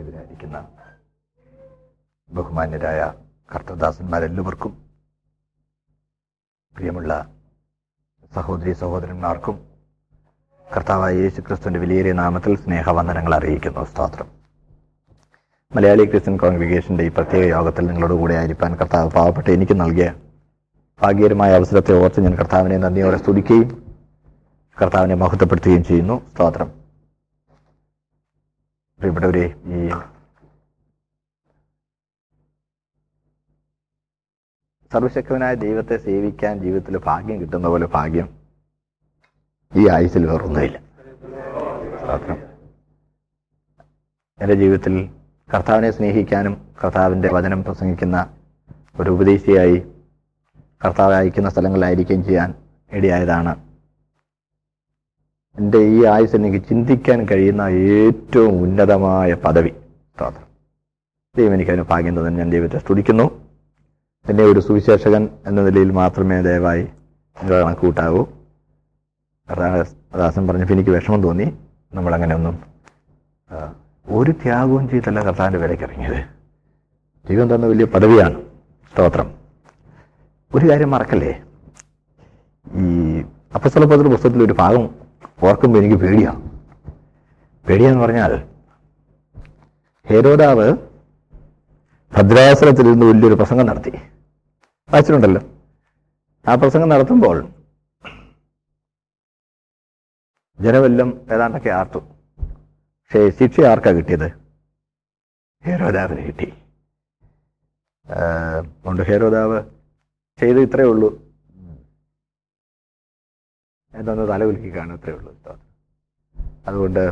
എതിരായിരിക്കുന്ന ബഹുമാന്യരായ കർത്തദാസന്മാരെല്ലാവർക്കും പ്രിയമുള്ള സഹോദരി സഹോദരന്മാർക്കും കർത്താവായ യേശു ക്രിസ്തുവിന്റെ വിലയേറിയ നാമത്തിൽ സ്നേഹവന്ദനങ്ങൾ അറിയിക്കുന്നു. സ്തോത്രം. മലയാളി ക്രിസ്ത്യൻ കോൺഗ്രിഗേഷന്റെ ഈ പ്രത്യേക യോഗത്തിൽ നിങ്ങളോട് കൂടെ ആയിരിക്കാൻ കർത്താവ് പാവപ്പെട്ട് എനിക്ക് നൽകിയ ഭാഗ്യകരമായ അവസരത്തെ ഓർത്ത് ഞാൻ കർത്താവിനെ നന്ദിയോടെ സ്തുതിക്കുകയും കർത്താവിനെ മഹത്വപ്പെടുത്തുകയും ചെയ്യുന്നു. സ്തോത്രം. പ്രിയപ്പെട്ടവരെ ഈ സർവശക്തനായ ദൈവത്തെ സേവിക്കാൻ ജീവിതത്തിൽ ഭാഗ്യം കിട്ടുന്ന പോലെ ഭാഗ്യം ഈ ആയുസിൽ വേറൊന്നുമില്ല. സ്തോത്രം എന്റെ ജീവിതത്തിൽ കർത്താവിനെ സ്നേഹിക്കാനും കർത്താവിന്റെ വചനം പ്രസംഗിക്കുന്ന ഒരു ഉപദേശിയായി കർത്താവ് അയക്കുന്ന സ്ഥലങ്ങളിലായിരിക്കുകയും ചെയ്യാൻ ഇടയായതാണ് എന്റെ ഈ ആയുസ് എനിക്ക് ചിന്തിക്കാൻ കഴിയുന്ന ഏറ്റവും ഉന്നതമായ പദവി സ്തോത്രം ദൈവം എനിക്ക് അതിന് ഭാഗ്യം തന്നെ ഞാൻ ദൈവത്തെ സ്തുതിക്കുന്നു. എന്നെ ഒരു സുവിശേഷകൻ എന്ന നിലയിൽ മാത്രമേ ദയവായി കണക്കൂട്ടാവൂ ദാസൻ പറഞ്ഞപ്പോൾ എനിക്ക് വിഷമം തോന്നി. നമ്മളങ്ങനെ ഒന്നും ഒരു ത്യാഗവും ചെയ്തല്ല കർത്താവിന്റെ വിലയ്ക്ക് ഇറങ്ങിയത്. ദൈവം തന്ന വലിയ പദവിയാണ് സ്തോത്രം. ഒരു കാര്യം മറക്കല്ലേ? ഈ അപ്പസ്തലപത്ര പുസ്തകത്തിൽ ഒരു ഭാഗം ഓർക്കുമ്പോൾ എനിക്ക് പേടിയാണ് പേടിയാന്ന് പറഞ്ഞാൽ ഹേരോദാവ് ഭദ്രാസനത്തിൽ നിന്ന് വലിയൊരു പ്രസംഗം നടത്തി. വായിച്ചിട്ടുണ്ടല്ലോ. ആ പ്രസംഗം നടത്തുമ്പോൾ ജനമെല്ലാം ഏതാണ്ടൊക്കെ ആർത്തു. പക്ഷേ ശിക്ഷ ആർക്കാ കിട്ടിയത്? ഹേരോദാവിന് കിട്ടി. അതുകൊണ്ട് ഹേരോദാവ് ചെയ്ത് ഇത്രയേ ഉള്ളൂ. എന്തൊന്ന് തലകുലുക്കി കാണും അത്രേ ഉള്ളൂ അതുകൊണ്ട്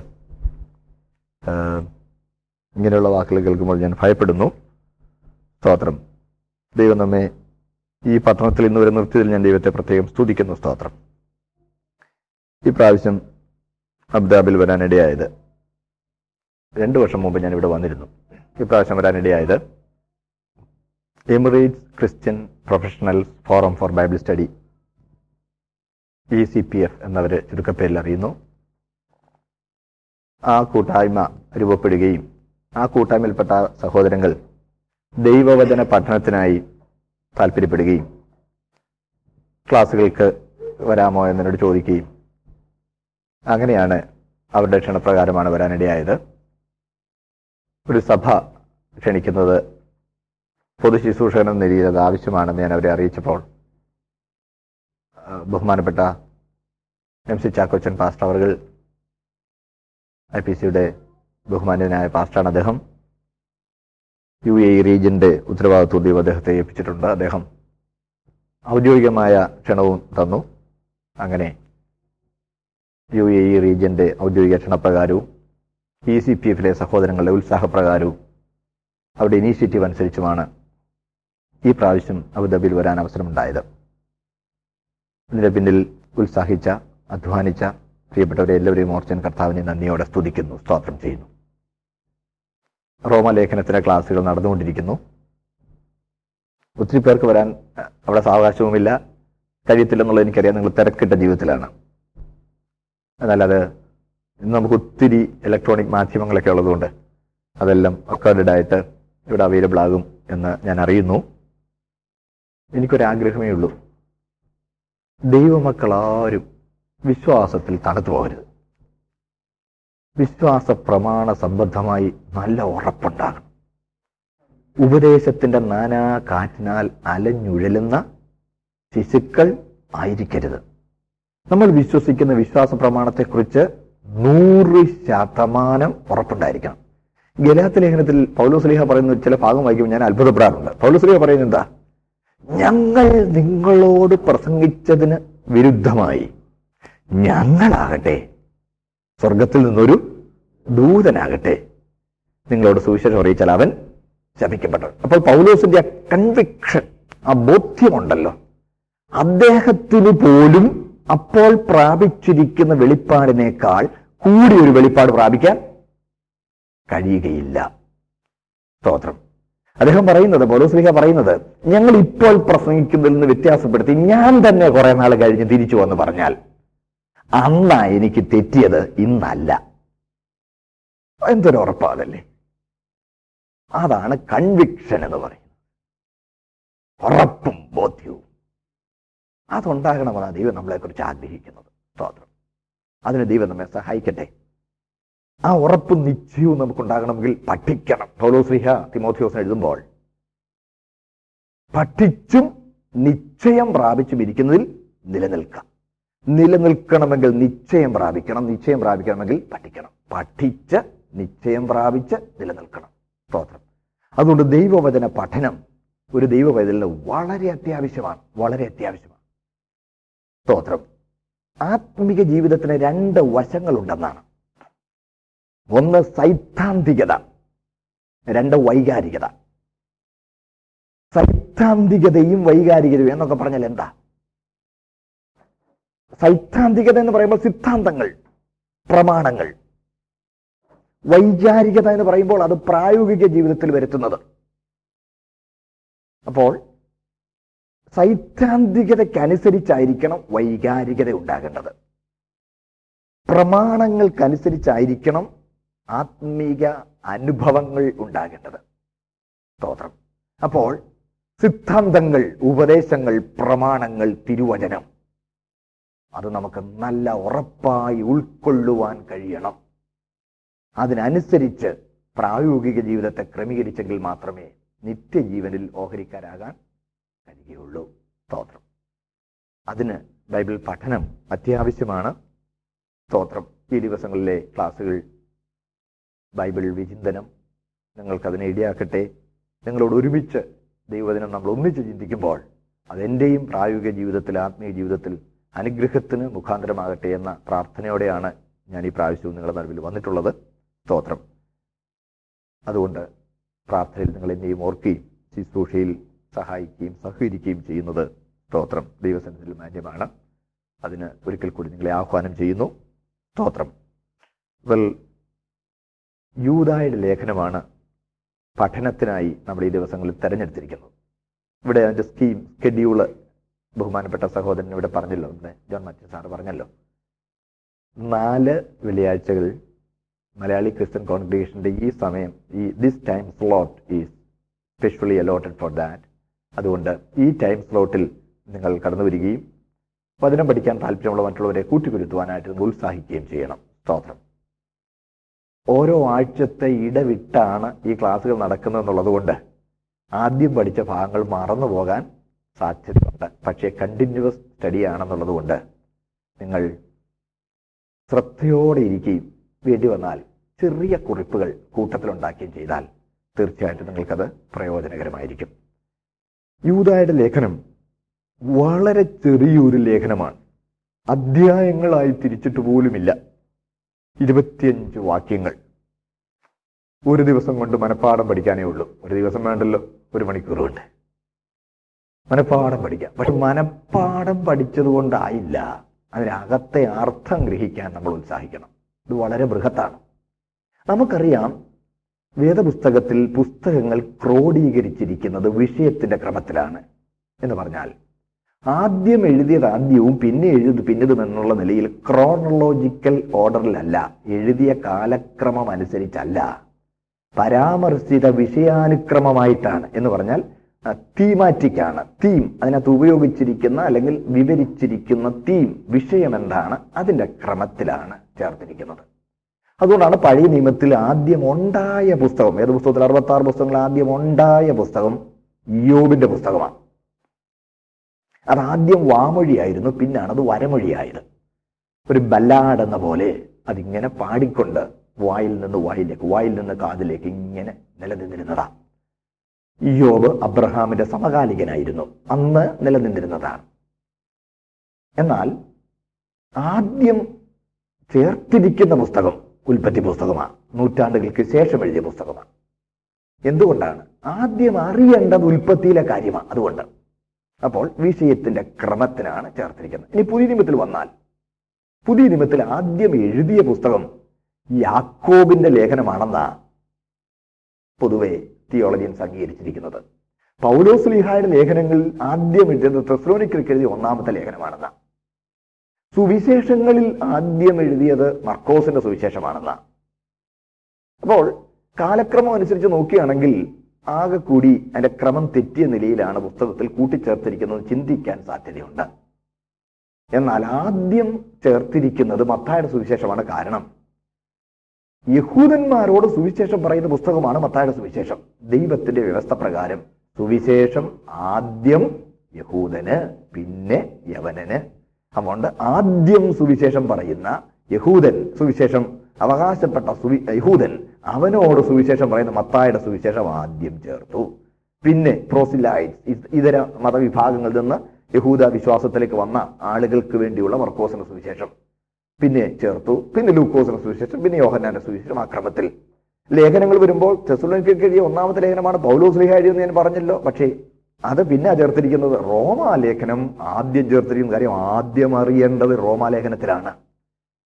ഇങ്ങനെയുള്ള വാക്കുകൾ കേൾക്കുമ്പോൾ ഞാൻ ഭയപ്പെടുന്നു. സ്തോത്രം. ദൈവം നമ്മെ ഈ പട്ടണത്തിൽ ഇന്ന് വരെ നിർത്തിയതിൽ ഞാൻ ദൈവത്തെ പ്രത്യേകം സ്തുതിക്കുന്നു സ്തോത്രം. ഈ പ്രാവശ്യം അബുദാബിൽ വരാനിടയായത് രണ്ട് വർഷം മുമ്പ് ഞാൻ ഇവിടെ വന്നിരുന്നു. ഈ പ്രാവശ്യം വരാനിടയായത് Emirates Christian professional forum for Bible study E C P F എന്നവർ ചുരുക്കപ്പേരിൽ അറിയുന്നു. ആ കൂട്ടായ്മ രൂപപ്പെടുകയും ആ കൂട്ടായ്മയിൽപ്പെട്ട സഹോദരങ്ങൾ ദൈവവചന പഠനത്തിനായി താല്പര്യപ്പെടുകയും ക്ലാസ്സുകൾക്ക് വരാമോ എന്നോട് ചോദിക്കുകയും അങ്ങനെയാണ് അവരുടെ ക്ഷണപ്രകാരമാണ് വരാനിടയായത്. ഒരു സഭ ക്ഷണിക്കുന്നത് പൊതു ശുശ്രൂഷകൻ ആവശ്യമാണെന്ന് ഞാൻ അവരെ അറിയിച്ചപ്പോൾ ബഹുമാനപ്പെട്ട എം സി ചാക്കോച്ചൻ പാസ്റ്റർ അവർ ഐ പി സിയുടെ ബഹുമാന്യനായ പാസ്റ്ററാണ് അദ്ദേഹം. യു എ ഇ റീജിയന്റെ ഉത്തരവാദിത്വം ദൈവം അദ്ദേഹത്തെ ഏൽപ്പിച്ചിട്ടുണ്ട്. അദ്ദേഹം ഔദ്യോഗികമായ ക്ഷണവും തന്നു. അങ്ങനെ യു എ ഇ റീജിയന്റെ ഔദ്യോഗിക ക്ഷണപ്രകാരവും ഇ സി പി എഫിലെ സഹോദരങ്ങളുടെ ഉത്സാഹപ്രകാരവും അവരുടെ ഇനീഷ്യേറ്റീവ് അനുസരിച്ചുമാണ് ഈ പ്രാവശ്യം അബുദാബിയിൽ വരാൻ അവസരമുണ്ടായത്. ഇതിന്റെ പിന്നിൽ ഉത്സാഹിച്ച അധ്വാനിച്ച പ്രിയപ്പെട്ടവരെ എല്ലാവരെയും ഓർച്ചൻ കർത്താവിനെ നന്ദിയോടെ സ്തുതിക്കുന്നു സ്തോത്രം ചെയ്യുന്നു. റോമലേഖനത്തിലെ ക്ലാസ്സുകൾ നടന്നുകൊണ്ടിരിക്കുന്നു. ഒത്തിരി പേർക്ക് വരാൻ അവിടെ സാവകാശവുമില്ല. കഴിയത്തില്ലെന്നുള്ളത് എനിക്കറിയാം. നിങ്ങൾ തിരക്കിട്ട ജീവിതത്തിലാണ്. എന്നാൽ അത് ഇന്ന് നമുക്ക് ഒത്തിരി ഇലക്ട്രോണിക് മാധ്യമങ്ങളൊക്കെ ഉള്ളതുകൊണ്ട് അതെല്ലാം റെക്കോർഡഡ് ആയിട്ട് ഇവിടെ അവൈലബിൾ ആകും എന്ന് ഞാൻ അറിയുന്നു. എനിക്കൊരാഗ്രഹമേ ഉള്ളൂ. ദൈവമക്കളാരും വിശ്വാസത്തിൽ തണുത്തു പോകരുത്. വിശ്വാസ പ്രമാണ സംബന്ധമായി നല്ല ഉറപ്പുണ്ടാകണം. ഉപദേശത്തിന്റെ നാനാ കാറ്റിനാൽ അലഞ്ഞുഴലുന്ന ശിശുക്കൾ ആയിരിക്കരുത്. നമ്മൾ വിശ്വസിക്കുന്ന വിശ്വാസ പ്രമാണത്തെക്കുറിച്ച് നൂറ് ശതമാനം ഉറപ്പുണ്ടായിരിക്കണം. ഗലാത്ത് ലേഖനത്തിൽ പൗലോസ്ലിഹ പറയുന്ന ചില ഭാഗം വായിക്കുമ്പോൾ ഞാൻ അത്ഭുതപ്പെടാറുണ്ട്. പൗലോസ്ലിഹ പറയുന്നത് എന്താ? ഞങ്ങൾ നിങ്ങളോട് പ്രസംഗിച്ചതിന് വിരുദ്ധമായി. ഞങ്ങളാകട്ടെ സ്വർഗത്തിൽ നിന്നൊരു ദൂതനാകട്ടെ. നിങ്ങളോട് സുവിശേഷം അറിയിച്ചാൽ അവൻ ശപിക്കപ്പെട്ടത് അപ്പോൾ പൗലോസിന്റെ ആ കൺവിക്ഷൻ ആ ബോധ്യമുണ്ടല്ലോ. അദ്ദേഹത്തിന് പോലും അപ്പോൾ പ്രാപിച്ചിരിക്കുന്ന വെളിപ്പാടിനേക്കാൾ കൂടി ഒരു വെളിപ്പാട് പ്രാപിക്കാൻ കഴിയുകയില്ല. സ്തോത്രം. അദ്ദേഹം പറയുന്നത് പൗലോസ്ലിഹ പറയുന്നത് ഞങ്ങൾ ഇപ്പോൾ പ്രസംഗിക്കുന്നതിൽ നിന്ന് വ്യത്യാസപ്പെടുത്തി ഞാൻ തന്നെ കുറെ നാൾ കഴിഞ്ഞ് തിരിച്ചു വന്ന് പറഞ്ഞാൽ അന്നാ എനിക്ക് തെറ്റിയത് ഇന്നല്ല. എന്തൊരു ഉറപ്പാതല്ലേ അതാണ് കൺവിക്ഷൻ എന്ന് പറയുന്നത്. ഉറപ്പും ബോധ്യവും. അതുണ്ടാകണമെന്നാണ് ദൈവം നമ്മളെക്കുറിച്ച് ആഗ്രഹിക്കുന്നത്. സ്തോത്രം. അതിന് ദൈവം നമ്മെ സഹായിക്കട്ടെ. ആ ഉറപ്പും നിശ്ചയവും നമുക്കുണ്ടാകണമെങ്കിൽ പഠിക്കണം. പൗലോസ്ലിഹ തിമോഥിയോസിന് എഴുതുമ്പോൾ പഠിച്ചും നിശ്ചയം പ്രാപിച്ചും ഇരിക്കുന്നതിൽ നിലനിൽക്കാം. നിലനിൽക്കണമെങ്കിൽ നിശ്ചയം പ്രാപിക്കണം നിശ്ചയം പ്രാപിക്കണമെങ്കിൽ പഠിക്കണം. പഠിച്ച് നിശ്ചയം പ്രാപിച്ച് നിലനിൽക്കണം. സ്തോത്രം. അതുകൊണ്ട് ദൈവവചന പഠനം ഒരു ദൈവവചന വളരെ അത്യാവശ്യമാണ് വളരെ അത്യാവശ്യമാണ്. സ്തോത്രം. ആത്മീക ജീവിതത്തിന് രണ്ട് വശങ്ങളുണ്ടെന്നാണ്. ഒന്ന് സൈദ്ധാന്തികത രണ്ട് വൈകാരികത. സൈദ്ധാന്തികതയും വൈകാരികതയും എന്നൊക്കെ പറഞ്ഞാൽ എന്താ? സൈദ്ധാന്തികത എന്ന് പറയുമ്പോൾ സിദ്ധാന്തങ്ങൾ പ്രമാണങ്ങൾ. വൈകാരികത എന്ന് പറയുമ്പോൾ അത് പ്രായോഗിക ജീവിതത്തിൽ വരുത്തുന്നത്. അപ്പോൾ സൈദ്ധാന്തികതയ്ക്കനുസരിച്ചായിരിക്കണം വൈകാരികത ഉണ്ടാകേണ്ടത്. പ്രമാണങ്ങൾക്കനുസരിച്ചായിരിക്കണം ആത്മീക അനുഭവങ്ങൾ ഉണ്ടാകേണ്ടത്. സ്തോത്രം. അപ്പോൾ സിദ്ധാന്തങ്ങൾ ഉപദേശങ്ങൾ പ്രമാണങ്ങൾ തിരുവചനം അത് നമുക്ക് നല്ല ഉറപ്പായി ഉൾക്കൊള്ളുവാൻ കഴിയണം. അതിനനുസരിച്ച് പ്രായോഗിക ജീവിതത്തെ ക്രമീകരിച്ചെങ്കിൽ മാത്രമേ നിത്യജീവനിൽ ഓഹരിക്കാരാകാൻ കഴിയുകയുള്ളൂ. സ്തോത്രം. അതിന് ബൈബിൾ പഠനം അത്യാവശ്യമാണ്. സ്തോത്രം. ഈ ദിവസങ്ങളിലെ ക്ലാസ്സുകൾ ബൈബിൾ വിചിന്തനം നിങ്ങൾക്കതിനെ ഇടയാക്കട്ടെ. നിങ്ങളോട് ഒരുമിച്ച് ദൈവദിനം നമ്മൾ ഒന്നിച്ച് ചിന്തിക്കുമ്പോൾ അതെന്റെയും പ്രായോഗിക ജീവിതത്തിൽ ആത്മീയ ജീവിതത്തിൽ അനുഗ്രഹത്തിന് മുഖാന്തരമാകട്ടെ എന്ന പ്രാർത്ഥനയോടെയാണ് ഞാൻ ഈ പ്രാവശ്യവും നിങ്ങളുടെ നടുവിൽ വന്നിട്ടുള്ളത്. സ്തോത്രം. അതുകൊണ്ട് പ്രാർത്ഥനയിൽ നിങ്ങൾ എന്നെയും ഓർക്കുകയും ശുശ്രൂഷയിൽ സഹായിക്കുകയും സഹകരിക്കുകയും ചെയ്യുന്നത് സ്തോത്രം. ദൈവസന്നിധിയിൽ മാന്യമാണ്. അതിന് ഒരിക്കൽ കൂടി നിങ്ങളെ ആഹ്വാനം ചെയ്യുന്നു. സ്തോത്രം. വെൽ യൂതായുടെ ലേഖനമാണ് പഠനത്തിനായി നമ്മൾ ഈ ദിവസങ്ങളിൽ തെരഞ്ഞെടുത്തിരിക്കുന്നത്. ഇവിടെ അതിന്റെ സ്കീം സ്കെഡ്യൂൾ ബഹുമാനപ്പെട്ട സഹോദരൻ ഇവിടെ പറഞ്ഞല്ലോ ഇവിടെ ജോൺ മാത്യു സാറ് പറഞ്ഞല്ലോ. നാല് വെള്ളിയാഴ്ചകൾ മലയാളി ക്രിസ്ത്യൻ കോൺഗ്രിഗേഷന്റെ ഈ സമയം ഈ this time slot is specially allotted for that അതുകൊണ്ട് ഈ ടൈം സ്ലോട്ടിൽ നിങ്ങൾ കടന്നു വരികയും വചനം പഠിക്കാൻ താല്പര്യമുള്ള മറ്റുള്ളവരെ കൂട്ടിക്കുരുത്തുവാനായിട്ട് നിങ്ങൾ ഉത്സാഹിക്കുകയും ചെയ്യണം. സ്തോത്രം. ഓരോ ആഴ്ചത്തെ ഇടവിട്ടാണ് ഈ ക്ലാസ്സുകൾ നടക്കുന്നത് എന്നുള്ളത് കൊണ്ട് ആദ്യം പഠിച്ച ഭാഗങ്ങൾ മറന്നു പോകാൻ സാധ്യതയുണ്ട്. പക്ഷേ കണ്ടിന്യൂസ് സ്റ്റഡി ആണെന്നുള്ളത് കൊണ്ട് നിങ്ങൾ ശ്രദ്ധയോടെ ഇരിക്കുകയും വേണ്ടി വന്നാൽ ചെറിയ കുറിപ്പുകൾ കൂട്ടത്തിലുണ്ടാക്കുകയും ചെയ്താൽ തീർച്ചയായിട്ടും നിങ്ങൾക്കത് പ്രയോജനകരമായിരിക്കും. യൂതായുടെ ലേഖനം വളരെ ചെറിയൊരു ലേഖനമാണ്. അധ്യായങ്ങളായി തിരിച്ചിട്ട് പോലുമില്ല. ഇരുപത്തിയഞ്ച് വാക്യങ്ങൾ. ഒരു ദിവസം കൊണ്ട് മനഃപ്പാഠം പഠിക്കാനേ ഉള്ളൂ. ഒരു ദിവസം വേണ്ടല്ലോ? ഒരു മണിക്കൂർ കൊണ്ട് മനഃപ്പാഠം പഠിക്കാം. പക്ഷെ മനഃപ്പാഠം പഠിച്ചത് കൊണ്ടായില്ല. അതിനകത്തെ അർത്ഥം ഗ്രഹിക്കാൻ നമ്മൾ ഉത്സാഹിക്കണം. ഇത് വളരെ ബൃഹത്താണ്. നമുക്കറിയാം വേദപുസ്തകത്തിൽ പുസ്തകങ്ങൾ ക്രോഡീകരിച്ചിരിക്കുന്നത് വിഷയത്തിന്റെ ക്രമത്തിലാണ് എന്ന് പറഞ്ഞാൽ ആദ്യം എഴുതിയത് ആദ്യവും പിന്നെ എഴുതിയത് പിന്നതും എന്നുള്ള നിലയിൽ ക്രോണോളജിക്കൽ ഓർഡറിലല്ല എഴുതിയ കാലക്രമം അനുസരിച്ചല്ല. പരാമർശിത വിഷയാനുക്രമമായിട്ടാണ് എന്ന് പറഞ്ഞാൽ തീമാറ്റിക് ആണ്. തീം അതിനകത്ത് ഉപയോഗിച്ചിരിക്കുന്ന അല്ലെങ്കിൽ വിവരിച്ചിരിക്കുന്ന തീം വിഷയം എന്താണ് അതിന്റെ ക്രമത്തിലാണ് ചേർത്തിരിക്കുന്നത്. അതുകൊണ്ടാണ് പഴയ നിയമത്തിൽ ആദ്യം ഉണ്ടായ പുസ്തകം ഏത് പുസ്തകത്തിൽ? അറുപത്തി ആറ് പുസ്തകങ്ങൾ ആദ്യം ഉണ്ടായ പുസ്തകം യോബിന്റെ പുസ്തകമാണ്. അത് ആദ്യം വാമൊഴിയായിരുന്നു പിന്നാണ് അത് വരമൊഴിയായത്. ഒരു ബല്ലാടെന്ന പോലെ അതിങ്ങനെ പാടിക്കൊണ്ട് വായിൽ നിന്ന് വായിലേക്ക് വായിൽ നിന്ന് കാതിലേക്ക് ഇങ്ങനെ നിലനിന്നിരുന്നതാണ് യോബ് അബ്രഹാമിന്റെ സമകാലികനായിരുന്നു അന്ന് നിലനിന്നിരുന്നതാണ്. എന്നാൽ ആദ്യം ചേർത്തിരിക്കുന്ന പുസ്തകം ഉൽപ്പത്തി പുസ്തകമാണ് നൂറ്റാണ്ടുകൾക്ക് ശേഷം എഴുതിയ പുസ്തകമാണ്. എന്തുകൊണ്ടാണ്? ആദ്യം അറിയേണ്ടത് ഉൽപ്പത്തിയിലെ കാര്യമാണ് അതുകൊണ്ട്. അപ്പോൾ വിഷയത്തിന്റെ ക്രമത്തിനാണ് ചേർത്തിരിക്കുന്നത്. ഇനി പുതിയ നിയമത്തിൽ വന്നാൽ പുതിയ നിയമത്തിൽ ആദ്യം എഴുതിയ പുസ്തകം യാക്കോബിന്റെ ലേഖനമാണെന്ന പൊതുവെ തിയോളജിയൻസ് അംഗീകരിച്ചിരിക്കുന്നത്. പൗലോസ് ലീഹായുടെ ലേഖനങ്ങളിൽ ആദ്യം എഴുതിയത് തെസ്ലോനിക്കർക്ക് എഴുതിയ ഒന്നാമത്തെ ലേഖനമാണെന്ന. സുവിശേഷങ്ങളിൽ ആദ്യം എഴുതിയത് മർക്കോസിന്റെ സുവിശേഷമാണെന്ന. അപ്പോൾ കാലക്രമം അനുസരിച്ച് നോക്കുകയാണെങ്കിൽ ആകെ കൂടി അതിന്റെ ക്രമം തെറ്റിയ നിലയിലാണ് പുസ്തകത്തിൽ കൂട്ടിച്ചേർത്തിരിക്കുന്നത് ചിന്തിക്കാൻ സാധ്യതയുണ്ട്. എന്നാൽ ആദ്യം ചേർത്തിരിക്കുന്നത് മത്തായുടെ സുവിശേഷമാണ് കാരണം. യഹൂദന്മാരോട് സുവിശേഷം പറയുന്ന പുസ്തകമാണ് മത്തായുടെ സുവിശേഷം. ദൈവത്തിന്റെ വ്യവസ്ഥ പ്രകാരം സുവിശേഷം ആദ്യം യഹൂദന് പിന്നെ യവനന്. അതുകൊണ്ട് ആദ്യം സുവിശേഷം പറയുന്ന യഹൂദൻ സുവിശേഷം അവകാശപ്പെട്ട സുവി യഹൂദൻ അവനോട് സുവിശേഷം പറയുന്ന മത്തായുടെ സുവിശേഷം ആദ്യം ചേർത്തു. പിന്നെ പ്രോസിലൈറ്റ്സ് ഇതര മതവിഭാഗങ്ങളിൽ നിന്ന് യഹൂദ വിശ്വാസത്തിലേക്ക് വന്ന ആളുകൾക്ക് വേണ്ടിയുള്ള മർക്കോസിന്റെ സുവിശേഷം. പിന്നെ ചേർത്തു. പിന്നെ ലൂക്കോസിന്റെ സുവിശേഷം. പിന്നെ യോഹന്നാന്റെ സുവിശേഷം ആ ക്രമത്തിൽ. ലേഖനങ്ങൾ വരുമ്പോൾ തെസുലോനിക്കയ്ക്ക് എഴുതിയ ഒന്നാമത്തെ ലേഖനമാണ് പൗലോസ് ലേഖ എഴുതിയെന്ന് ഞാൻ പറഞ്ഞല്ലോ. പക്ഷേ അത് പിന്നെ ചേർത്തിരിക്കുന്നത് റോമാ ലേഖനം ആദ്യം ചേർത്തിരിക്കുന്ന കാര്യം ആദ്യം അറിയേണ്ടത് റോമാ ലേഖനത്തിലാണ്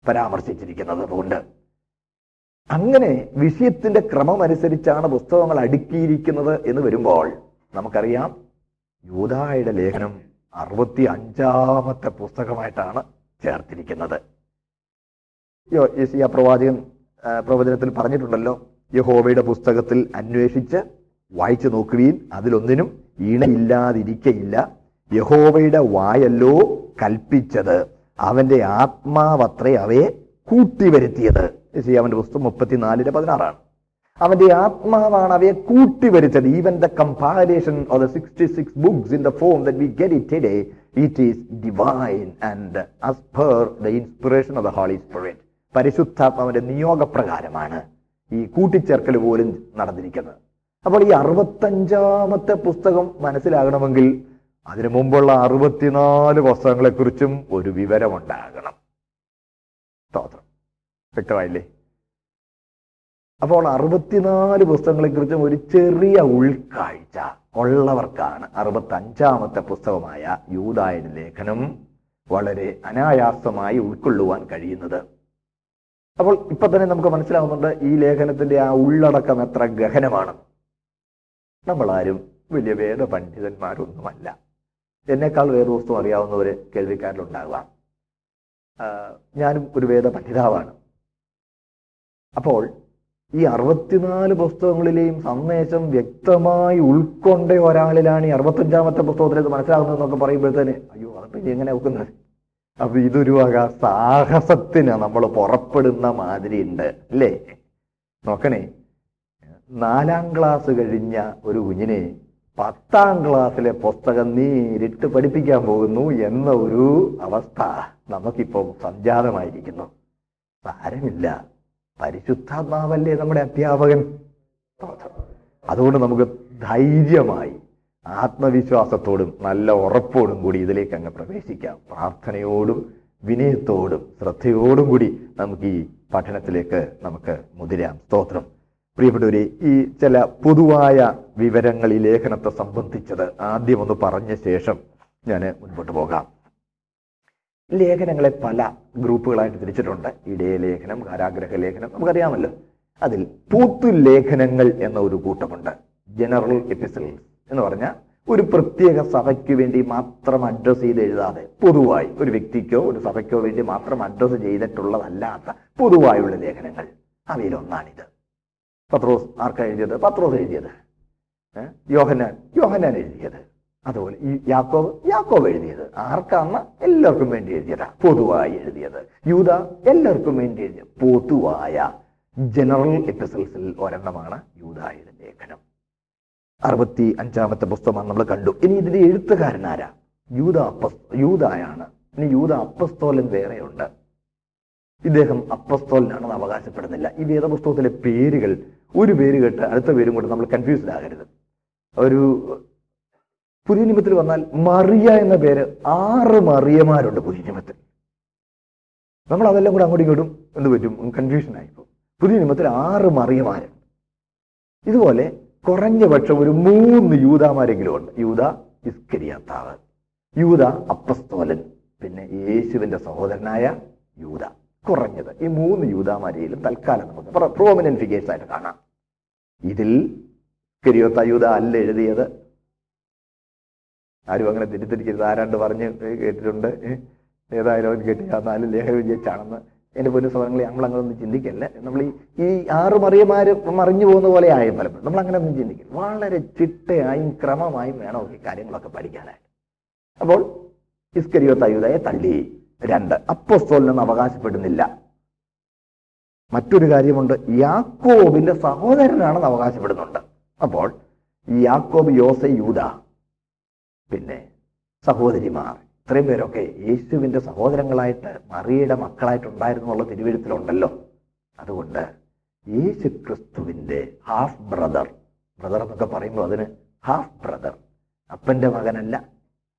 പരാമർശിച്ചിരിക്കുന്നത് അതുകൊണ്ട്. അങ്ങനെ വിഷയത്തിന്റെ ക്രമം അനുസരിച്ചാണ് പുസ്തകങ്ങൾ അടുക്കിയിരിക്കുന്നത് എന്ന് വരുമ്പോൾ നമുക്കറിയാം യൂതായുടെ ലേഖനം അറുപത്തി അഞ്ചാമത്തെ പുസ്തകമായിട്ടാണ് ചേർത്തിരിക്കുന്നത്. യോ- യെശയ്യാ പ്രവാചകൻ പ്രവചനത്തിൽ പറഞ്ഞിട്ടുണ്ടല്ലോ യഹോവയുടെ പുസ്തകത്തിൽ അന്വേഷിച്ച് വായിച്ചു നോക്കുകയിൽ അതിലൊന്നിനും ഈണയില്ലാതിരിക്കയില്ല. യഹോവയുടെ വായല്ലോ കൽപ്പിച്ചത് അവന്റെ ആത്മാവത്രേ അവയെ കൂട്ടിവരുത്തിയത്. യെശയ്യാവിന്റെ പുസ്തകം മുപ്പത്തിനാലിന് പതിനാറാണ്. അവന്റെ ആത്മാവാണ് അവയെ കൂട്ടി വരിച്ചത് even the comparison of the six books in the form that we get it today it is divine and as per the inspiration of the holy spirit പരിശുദ്ധാത്മാവിന്റെ നിയോഗപ്രകാരമാണ് ഈ കൂട്ടിച്ചേർക്കൽ പോലും നടന്നിരിക്കുന്നത്. അപ്പോൾ ഈ അറുപത്തഞ്ചാമത്തെ പുസ്തകം മനസ്സിലാകണമെങ്കിൽ അതിനു മുമ്പുള്ള അറുപത്തിനാല് പുസ്തകങ്ങളെക്കുറിച്ചും ഒരു വിവരമുണ്ടാകണം. സ്തോത്രം. വ്യക്തമായില്ലേ? അപ്പോൾ അറുപത്തിനാല് പുസ്തകങ്ങളെക്കുറിച്ചും ഒരു ചെറിയ ഉൾക്കാഴ്ച ഉള്ളവർക്കാണ് അറുപത്തി അഞ്ചാമത്തെ പുസ്തകമായ യൂതായുടെ ലേഖനം വളരെ അനായാസമായി ഉൾക്കൊള്ളുവാൻ കഴിയുന്നത്. അപ്പോൾ ഇപ്പൊ തന്നെ നമുക്ക് മനസ്സിലാവുന്നുണ്ട് ഈ ലേഖനത്തിന്റെ ആ ഉള്ളടക്കം എത്ര ഗഹനമാണ്. നമ്മളാരും വലിയ വേദ പണ്ഡിതന്മാരൊന്നുമല്ല. എന്നേക്കാൾ വേദപുസ്തകം അറിയാവുന്നവര് കേൾവിക്കാരിലുണ്ടാകാം ഞാനും ഒരു വേദ പഠിതാവാണ് അപ്പോൾ ഈ അറുപത്തിനാല് പുസ്തകങ്ങളിലെയും സന്ദേശം വ്യക്തമായി ഉൾക്കൊണ്ട ഒരാളിലാണ് ഈ അറുപത്തഞ്ചാമത്തെ പുസ്തകത്തിലേക്ക് മനസ്സിലാകുന്നത് മനസ്സിലാകുന്നതെന്നൊക്കെ പറയുമ്പോഴത്തേന് അയ്യോ അതിപ്പോ ഇനി എങ്ങനെ നോക്കുന്നത് അപ്പൊ ഇതൊരു വക സാഹസത്തിന് നമ്മൾ പുറപ്പെടുന്ന മാതിരി ഉണ്ട് അല്ലേ? നോക്കണേ നാലാം ക്ലാസ് കഴിഞ്ഞ ഒരു കുഞ്ഞിനെ പത്താം ക്ലാസ്സിലെ പുസ്തകം നേരിട്ട് പഠിപ്പിക്കാൻ പോകുന്നു എന്ന ഒരു അവസ്ഥ നമുക്കിപ്പോൾ സംജാതമായിരിക്കുന്നു. സാരമില്ല. പരിശുദ്ധാത്മാവല്ലേ നമ്മുടെ അധ്യാപകൻ? അതുകൊണ്ട് നമുക്ക് ധൈര്യമായി ആത്മവിശ്വാസത്തോടും നല്ല ഉറപ്പോടും കൂടി ഇതിലേക്ക് അങ്ങ് പ്രവേശിക്കാം. പ്രാർത്ഥനയോടും വിനയത്തോടും ശ്രദ്ധയോടും കൂടി നമുക്ക് ഈ പഠനത്തിലേക്ക് നമുക്ക് മുതിരാം. സ്തോത്രം. പ്രിയപ്പെട്ടവരെ ഈ ചില പൊതുവായ വിവരങ്ങൾ ഈ ലേഖനത്തെ സംബന്ധിച്ചത് ആദ്യം ഒന്ന് പറഞ്ഞ ശേഷം ഞാൻ മുൻപോട്ട് പോകാം. ലേഖനങ്ങളെ പല ഗ്രൂപ്പുകളായിട്ട് തിരിച്ചിട്ടുണ്ട്. ഇടയ ലേഖനം കാരാഗ്രഹ ലേഖനം നമുക്കറിയാമല്ലോ. അതിൽ പൂത്തു ലേഖനങ്ങൾ എന്ന ഒരു കൂട്ടമുണ്ട്. ജനറൽ എപ്പിസോഡ്സ് എന്ന് പറഞ്ഞാൽ ഒരു പ്രത്യേക സഭയ്ക്ക് വേണ്ടി മാത്രം അഡ്രസ്സ് ചെയ്ത് എഴുതാതെ പൊതുവായി ഒരു വ്യക്തിക്കോ ഒരു സഭയ്ക്കോ വേണ്ടി മാത്രം അഡ്രസ്സ് ചെയ്തിട്ടുള്ളതല്ലാത്ത പൊതുവായുള്ള ലേഖനങ്ങൾ. അവയിലൊന്നാണിത് പത്രോസ് ആർക്കാ എഴുതിയത്? പത്രോസ് എഴുതിയത്. യോഹനാൻ യോഹനാൻ എഴുതിയത്. അതുപോലെ ഈ യാക്കോബ് യാക്കോബ് എഴുതിയത്. ആർക്കാന്ന് എല്ലാവർക്കും വേണ്ടി എഴുതിയതാ. പൊതുവായി എഴുതിയത്. യൂത എല്ലാവർക്കും വേണ്ടി എഴുതിയ പൊതുവായ ജനറൽ എപ്പിസൽസിൽ ഒരെണ്ണമാണ് യൂതായുടെ ലേഖനം. അറുപത്തി അഞ്ചാമത്തെ പുസ്തകമാണ് നമ്മൾ കണ്ടു. ഇനി ഇതിന്റെ എഴുത്തുകാരനാരാ യൂത അപ്പസ് യൂതായാണ്. ഇനി യൂത അപ്പസ്തോലൻ വേറെയുണ്ട്. ഇദ്ദേഹം അപ്പസ്തോലിനാണെന്ന് അവകാശപ്പെടുന്നില്ല. ഈ വേദപുസ്തകത്തിലെ പേരുകൾ ഒരു പേര് കേട്ട് അടുത്ത പേരും കൊണ്ട് നമ്മൾ കൺഫ്യൂസ്ഡ് ആകരുത്. ഒരു പുതിയ നിയമത്തിൽ വന്നാൽ മറിയ എന്ന പേര് ആറ് മറിയമാരുണ്ട് പുതിയ നിയമത്തിൽ നമ്മൾ അതെല്ലാം കൂടെ അങ്ങോട്ടും ഇങ്ങോട്ടും എന്ത് പറ്റും? കൺഫ്യൂഷൻ ആയിപ്പോ പുതിയ നിയമത്തിൽ ആറ് മറിയമാരുണ്ട് ഇതുപോലെ കുറഞ്ഞ പക്ഷം ഒരു മൂന്ന് യൂതാമാരെങ്കിലും ഉണ്ട്. യൂത ഇസ്കരിയാത്താവ് യൂത അപ്പസ്തോലൻ പിന്നെ യേശുവിന്റെ സഹോദരനായ യൂത. കുറഞ്ഞത്. ഈ മൂന്ന് യൂതാമാരെയിലും തൽക്കാലം നമുക്ക് പ്രോമിനന്റ് ഫിഗേഴ്സ് ആയിട്ട് കാണാം. ഇതിൽ കരിയോത്ത യൂത അല്ല എഴുതിയത്. ആരും അങ്ങനെ തെറ്റിദ്ധരിക്കരുത്. ആരാണ്ട് പറഞ്ഞ് കേട്ടിട്ടുണ്ട്. ഏതായാലും അവൻ കേട്ടി ആ നാല് ലേഖ വിജയിച്ചാണെന്ന് സഹോദരങ്ങളെ നമ്മൾ അങ്ങനെ ഒന്നും ചിന്തിക്കല്ല. നമ്മൾ ഈ ഈ ആറ് മറിയമാര് മറിഞ്ഞു പോകുന്ന പോലെ ആയ പലപ്പോഴും നമ്മൾ അങ്ങനെ ഒന്നും ചിന്തിക്കില്ല വളരെ ചിട്ടയായും ക്രമമായും വേണം ഈ കാര്യങ്ങളൊക്കെ പഠിക്കാനായിട്ട്. അപ്പോൾ ഇസ്കരിയോ തയ്യുതയെ തള്ളി. രണ്ട് അപ്പോസ്തോലിനെന്ന് അവകാശപ്പെടുന്നില്ല. മറ്റൊരു കാര്യമുണ്ട്. യാക്കോബിന്റെ സഹോദരനാണെന്ന് അവകാശപ്പെടുന്നുണ്ട്. അപ്പോൾ യാക്കോബ് യോസ യൂത പിന്നെ സഹോദരിമാർ. ഇത്രയും പേരൊക്കെ യേശുവിന്റെ സഹോദരങ്ങളായിട്ട് മറിയയുടെ മക്കളായിട്ടുണ്ടായിരുന്നു എന്നുള്ള തിരുവഴുത്തിലുണ്ടല്ലോ. അതുകൊണ്ട് യേശു ക്രിസ്തുവിന്റെ ഹാഫ് ബ്രദർ ബ്രദർ എന്നൊക്കെ പറയുമ്പോൾ അതിന് ഹാഫ് ബ്രദർ അപ്പന്റെ മകനല്ല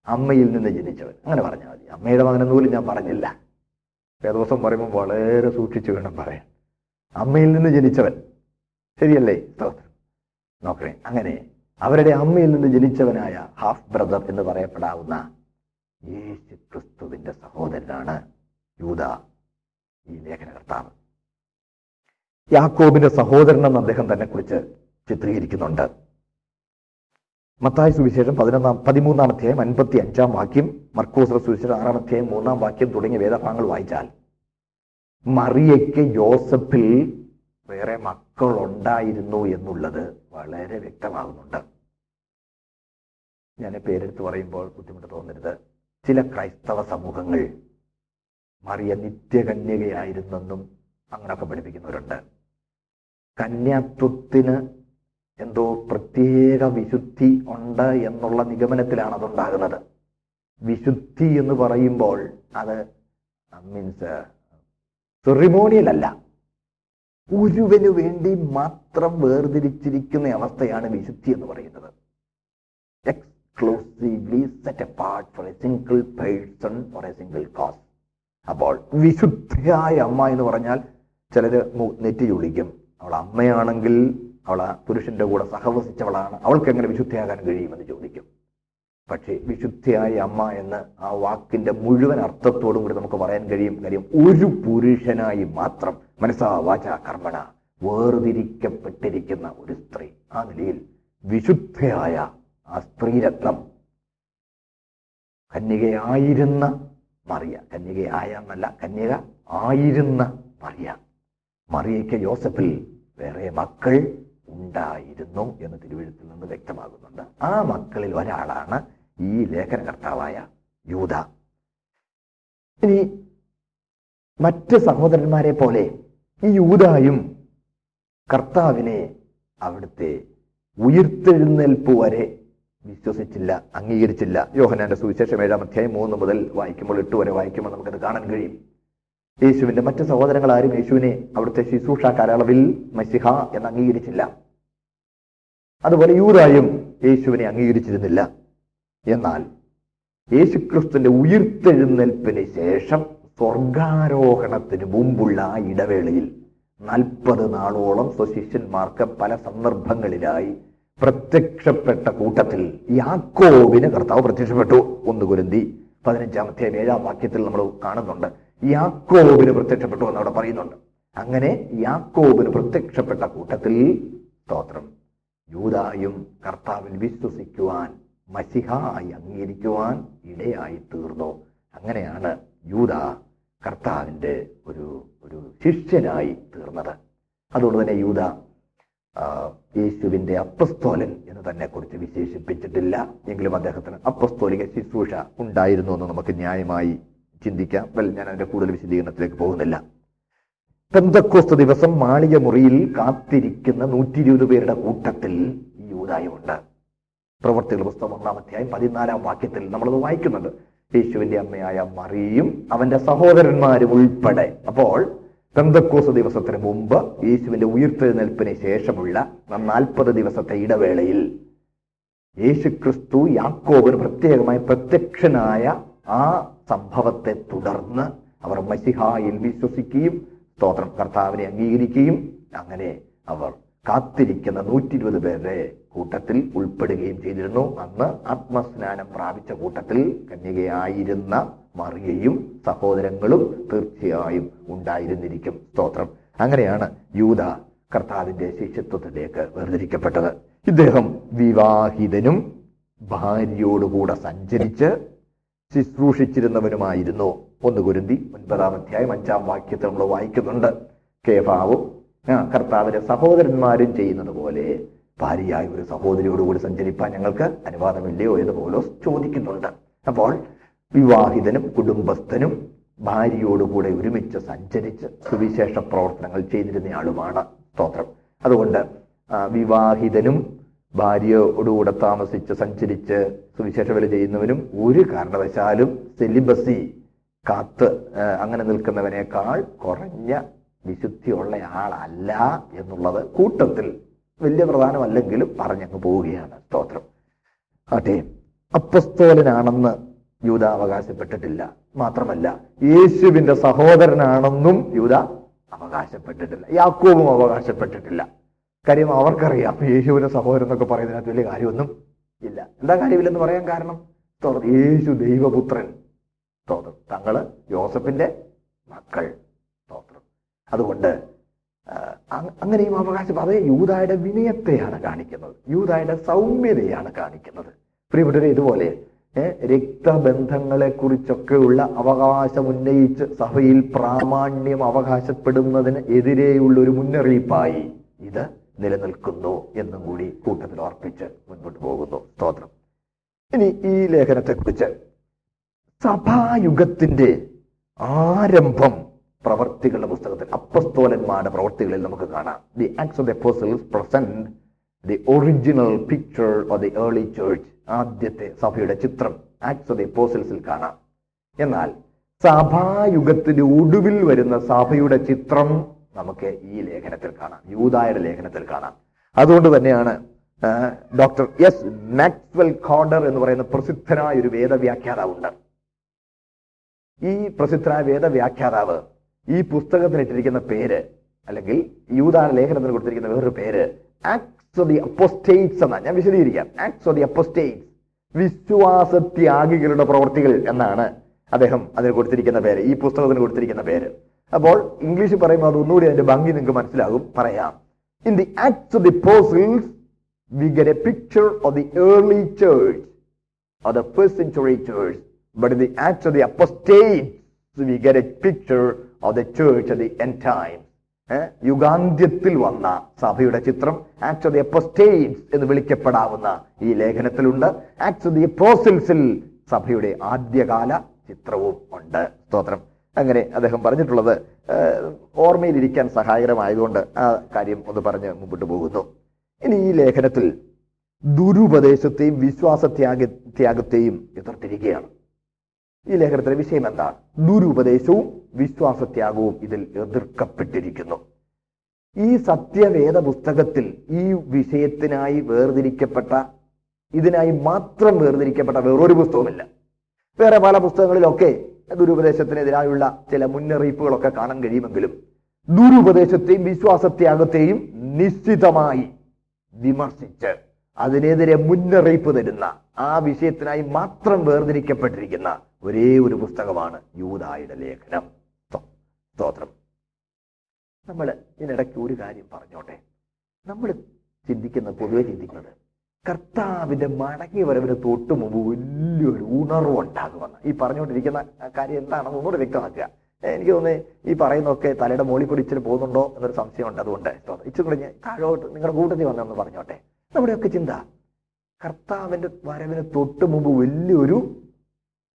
അമ്മയിൽ നിന്ന് ജനിച്ചവൻ. അങ്ങനെ പറഞ്ഞാൽ മതി. അമ്മയുടെ മകനെന്ന് പോലും ഞാൻ പറഞ്ഞില്ല. ദിവസം പറയുമ്പോൾ വളരെ സൂക്ഷിച്ചു വേണം പറയാൻ. അമ്മയിൽ നിന്ന് ജനിച്ചവൻ. ശരിയല്ലേ? നോക്കണേ. അങ്ങനെ അവരുടെ അമ്മയിൽ നിന്ന് ജനിച്ചവനായ ഹാഫ് ബ്രദർ എന്ന് പറയപ്പെടാവുന്ന യേശു ക്രിസ്തുവിന്റെ സഹോദരനാണ് യൂത ഈ ലേഖനകർത്താവ്. യാക്കോബിന്റെ സഹോദരൻ എന്ന് അദ്ദേഹം തന്നെ കുറിച്ച് ചിത്രീകരിക്കുന്നുണ്ട്. മത്തായ സുവിശേഷം പതിനൊന്നാം പതിമൂന്നാം അധ്യായം അൻപത്തി അഞ്ചാം വാക്യം മർക്കോസ് സുവിശേഷം ആറാം അധ്യായം മൂന്നാം വാക്യം തുടങ്ങിയ വേദഭാഗങ്ങൾ വായിച്ചാൽ മറിയയ്ക്ക് യോസഫിൽ വേറെ മക്കളുണ്ടായിരുന്നു എന്നുള്ളത് വളരെ വ്യക്തമാകുന്നുണ്ട്. ഞാൻ പേരെടുത്ത് പറയുമ്പോൾ ബുദ്ധിമുട്ട് തോന്നരുത്. ചില ക്രൈസ്തവ സമൂഹങ്ങൾ മറിയ നിത്യകന്യകയായിരുന്നെന്നും അങ്ങനൊക്കെ പഠിപ്പിക്കുന്നവരുണ്ട്. കന്യാത്വത്തിന് എന്തോ പ്രത്യേക വിശുദ്ധി ഉണ്ട് എന്നുള്ള നിഗമനത്തിലാണ് അതുണ്ടാകുന്നത്. വിശുദ്ധി എന്ന് പറയുമ്പോൾ അത് മീൻസ് സെറിമോണിയൽ അല്ല. ഒരുവന് വേണ്ടി മാത്രം വേർതിരിച്ചിരിക്കുന്ന അവസ്ഥയാണ് വിശുദ്ധി എന്ന് പറയുന്നത്. Exclusively set apart for a single person for a single cause അപ്പോൾ വിശുദ്ധയായ അമ്മ എന്ന് പറഞ്ഞാൽ ചിലര് നെറ്റി ചുളിക്കും അവൾ അമ്മയാണെങ്കിൽ അവൾ പുരുഷന്റെ കൂടെ സഹവസിച്ചവളാണ്. അവൾക്ക് എങ്ങനെ വിശുദ്ധയാകാൻ കഴിയുമെന്ന് ചോദിക്കും. പക്ഷേ വിശുദ്ധയായ അമ്മ എന്ന് ആ വാക്കിന്റെ മുഴുവൻ അർത്ഥത്തോടും കൂടി നമുക്ക് പറയാൻ കഴിയും. കാര്യം ഒരു പുരുഷനായി മാത്രം മനസ്സാ വാച കർമ്മണ വേർതിരിക്കപ്പെട്ടിരിക്കുന്ന ഒരു സ്ത്രീ. ആ നിലയിൽ വിശുദ്ധയായ ആ സ്ത്രീരത്നം കന്യകയായിരുന്ന മറിയ കന്യകയായ എന്നല്ല കന്യക ആയിരുന്ന മറിയ. മറിയയ്ക്ക് യോസഫിൽ വേറെ മക്കൾ ഉണ്ടായിരുന്നു എന്ന് തിരുവഴുത്തിൽ നിന്ന് വ്യക്തമാകുന്നുണ്ട്. ആ മക്കളിൽ ഒരാളാണ് ഈ ലേഖനകർത്താവായ യൂത. ഇനി മറ്റ് സഹോദരന്മാരെ പോലെ ഈ യൂതായും കർത്താവിനെ അവിടുത്തെ ഉയർത്തെഴുന്നേൽപ്പ് വരെ വിശ്വസിച്ചില്ല അംഗീകരിച്ചില്ല. യോഹനാന്റെ സുവിശേഷം ഏഴാം അധ്യായം മൂന്ന് മുതൽ വായിക്കുമ്പോൾ എട്ട് വരെ വായിക്കുമ്പോൾ നമുക്കത് കാണാൻ കഴിയും. യേശുവിന്റെ മറ്റ് സഹോദരങ്ങൾ ആരും യേശുവിനെ അവിടുത്തെ ശുശ്രൂഷ കാലയളവിൽ മസിഹ എന്ന് അംഗീകരിച്ചില്ല. അതുപോലെ യൂതായും യേശുവിനെ അംഗീകരിച്ചിരുന്നില്ല. എന്നാൽ യേശുക്രിസ്തുവിന്റെ ഉയർത്തെഴുന്നേൽപ്പിന് ശേഷം സ്വർഗാരോഹണത്തിന് മുമ്പുള്ള ആ ഇടവേളയിൽ നാൽപ്പത് നാളോളം സ്വശിഷ്യന്മാർക്ക് പല സന്ദർഭങ്ങളിലായി പ്രത്യക്ഷപ്പെട്ട കൂട്ടത്തിൽ യാക്കോബിന് കർത്താവ് പ്രത്യക്ഷപ്പെട്ടു. ഒന്ന് കുരുന്തി പതിനഞ്ചാമത്തെ ഏഴാം വാക്യത്തിൽ നമ്മൾ കാണുന്നുണ്ട്. യാക്കോബിന് പ്രത്യക്ഷപ്പെട്ടു എന്ന് അവിടെ പറയുന്നുണ്ട്. അങ്ങനെ യാക്കോബിന് പ്രത്യക്ഷപ്പെട്ട കൂട്ടത്തിൽ സ്തോത്രം. യൂതായും കർത്താവിൽ വിശ്വസിക്കുവാൻ മസിഹായി അംഗീകരിക്കുവാൻ ഇടയായി തീർന്നു അങ്ങനെയാണ് യൂത കർത്താവിന്റെ ഒരു ഒരു ശിഷ്യനായി തീർന്നത്. അതുകൊണ്ട് തന്നെ യൂത യേശുവിന്റെ അപ്പസ്തോലൻ എന്ന് തന്നെ കുറിച്ച് വിശേഷിപ്പിച്ചിട്ടില്ല. എങ്കിലും അദ്ദേഹത്തിന് അപ്പസ്തോലിക ശുശ്രൂഷ ഉണ്ടായിരുന്നു എന്ന് നമുക്ക് ന്യായമായി ചിന്തിക്കാം. വെൽ ഞാൻ അതിന്റെ കൂടുതൽ വിശദീകരണത്തിലേക്ക് പോകുന്നില്ല. പെന്തക്കോസ് ദിവസം മാളിക മുറിയിൽ കാത്തിരിക്കുന്ന നൂറ്റി ഇരുപത് പേരുടെ കൂട്ടത്തിൽ യൂതായുമുണ്ട് പ്രവർത്തികൾ പുസ്തകം ഒന്നാം അധ്യായം പതിനാലാം വാക്യത്തിൽ നമ്മളത് വായിക്കുന്നുണ്ട് യേശുവിന്റെ അമ്മയായ മറിയും അവന്റെ സഹോദരന്മാരും ഉൾപ്പെടെ. അപ്പോൾ പെന്തക്കോസ് ദിവസത്തിന് മുമ്പ് യേശുവിന്റെ ഉയർത്തെഴുന്നേൽപ്പിന് ശേഷമുള്ള നാൽപ്പത് ദിവസത്തെ ഇടവേളയിൽ യേശു ക്രിസ്തു യാക്കോബിന് പ്രത്യേകമായി പ്രത്യക്ഷനായ ആ സംഭവത്തെ തുടർന്ന് അവർ മസിഹായിൽ വിശ്വസിക്കുകയും സ്തോത്രം കർത്താവിനെ അംഗീകരിക്കുകയും അങ്ങനെ അവർ കാത്തിരിക്കുന്ന നൂറ്റി ഇരുപത് പേരുടെ കൂട്ടത്തിൽ ഉൾപ്പെടുകയും ചെയ്തിരുന്നു. അന്ന് ആത്മസ്നാനം പ്രാപിച്ച കൂട്ടത്തിൽ കന്യകയായിരുന്ന മറിയയും സഹോദരങ്ങളും തീർച്ചയായും ഉണ്ടായിരുന്നിരിക്കും. സ്തോത്രം. അങ്ങനെയാണ് യൂത കർത്താവിന്റെ ശിഷ്യത്വത്തിലേക്ക് വേർതിരിക്കപ്പെട്ടത്. ഇദ്ദേഹം വിവാഹിതനും ഭാര്യയോടുകൂടെ സഞ്ചരിച്ച് ശുശ്രൂഷിച്ചിരുന്നവനുമായിരുന്നു. ഒന്ന് കുരുന്തി ഒൻപതാം അധ്യായം അഞ്ചാം വാക്യത്തിൽ നമ്മൾ വായിക്കുന്നുണ്ട്. കേഫാവും കർത്താവിന്റെ സഹോദരന്മാരും ചെയ്യുന്നത് പോലെ ഭാര്യയായ ഒരു സഹോദരിയോടുകൂടി സഞ്ചരിപ്പാൻ ഞങ്ങൾക്ക് അനുവാദമില്ലയോ എന്ന് പോലോസ് ചോദിക്കുന്നുണ്ട്. അപ്പോൾ വിവാഹിതനും കുടുംബസ്ഥനും ഭാര്യയോടുകൂടെ ഒരുമിച്ച് സഞ്ചരിച്ച് സുവിശേഷ പ്രവർത്തനങ്ങൾ ചെയ്തിരുന്നയാളുമാണ് സ്തോത്രം. അതുകൊണ്ട് വിവാഹിതനും ഭാര്യയോടുകൂടെ താമസിച്ച് സഞ്ചരിച്ച് സുവിശേഷ വില ചെയ്യുന്നവനും ഒരു കാരണവശാലും സെലിബസി കാത്ത് അങ്ങനെ നിൽക്കുന്നവനേക്കാൾ കുറഞ്ഞ വിശുദ്ധിയുള്ള ആളല്ല എന്നുള്ളത് കൂട്ടത്തിൽ വലിയ പ്രധാനമല്ലെങ്കിലും പറഞ്ഞങ്ങ് പോവുകയാണ് സ്തോത്രം. അതെ അപ്പസ്തോലനാണെന്ന് യൂത അവകാശപ്പെട്ടിട്ടില്ല. മാത്രമല്ല യേശുവിന്റെ സഹോദരനാണെന്നും യൂത അവകാശപ്പെട്ടിട്ടില്ല. യാക്കോബും അവകാശപ്പെട്ടിട്ടില്ല. കാര്യം അവർക്കറിയാം യേശുവിന്റെ സഹോദരൻ എന്നൊക്കെ പറയുന്നതിനകത്ത് വലിയ കാര്യമൊന്നും ഇല്ല. എന്താ കാര്യമില്ലെന്ന് പറയാൻ കാരണം? യേശു ദൈവപുത്രൻ. തോന്നും തങ്ങൾ യോസഫിന്റെ മക്കൾ. അതുകൊണ്ട് അങ്ങനെയും അവകാശം അത് യൂതായുടെ വിനയത്തെയാണ് കാണിക്കുന്നത്. യൂതായുടെ സൗമ്യതയാണ് കാണിക്കുന്നത്. പ്രിയപ്പെട്ടവരെ ഇതുപോലെ രക്തബന്ധങ്ങളെ കുറിച്ചൊക്കെയുള്ള അവകാശം ഉന്നയിച്ച് സഭയിൽ പ്രാമാണ്യം അവകാശപ്പെടുന്നതിന് എതിരെയുള്ള ഒരു മുന്നറിയിപ്പായി ഇത് നിലനിൽക്കുന്നു എന്നും കൂടി കൂട്ടത്തിൽ ഓർപ്പിച്ച് മുൻപോട്ട് പോകുന്നു. സ്തോത്രം. ഇനി ഈ ലേഖനത്തെക്കുറിച്ച് സഭായുഗത്തിന്റെ ആരംഭം പ്രവർത്തികളുടെ പുസ്തകത്തിൽ അപ്പസ്തോലന്മാരുടെ പ്രവർത്തികളിൽ നമുക്ക് കാണാം. The Acts of the Apostles present the original picture of the early church ആദ്യത്തെ സഭയുടെ ചിത്രം ആക്സ് ഓഫ് ദി പേഴ്സൺസിൽ കാണാം. എന്നാൽ സഭായുഗത്തിന്റെ ഒടുവിൽ വരുന്ന സഭയുടെ ചിത്രം നമുക്ക് ഈ ലേഖനത്തിൽ കാണാം യൂതായുടെ ലേഖനത്തിൽ കാണാം. അതുകൊണ്ട് തന്നെയാണ് ഡോക്ടർ എസ് മാക്സ്വെൽ കോഡർ എന്ന് പറയുന്ന പ്രസിദ്ധനായ ഒരു വേദവ്യാഖ്യാതാവുണ്ട്. ഈ പ്രസിദ്ധനായ വേദവ്യാഖ്യാതാവ് ഈ പുസ്തകത്തിന് ഇട്ടിരിക്കുന്ന പേര് അല്ലെങ്കിൽ യൂതാന ലേഖനത്തിന് കൊടുത്തിരിക്കുന്ന വേറൊരു പേര് ആക്സ് ഓഫ് ദി അപ്പോസ്റ്റേറ്റ്സ് എന്നാണ് ഞാൻ വിശദീകരിക്കാം. ആക്സ് ഓഫ് ദി അപ്പോസ്റ്റേറ്റ്സ് വിശ്വാസത്യാഗികളുടെ പ്രവർത്തികൾ എന്നാണ് അദ്ദേഹം അതിന് കൊടുത്തിരിക്കുന്ന പേര് ഈ പുസ്തകത്തിന് കൊടുത്തിരിക്കുന്ന പേര്. അപ്പോൾ ഇംഗ്ലീഷിൽ പറയുമ്പോൾ അത് ഒന്നുകൂടി അതിന്റെ ഭംഗി നിങ്ങൾക്ക് മനസ്സിലാകും. പറയാം. In the Acts of the Apostles we get a picture of the early church of the first century church but in the Acts of the the Apostates, we get a picture of the church at the end time. ഏഹ്? യുഗാന്ത്യത്തിൽ വന്ന സഭയുടെ ചിത്രം act of the apostates എന്ന് വിളിക്കപ്പെടാവുന്ന ഈ ലേഖനത്തിലുണ്ട്. Act of the അപ്പോസിൽസിൽ സഭയുടെ ആദ്യകാല ചിത്രവും ഉണ്ട്. സ്തോത്രം. അങ്ങനെ അദ്ദേഹം പറഞ്ഞിട്ടുള്ളത് ഓർമ്മയിലിരിക്കാൻ സഹായകരമായതുകൊണ്ട് ആ കാര്യം ഒന്ന് പറഞ്ഞ് മുമ്പോട്ട് പോകുന്നു. ഇനി ഈ ലേഖനത്തിൽ ദുരുപദേശത്തെയും വിശ്വാസത്യാഗ ത്യാഗത്തെയും എതിർത്തിരിക്കുകയാണ്. ഈ ലേഖനത്തിലെ വിഷയം എന്താണ് ദുരുപദേശവും വിശ്വാസത്യാഗവും ഇതിൽ എതിർക്കപ്പെട്ടിരിക്കുന്നു. ഈ സത്യവേദ പുസ്തകത്തിൽ ഈ വിഷയത്തിനായി വേർതിരിക്കപ്പെട്ട ഇതിനായി മാത്രം വേർതിരിക്കപ്പെട്ട വേറൊരു പുസ്തകമില്ല വേറെ പല പുസ്തകങ്ങളിലൊക്കെ ദുരുപദേശത്തിനെതിരായുള്ള ചില മുന്നറിയിപ്പുകളൊക്കെ കാണാൻ കഴിയുമെങ്കിലും ദുരുപദേശത്തെയും വിശ്വാസത്യാഗത്തെയും നിശ്ചിതമായി വിമർശിച്ച് അതിനെതിരെ മുന്നറിയിപ്പ് തരുന്ന ആ വിഷയത്തിനായി മാത്രം വേർതിരിക്കപ്പെട്ടിരിക്കുന്ന ഒരേ ഒരു പുസ്തകമാണ് യൂതായുടെ ലേഖനം. സ്തോ- സ്തോത്രം. നമ്മൾ ഇതിനിടയ്ക്ക് ഒരു കാര്യം പറഞ്ഞോട്ടെ. നമ്മൾ ചിന്തിക്കുന്ന പൊതുവെ ചിന്തിക്കുന്നത് കർത്താവിന്റെ മടങ്ങി വരവിന് തൊട്ട് മുമ്പ് വലിയൊരു ഉണർവ് ഉണ്ടാകുമെന്ന് ഈ പറഞ്ഞുകൊണ്ടിരിക്കുന്ന കാര്യം എന്താണെന്ന് ഒന്നുകൂടെ വ്യക്തമാക്കുക. എനിക്ക് തോന്നുന്നത് ഈ പറയുന്നൊക്കെ തലയുടെ മോളിൽ ഇച്ചിരി പോകുന്നുണ്ടോ എന്നൊരു സംശയമുണ്ട് അതുകൊണ്ട്. ഇച്ചിരി കൂടി താഴോട്ട് നിങ്ങളുടെ കൂട്ടത്തിൽ വന്നെന്ന് പറഞ്ഞോട്ടെ. നമ്മുടെയൊക്കെ ചിന്ത. കർത്താവിന്റെ വരവിന് തൊട്ട് മുമ്പ് വലിയൊരു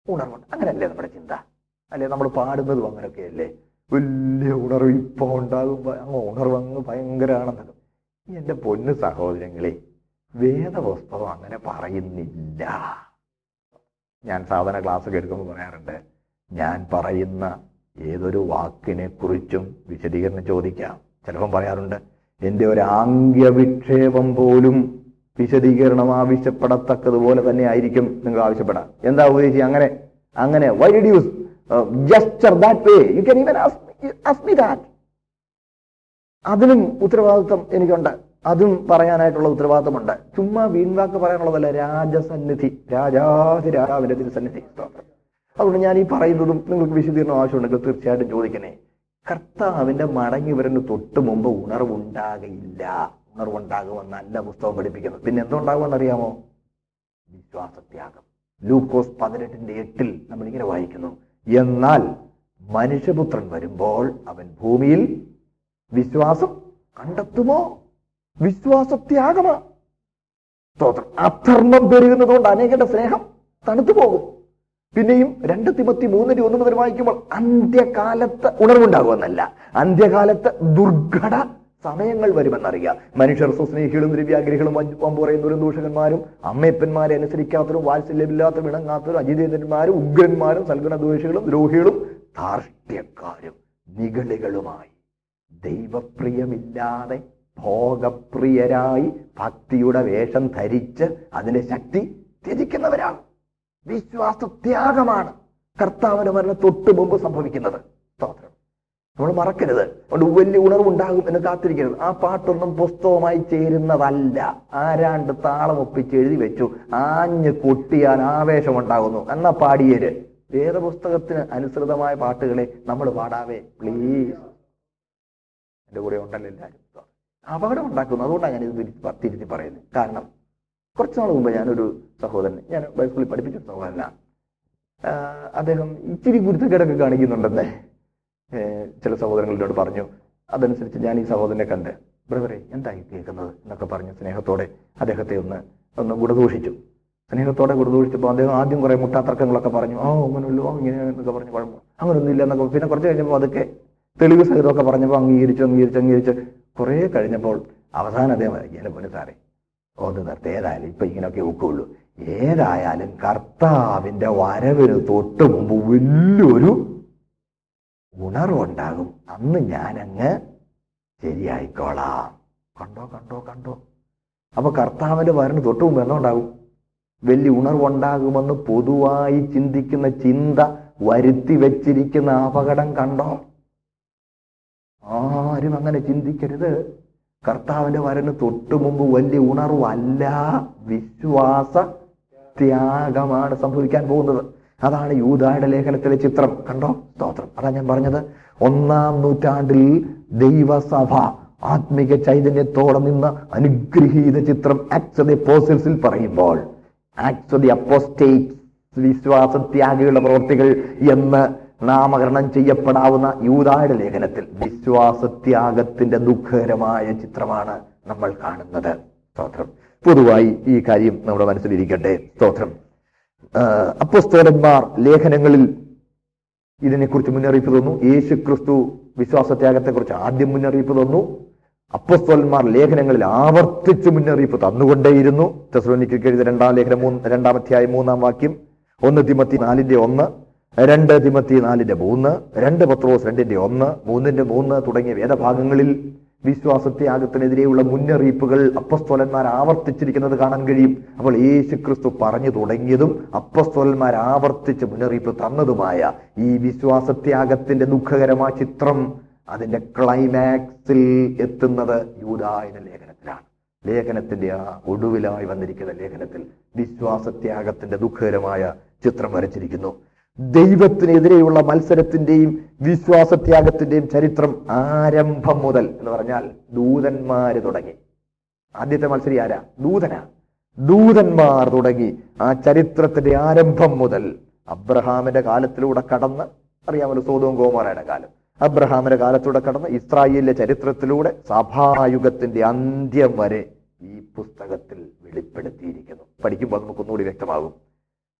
ഉണർവുണ്ട്. അങ്ങനെയല്ലേ നമ്മുടെ ചിന്ത? അല്ലെ? നമ്മൾ പാടുന്നതും അങ്ങനെയൊക്കെയല്ലേ? വലിയ ഉണർവ് ഇപ്പൊ ഉണ്ടാകുമ്പോൾ അങ്ങ് ഉണർവ് അങ്ങ് ഭയങ്കരമാണെന്നൊക്കെ എന്റെ പൊന്ന് സഹോദരങ്ങളെ വേദപുസ്തകം അങ്ങനെ പറയുന്നില്ല. ഞാൻ സാധാരണ ക്ലാസ് എടുക്കുമ്പോൾ പറയാറുണ്ട് ഞാൻ പറയുന്ന ഏതൊരു വാക്കിനെ കുറിച്ചും വിശദീകരണം ചോദിക്കാം. ചിലപ്പം പറയാറുണ്ട് എന്റെ ഒരു ആംഗ്യവിക്ഷേപം പോലും വിശദീകരണം ആവശ്യപ്പെടത്തക്കതുപോലെ തന്നെ ആയിരിക്കും നിങ്ങൾ ആവശ്യപ്പെടാം എന്താ ഉദ്ദേശിച്ചത്? അങ്ങനെ അങ്ങനെ why did use jester that way you can even that അതിനും ഉത്തരവാദിത്വം എനിക്കുണ്ട്. അതും പറയാനായിട്ടുള്ള ഉത്തരവാദിത്വമുണ്ട്. ചുമ്മാ വീൺവാക്ക് പറയാനുള്ളതല്ല രാജസന്നിധി രാജാതി രാജാവിന്റെ തിരുസന്നിധി അതുകൊണ്ട് ഞാൻ ഈ പറയുന്നതും നിങ്ങൾക്ക് വിശദീകരണം ആവശ്യമുണ്ടെങ്കിൽ തീർച്ചയായിട്ടും ചോദിക്കണേ. കർത്താവിന്റെ മടങ്ങി വരുന്ന തൊട്ട് മുമ്പ് ഉണർവുണ്ടാകയില്ല നല്ല പുസ്തകം പഠിപ്പിക്കുന്നത് പിന്നെ എന്തുണ്ടാകുമെന്ന് അറിയാമോ വിശ്വാസത്യാഗം. ലൂക്കോസ് പതിനെട്ടിന്റെ എട്ടിൽ നമ്മൾ ഇങ്ങനെ വായിക്കുന്നു. എന്നാൽ മനുഷ്യപുത്രൻ വരുമ്പോൾ അവൻ ഭൂമിയിൽ വിശ്വാസം കണ്ടെത്തുമോ? വിശ്വാസത്യാഗമാ. സ്തോത്രം. അധർമ്മം പെരുകുന്നതുകൊണ്ട് അനേകരുടെ സ്നേഹം തണുത്തു പോകും പിന്നെയും രണ്ട് തിമത്തി മൂന്നിന്റെ ഒന്ന് മുതൽ വായിക്കുമ്പോൾ അന്ത്യകാലത്ത് ഉണർവുണ്ടാകുമെന്നല്ല. അന്ത്യകാലത്ത് ദുർഘട സമയങ്ങൾ വരുമെന്നറിയാം. മനുഷ്യർ സുസ്നേഹികളും ദ്രവ്യാഗ്രഹികളും വമ്പുറയുന്നവരും ദൂഷകന്മാരും അമ്മയപ്പന്മാരെ അനുസരിക്കാത്തവരും വാത്സല്യമില്ലാത്തവരും ഇണങ്ങാത്തവരും അജിതേന്ദ്രന്മാരും ഉഗ്രന്മാരും സൽഗുണദ്വേഷികളും ദ്രോഹികളും ധാർഷ്ട്യക്കാരും നിഗളികളുമായി. ദൈവപ്രിയമില്ലാതെ ഭോഗപ്രിയരായി ഭക്തിയുടെ വേഷം ധരിച്ച് അതിന്റെ ശക്തി ത്യജിക്കുന്നവരാണ്. വിശ്വാസത്യാഗമാണ് കർത്താവിന്റെ മരണം തൊട്ട് മുമ്പ് സംഭവിക്കുന്നത്. സ്തോത്രം. നമ്മൾ മറക്കരുത്. അതുകൊണ്ട് വലിയ ഉണർവുണ്ടാകും എന്ന് കാത്തിരിക്കരുത്. ആ പാട്ടൊന്നും പുസ്തകമായി ചേരുന്നതല്ല. ആരാണ്ട് താളം ഒപ്പിച്ച് എഴുതി വെച്ചു. ആഞ്ഞ് കൊട്ടിയാൻ ആവേശം ഉണ്ടാകുന്നു എന്നാ പാടിയേര്. വേദപുസ്തകത്തിന് അനുസൃതമായ പാട്ടുകളെ നമ്മൾ പാടാവേ. പ്ലീസ്. എന്റെ കൂടെ ഉണ്ടല്ലോ എല്ലാവരും. അപകടം ഉണ്ടാക്കുന്നു അതുകൊണ്ടാണ് ഞാൻ ഇത് തിരിച്ച് പറയുന്നത്. കാരണം കുറച്ച് നാൾ മുമ്പ് ഞാനൊരു സഹോദരൻ ഞാൻ ബൈസ്കൂളിൽ പഠിപ്പിച്ച സഹോദരനാണ് അദ്ദേഹം ഇച്ചിരി ഗുരുത്തക്കേടൊക്കെ കാണിക്കുന്നുണ്ടെന്ന് ചില സഹോദരങ്ങളോട് പറഞ്ഞു. അതനുസരിച്ച് ഞാൻ ഈ സഹോദരനെ കണ്ട് ബ്രദറെ എന്തായി കേൾക്കുന്നത്? എന്നൊക്കെ പറഞ്ഞു സ്നേഹത്തോടെ അദ്ദേഹത്തെ ഒന്ന് ഒന്ന് ഗുണദൂഷിച്ചു. സ്നേഹത്തോടെ ഗുണദൂഷിച്ചപ്പോൾ അദ്ദേഹം ആദ്യം കുറെ മുട്ടാത്തർക്കങ്ങളൊക്കെ പറഞ്ഞു ഓ അങ്ങനെയുള്ളൂ ഇങ്ങനെ എന്നൊക്കെ പറഞ്ഞു കുഴപ്പം ഇല്ല എന്നൊക്കെ പിന്നെ കുറച്ച് കഴിഞ്ഞപ്പോൾ അതൊക്കെ തെളിവ് സഹിതമൊക്കെ പറഞ്ഞപ്പോൾ അംഗീകരിച്ചു അംഗീകരിച്ചു അംഗീകരിച്ച് കുറേ കഴിഞ്ഞപ്പോൾ അവസാനം അദ്ദേഹം എന്നെ പോലെ സാറേ. ഒന്ന് നിർത്തി. ഏതായാലും ഇപ്പൊ ഇങ്ങനെയൊക്കെ ഒക്കുള്ളൂ. ഏതായാലും കർത്താവിന്റെ വരവിന് തൊട്ട് മുമ്പ് വലിയൊരു ഉണർവുണ്ടാകും. അന്ന് ഞാനങ്ങ് ശരിയായിക്കോളാം. കണ്ടോ കണ്ടോ കണ്ടോ? അപ്പൊ കർത്താവിന്റെ വരന് തൊട്ട് മുമ്പ് എന്തുണ്ടാകും? വലിയ ഉണർവുണ്ടാകുമെന്ന് പൊതുവായി ചിന്തിക്കുന്ന ചിന്ത വരുത്തി വെച്ചിരിക്കുന്ന അപകടം കണ്ടോ? ആരും അങ്ങനെ ചിന്തിക്കരുത്. കർത്താവിന്റെ വരന് തൊട്ടു മുമ്പ് വലിയ ഉണർവല്ല വിശ്വാസ ത്യാഗമാണ് സംഭവിക്കാൻ പോകുന്നത്. അതാണ് യൂതായുടെ ലേഖനത്തിലെ ചിത്രം. കണ്ടോ? സ്തോത്രം. അതാ ഞാൻ പറഞ്ഞത്. ഒന്നാം നൂറ്റാണ്ടിൽ ദൈവസഭ ആത്മീക ചൈതന്യത്തോടെ നിന്ന് അനുഗ്രഹീത ചിത്രം ആക്സ് ദി പറയുമ്പോൾ ആക്സ് ദി അപ്പോസ്റ്റേറ്റ് വിശ്വാസത്യാഗികളുടെ പ്രവൃത്തികൾ എന്ന് നാമകരണം ചെയ്യപ്പെടാവുന്ന യൂതായുടെ ലേഖനത്തിൽ വിശ്വാസത്യാഗത്തിന്റെ ദുഃഖകരമായ ചിത്രമാണ് നമ്മൾ കാണുന്നത്. സ്തോത്രം. പൊതുവായി ഈ കാര്യം നമ്മുടെ മനസ്സിലിരിക്കട്ടെ. സ്തോത്രം. അപ്പോസ്തോലന്മാർ ലേഖനങ്ങളിൽ ഇതിനെക്കുറിച്ച് മുന്നറിയിപ്പ് തന്നു. യേശു ക്രിസ്തു വിശ്വാസത്യാഗത്തെക്കുറിച്ച് ആദ്യം മുന്നറിയിപ്പ് തന്നു. അപ്പസ്തോലന്മാർ ലേഖനങ്ങളിൽ ആവർത്തിച്ച് മുന്നറിയിപ്പ് തന്നുകൊണ്ടേയിരുന്നു. തെസ്ലോനിക്ക് എഴുതിയ രണ്ടാം ലേഖനം മൂന്ന് രണ്ടാം അധ്യായം മൂന്നാം വാക്യം ഒന്ന് തിമത്തി നാലിന്റെ ഒന്ന്. രണ്ട് തിമത്തി നാലിന്റെ മൂന്ന് രണ്ട് പത്രോസ് രണ്ടിന്റെ ഒന്ന് മൂന്നിന്റെ മൂന്ന് തുടങ്ങിയ വേദഭാഗങ്ങളിൽ വിശ്വാസത്യാഗത്തിനെതിരെയുള്ള മുന്നറിയിപ്പുകൾ അപ്പസ്തോലന്മാർ ആവർത്തിച്ചിരിക്കുന്നത് കാണാൻ കഴിയും. അപ്പോൾ യേശു ക്രിസ്തു പറഞ്ഞു തുടങ്ങിയതും അപ്പസ്തോലന്മാർ ആവർത്തിച്ച് മുന്നറിയിപ്പ് തന്നതുമായ ഈ വിശ്വാസത്യാഗത്തിന്റെ ദുഃഖകരമായ ചിത്രം അതിന്റെ ക്ലൈമാക്സിൽ എത്തുന്നത് യൂതായന ലേഖനത്തിലാണ്. ലേഖനത്തിന്റെ ആ ഒടുവിലായി വന്നിരിക്കുന്ന ലേഖനത്തിൽ വിശ്വാസത്യാഗത്തിന്റെ ദുഃഖകരമായ ചിത്രം വരച്ചിരിക്കുന്നു. ദൈവത്തിനെതിരെയുള്ള മത്സരത്തിന്റെയും വിശ്വാസത്യാഗത്തിന്റെയും ചരിത്രം ആരംഭം മുതൽ എന്ന് പറഞ്ഞാൽ ദൂതന്മാര് തുടങ്ങി. ആദ്യത്തെ മത്സരി ആരാ? ദൂതന. ദൂതന്മാർ തുടങ്ങി ആ ചരിത്രത്തിന്റെ ആരംഭം മുതൽ അബ്രഹാമിന്റെ കാലത്തിലൂടെ കടന്ന് അറിയാമല്ലോ സോതവും കോമാരയുടെ കാലം. അബ്രഹാമിന്റെ കാലത്തൂടെ കടന്ന് ഇസ്രായേലിന്റെ ചരിത്രത്തിലൂടെ സഭായുഗത്തിന്റെ അന്ത്യം വരെ ഈ പുസ്തകത്തിൽ വെളിപ്പെടുത്തിയിരിക്കുന്നു. പഠിക്കുമ്പോൾ നമുക്കൊന്നുകൂടി വ്യക്തമാകും.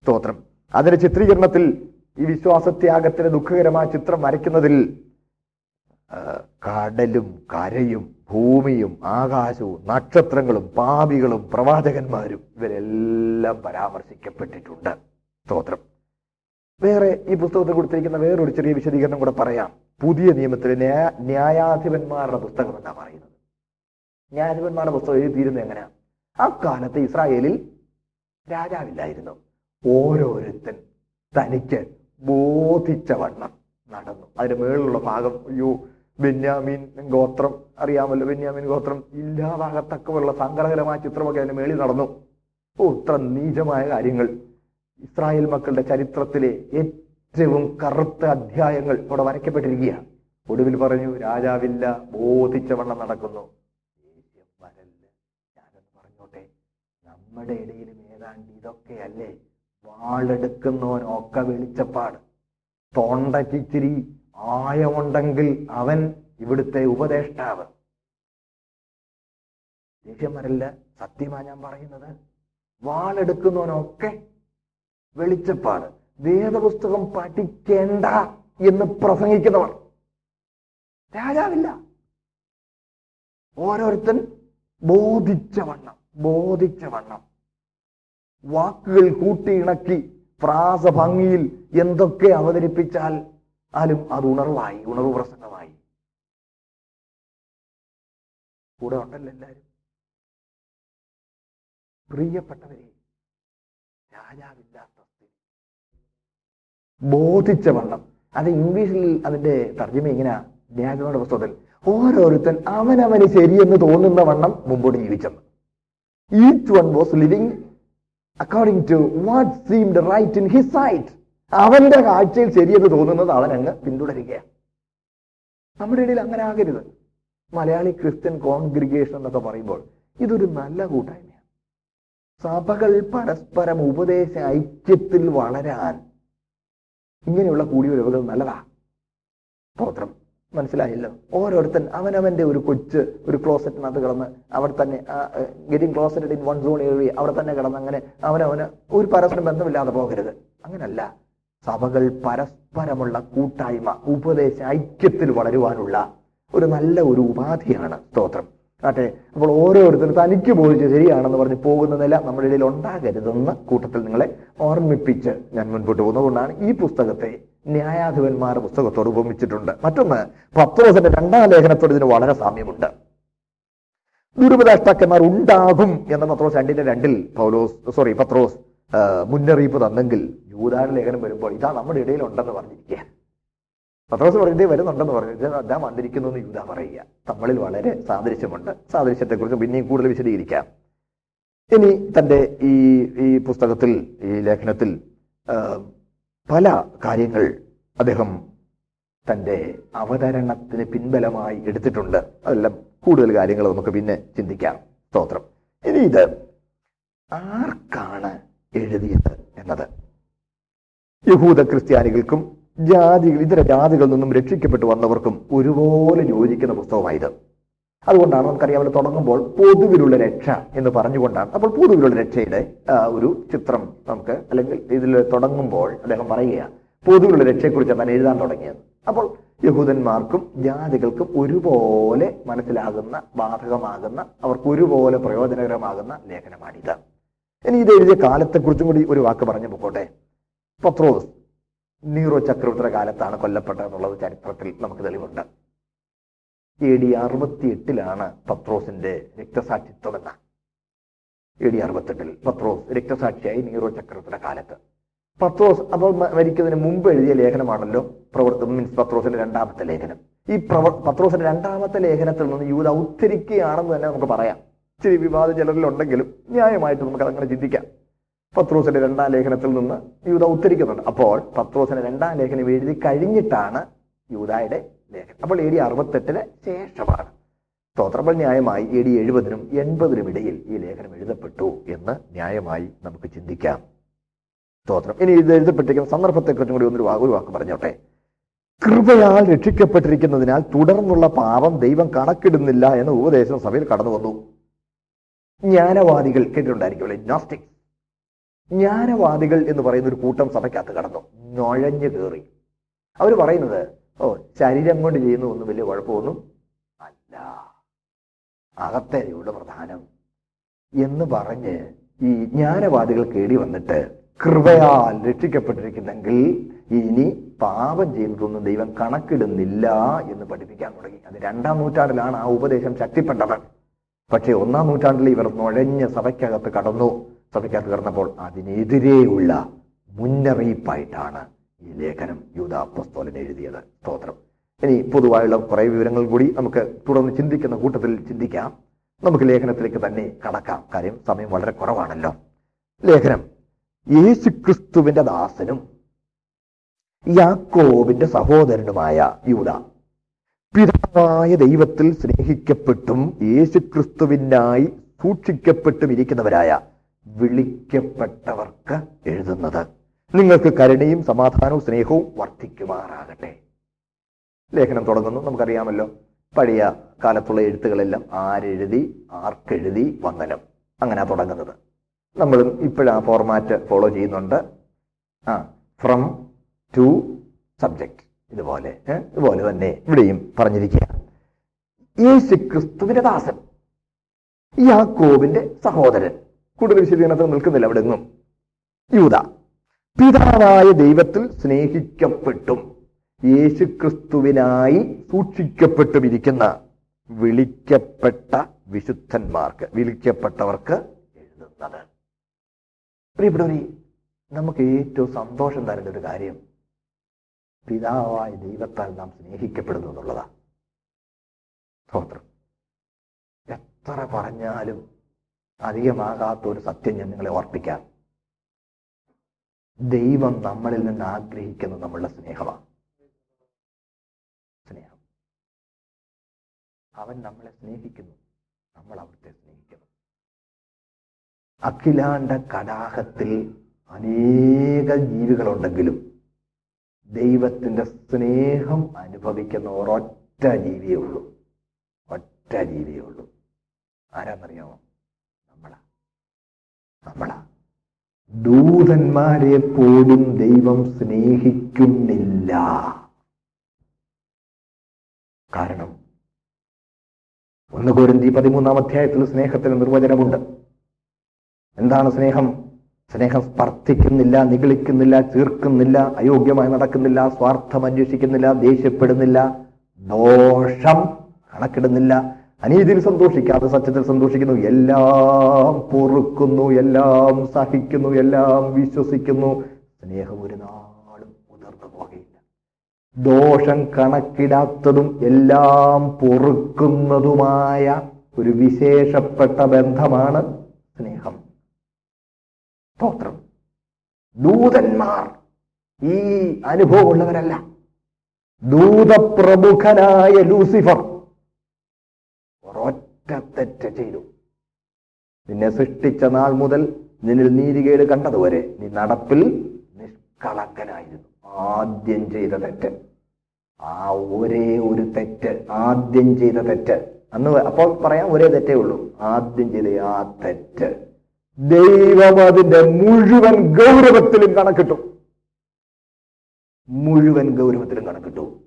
സ്തോത്രം. അതിന്റെ ചിത്രീകരണത്തിൽ ഈ വിശ്വാസത്യാഗത്തിന്റെ ദുഃഖകരമായ ചിത്രം വരയ്ക്കുന്നതിൽ കടലും കരയും ഭൂമിയും ആകാശവും നക്ഷത്രങ്ങളും പാപികളും പ്രവാചകന്മാരും ഇവരെല്ലാം പരാമർശിക്കപ്പെട്ടിട്ടുണ്ട്. സ്തോത്രം. വേറെ ഈ പുസ്തകത്തിൽ കൊടുത്തിരിക്കുന്ന വേറൊരു ചെറിയ വിശദീകരണം കൂടെ പറയാം. പുതിയ നിയമത്തിലെ ന്യായ ന്യായാധിപന്മാരുടെ പുസ്തകം എന്താ പറയുന്നത്. ന്യായാധിപന്മാരുടെ പുസ്തകം എഴുതി തീരുന്നത് എങ്ങനെയാ? ആ കാലത്ത് ഇസ്രായേലിൽ രാജാവില്ലായിരുന്നു. ഓരോരുത്തൻ തനിക്ക് ബോധിച്ച വണ്ണം നടന്നു. അതിന് മേളിലുള്ള ഭാഗം അയ്യോ ബെന്യാമീൻ ഗോത്രം അറിയാമല്ലോ. ബെന്യാമീൻ ഗോത്രം ഇല്ലാതാകത്തക്കമുള്ള സങ്കടകരമായ ചിത്രമൊക്കെ അതിന് മേളിൽ നടന്നു. ഓ ഇത്ര നീചമായ കാര്യങ്ങൾ. ഇസ്രായേൽ മക്കളുടെ ചരിത്രത്തിലെ ഏറ്റവും കറുത്ത അധ്യായങ്ങൾ അവിടെ വരയ്ക്കപ്പെട്ടിരിക്കുകയാണ്. ഒടുവിൽ പറഞ്ഞു രാജാവില്ല ബോധിച്ച വണ്ണം നടക്കുന്നു. വരല്ല. പറഞ്ഞോട്ടെ. നമ്മുടെ ഇടയിലും ഏതാണ്ട് ഇതൊക്കെയല്ലേ വാളെടുക്കുന്നവനൊക്കെ വെളിച്ചപ്പാട്. തൊണ്ടക്കിച്ചിരി ആയമുണ്ടെങ്കിൽ അവൻ ഇവിടുത്തെ ഉപദേഷ്ടാവ്. ദേഷ്യം സത്യമാ ഞാൻ പറയുന്നത്. വാളെടുക്കുന്നവനൊക്കെ വെളിച്ചപ്പാട്. വേദപുസ്തകം പഠിക്കേണ്ട എന്ന് പ്രസംഗിക്കുന്നവർ. രാജാവില്ല. ഓരോരുത്തൻ ബോധിച്ച വണ്ണം ബോധിച്ച വണ്ണം. വാക്കുകൾ കൂട്ടിയിണക്കി പ്രാസഭംഗിയിൽ എന്തൊക്കെ അവതരിപ്പിച്ചാൽ ആലും അത് ഉണർവായി ഉണർവ് പ്രസംഗമായി കൂടെ ഉണ്ടല്ലോ എല്ലാരും. പ്രിയപ്പെട്ടവരെ രാജാവില്ലാത്ത ബോധിച്ച വണ്ണം. അത് ഇംഗ്ലീഷിൽ അതിന്റെ തർജമ ഇങ്ങനെ ന്യായങ്ങളുടെ പുസ്തകത്തിൽ ഓരോരുത്തൻ അവനവന് ശരിയെന്ന് തോന്നുന്ന വണ്ണം മുമ്പോട്ട് ജീവിച്ചെന്ന്. Each one was living according to what seemed right in his sight അവന്റെ കാഴ്ചയിൽ ശരിയെന്ന് തോന്നുന്നത് അവൻ അങ്ങ് പിന്തുടരുകയാണ്. നമ്മുടെ ഇടയിൽ അങ്ങനെ ആകരുത്. മലയാളി ക്രിസ്ത്യൻ കോൺഗ്രിഗേഷൻ എന്നൊക്കെ പറയുമ്പോൾ ഇതൊരു നല്ല കൂട്ടായ്മയാണ്. സഭകൾ പരസ്പരം ഉപദേശ ഐക്യത്തിൽ വളരാൻ ഇങ്ങനെയുള്ള കൂടിയൊരുവകൾ നല്ലതാ. സ്തോത്രം മനസ്സിലായല്ലോ. ഓരോരുത്തൻ അവനവന്റെ ഒരു കൊച്ച് ഒരു ക്ലോസറ്റിനകത്ത് കിടന്ന് അവിടെ തന്നെ getting closeted in one zone area അവിടെ തന്നെ കിടന്ന് അങ്ങനെ അവനവന് ഒരു പരസ്പരം ബന്ധമില്ലാതെ പോകരുത്. അങ്ങനല്ല. സഭകൾ പരസ്പരമുള്ള കൂട്ടായ്മ ഉപദേശ ഐക്യത്തിൽ വളരുവാനുള്ള ഒരു നല്ല ഒരു ഉപാധിയാണ് സ്തോത്രം. ആട്ടെ അപ്പോൾ ഓരോരുത്തരും തനിക്ക് ബോധിച്ച് ശരിയാണെന്ന് പറഞ്ഞ് പോകുന്ന നില നമ്മുടെ ഇടയിൽ ഉണ്ടാകരുതെന്ന് കൂട്ടത്തിൽ നിങ്ങളെ ഓർമ്മിപ്പിച്ച് ഞാൻ മുൻപോട്ട് പോകുന്നതുകൊണ്ടാണ് ഈ പുസ്തകത്തെ ന്യായാധിപന്മാർ പുസ്തകത്തോട് ഉപമിച്ചിട്ടുണ്ട്. മറ്റൊന്ന് പത്രോസിന്റെ രണ്ടാം ലേഖനത്തോട് ഇതിന് വളരെ സാമ്യമുണ്ട്. ദുരുപദേഷ്ടാക്കന്മാർ ഉണ്ടാകും എന്ന പത്രോസ് രണ്ടിന്റെ രണ്ടിൽ പൗലോസ് സോറി പത്രോസ് മുന്നറിയിപ്പ് തന്നെങ്കിൽ യൂതാന്റെ ലേഖനം വരുമ്പോൾ ഇതാ നമ്മുടെ ഇടയിൽ ഉണ്ടെന്ന് പറഞ്ഞിരിക്കുക പത്രോസ് പറയുന്നത് വരുന്നുണ്ടെന്ന് പറഞ്ഞു. അതാ വന്നിരിക്കുന്നു എന്ന് യൂത പറയുക. തമ്മിൽ വളരെ സാദൃശ്യമുണ്ട്. സാദൃശ്യത്തെക്കുറിച്ച് പിന്നെയും കൂടുതൽ വിശദീകരിക്കാം. ഇനി തന്റെ ഈ ഈ പുസ്തകത്തിൽ ഈ ലേഖനത്തിൽ പല കാര്യങ്ങൾ അദ്ദേഹം തന്റെ അവതരണത്തിന് പിൻബലമായി എടുത്തിട്ടുണ്ട്. അതെല്ലാം കൂടുതൽ കാര്യങ്ങൾ നമുക്ക് പിന്നെ ചിന്തിക്കാം. സ്തോത്രം. ഇനി ഇത് ആർക്കാണ് എഴുതിയത് എന്നത്? യഹൂദ ക്രിസ്ത്യാനികൾക്കും ജാതി ഇതര ജാതികളിൽ നിന്നും രക്ഷിക്കപ്പെട്ടു വന്നവർക്കും ഒരുപോലെ യോജിക്കുന്ന പുസ്തകമായത്. അതുകൊണ്ടാണ് നമുക്കറിയാം അവിടെ തുടങ്ങുമ്പോൾ പൊതുവിലുള്ള രക്ഷ എന്ന് പറഞ്ഞുകൊണ്ടാണ്. അപ്പോൾ പൊതുവിലുള്ള രക്ഷയുടെ ഒരു ചിത്രം നമുക്ക് അല്ലെങ്കിൽ ഇതിൽ തുടങ്ങുമ്പോൾ അദ്ദേഹം പറയുക പൊതുവിലുള്ള രക്ഷയെക്കുറിച്ച് താൻ എഴുതാൻ തുടങ്ങിയത്? അപ്പോൾ യഹൂദന്മാർക്കും ജാതികൾക്കും ഒരുപോലെ മനസ്സിലാകുന്ന ബാധകമാകുന്ന അവർക്ക് ഒരുപോലെ പ്രയോജനകരമാകുന്ന ലേഖനമാണിത്. ഇനി ഇത് എഴുതിയ കാലത്തെക്കുറിച്ചും കൂടി ഒരു വാക്ക് പറഞ്ഞു പോക്കോട്ടെ. പത്രോസ് നീറോ ചക്രവർത്തിയുടെ കാലത്താണ് കൊല്ലപ്പെട്ടത് എന്നുള്ളത് ചരിത്രത്തിൽ നമുക്ക് തെളിവുണ്ട്. എ ഡി അറുപത്തി എട്ടിലാണ് പത്രോസിന്റെ രക്തസാക്ഷിത്വം എന്ന എ ഡി അറുപത്തെട്ടിൽ പത്രോസ് രക്തസാക്ഷിയായി നീറോ ചക്രവർത്തിയുടെ കാലത്ത്. പത്രോസ് അപ്പോൾ മരിക്കുന്നതിന് മുമ്പ് എഴുതിയ ലേഖനമാണല്ലോ പ്രവർത്തി മീൻസ് പത്രോസിന്റെ രണ്ടാമത്തെ ലേഖനം. ഈ പ്രവർ പത്രോസിന്റെ രണ്ടാമത്തെ ലേഖനത്തിൽ നിന്ന് യൂത ഉദ്ധരിക്കുകയാണെന്ന് തന്നെ നമുക്ക് പറയാം. ഇച്ചിരി വിവാദ ചിലരിലുണ്ടെങ്കിലും ന്യായമായിട്ട് നമുക്ക് അതങ്ങനെ ചിന്തിക്കാം. പത്രോസിന്റെ രണ്ടാം ലേഖനത്തിൽ നിന്ന് യൂത ഉദ്ധരിക്കുന്നുണ്ട്. അപ്പോൾ പത്രോസിന്റെ രണ്ടാം ലേഖനം എഴുതി കഴിഞ്ഞിട്ടാണ് യൂതായുടെ ലേഖനം അപ്പോൾ എ ഡി അറുപത്തെട്ടിന് ശേഷമാണ്. സ്തോത്രപ്പോൾ ന്യായമായി എ ഡി എഴുപതിനും എൺപതിനും ഇടയിൽ ഈ ലേഖനം എഴുതപ്പെട്ടു എന്ന് ന്യായമായി നമുക്ക് ചിന്തിക്കാം. സ്തോത്രം. ഇനി ഇത് എഴുതപ്പെട്ടിരിക്കുന്ന സന്ദർഭത്തെക്കുറിച്ചും കൂടി ഒന്നൊരു ഒരു വാക്ക് പറഞ്ഞോട്ടെ. കൃപയാൽ രക്ഷിക്കപ്പെട്ടിരിക്കുന്നതിനാൽ തുടർന്നുള്ള പാപം ദൈവം കണക്കിടുന്നില്ല എന്ന ഉപദേശം സഭയിൽ കടന്നു വന്നു. ജ്ഞാനവാദികൾ കേട്ടിട്ടുണ്ടായിരിക്കുമല്ലേ നോസ്റ്റിക് ജ്ഞാനവാദികൾ എന്ന് പറയുന്ന ഒരു കൂട്ടം സഭയ്ക്കകത്ത് കടന്നു. നുഴഞ്ഞു കയറി. അവർ പറയുന്നത് ഓ ശരീരം കൊണ്ട് ചെയ്യുന്ന ഒന്നും വലിയ കുഴപ്പമൊന്നും അല്ല. ഇവിടെ പ്രധാനം. എന്ന് പറഞ്ഞ് ഈ ജ്ഞാനവാദികൾ കേടി വന്നിട്ട് കൃപയാൽ രക്ഷിക്കപ്പെട്ടിരിക്കുന്നെങ്കിൽ ഇനി പാപം ചെയ്യുന്നതൊന്നും ദൈവം കണക്കിടുന്നില്ല എന്ന് പഠിപ്പിക്കാൻ തുടങ്ങി. അത് രണ്ടാം നൂറ്റാണ്ടിലാണ് ആ ഉപദേശം ശക്തിപ്പെട്ടത്. പക്ഷേ ഒന്നാം നൂറ്റാണ്ടിൽ ഇവർ നുഴഞ്ഞ് സഭയ്ക്കകത്ത് കടന്നു. സഭയ്ക്കകത്ത് കടന്നപ്പോൾ അതിനെതിരെയുള്ള മുന്നറിയിപ്പായിട്ടാണ് ഈ ലേഖനം യൂതാപ്പസ്തോലൻ എഴുതിയത്. സ്തോത്രം. ഇനി പൊതുവായുള്ള കുറേ വിവരങ്ങൾ കൂടി നമുക്ക് തുടർന്ന് ചിന്തിക്കുന്ന കൂട്ടത്തിൽ ചിന്തിക്കാം. നമുക്ക് ലേഖനത്തിലേക്ക് തന്നെ കടക്കാം. കാര്യം സമയം വളരെ കുറവാണല്ലോ. ലേഖനം. യേശു ക്രിസ്തുവിന്റെ ദാസനും യാക്കോവിന്റെ സഹോദരനുമായ യൂത പിതാവായ ദൈവത്തിൽ സ്നേഹിക്കപ്പെട്ടും യേശുക്രിസ്തുവിനായി സൂക്ഷിക്കപ്പെട്ടും ഇരിക്കുന്നവരായ വിളിക്കപ്പെട്ടവർക്ക് എഴുതുന്നത്. നിങ്ങൾക്ക് കരുണയും സമാധാനവും സ്നേഹവും വർദ്ധിക്കുമാറാകട്ടെ. ലേഖനം തുടങ്ങുന്നു. നമുക്കറിയാമല്ലോ പഴയ കാലത്തുള്ള എഴുത്തുകളെല്ലാം ആരെഴുതി ആർക്കെഴുതി വന്ദനം അങ്ങനെ തുടങ്ങുന്നത്. നമ്മളും ഇപ്പോഴും ആ ഫോർമാറ്റ് ഫോളോ ചെയ്യുന്നുണ്ട്. ആ ഫ്രം ടു സബ്ജക്റ്റ് ഇതുപോലെ ഇതുപോലെ തന്നെ ഇവിടെയും പറഞ്ഞിരിക്കുക യേശു ക്രിസ്തുവിന്റെ ദാസൻ. യാക്കോബിന്റെ സഹോദരൻ. കൂടുതൽ വിശദീകരണത്തിൽ നിൽക്കുന്നില്ല അവിടെ നിന്നും യൂത. പിതാവായ ദൈവത്തിൽ സ്നേഹിക്കപ്പെട്ടും യേശുക്രിസ്തുവിനായി സൂക്ഷിക്കപ്പെട്ടും ഇരിക്കുന്ന വിളിക്കപ്പെട്ട വിശുദ്ധന്മാർക്ക് വിളിക്കപ്പെട്ടവർക്ക് എഴുതുന്നത്. പ്രിയപ്പെട്ടവരെ നമുക്ക് ഏറ്റവും സന്തോഷം തരേണ്ട ഒരു കാര്യം പിതാവായ ദൈവത്താൽ നാം സ്നേഹിക്കപ്പെടുന്നു എന്നുള്ളതാണ് സ്തോത്രം എത്ര പറഞ്ഞാലും അധികമാകാത്ത ഒരു സത്യം ഞാൻ നിങ്ങളെ ഓർപ്പിക്കാം. ദൈവം നമ്മളിൽ നിന്ന് ആഗ്രഹിക്കുന്നത് നമ്മളുടെ സ്നേഹമാണ്. സ്നേഹം. അവൻ നമ്മളെ സ്നേഹിക്കുന്നു. നമ്മൾ അവിടുത്തെ സ്നേഹിക്കുന്നു. അഖിലാണ്ട കടാഹത്തിൽ അനേക ജീവികളുണ്ടെങ്കിലും ദൈവത്തിന്റെ സ്നേഹം അനുഭവിക്കുന്ന ഒരൊറ്റ ജീവിയേ ഉള്ളൂ. ഒറ്റ ജീവിയേ ഉള്ളൂ. ആരാന്നറിയാമോ നമ്മളാ നമ്മളാ ദൂതന്മാരെ പോലും ദൈവം സ്നേഹിക്കുന്നില്ല. കാരണം ഒന്ന് കോരിന്തി പതിമൂന്നാം അധ്യായത്തിൽ സ്നേഹത്തിന് നിർവചനമുണ്ട്. എന്താണ് സ്നേഹം? സ്നേഹം സ്പർദ്ധിക്കുന്നില്ല നിഗളിക്കുന്നില്ല ചീർക്കുന്നില്ല അയോഗ്യമായി നടക്കുന്നില്ല സ്വാർത്ഥം അന്വേഷിക്കുന്നില്ല ദേഷ്യപ്പെടുന്നില്ല ദോഷം കണക്കിടുന്നില്ല. അനീതിയിൽ സന്തോഷിക്കാതെ സത്യത്തിൽ സന്തോഷിക്കുന്നു. എല്ലാം പൊറുക്കുന്നു എല്ലാം സഹിക്കുന്നു എല്ലാം വിശ്വസിക്കുന്നു. സ്നേഹം ഒരു നാളും ഉണർന്നു പോകയില്ല. ദോഷം കണക്കിടാത്തതും എല്ലാം പൊറുക്കുന്നതുമായ ഒരു വിശേഷപ്പെട്ട ബന്ധമാണ് സ്നേഹം. സ്തോത്രം. ദൂതന്മാർ ഈ അനുഭവമുള്ളവരല്ല. ദൂതപ്രമുഖനായ ലൂസിഫർ തെറ്റ് ചെയ്തു. നിന്നെ സൃഷ്ടിച്ച നാൾ മുതൽ നിന്നിൽ നീതികേട് കണ്ടതുവരെ നീ നടപ്പിൽ നിഷ്കളങ്കനായിരുന്നു. ആദ്യം ചെയ്ത തെറ്റ്. ആ ഒരേ ഒരു തെറ്റ് ആദ്യം ചെയ്ത തെറ്റ്. അന്ന് അപ്പോൾ പറയാം ഒരേ തെറ്റേ ഉള്ളൂ. ആദ്യം ചെയ്ത ആ തെറ്റ്. ദൈവം അതിന്റെ മുഴുവൻ ഗൗരവത്തിലും കണക്കിട്ടു. മുഴുവൻ ഗൗരവത്തിലും കണക്കിട്ടു.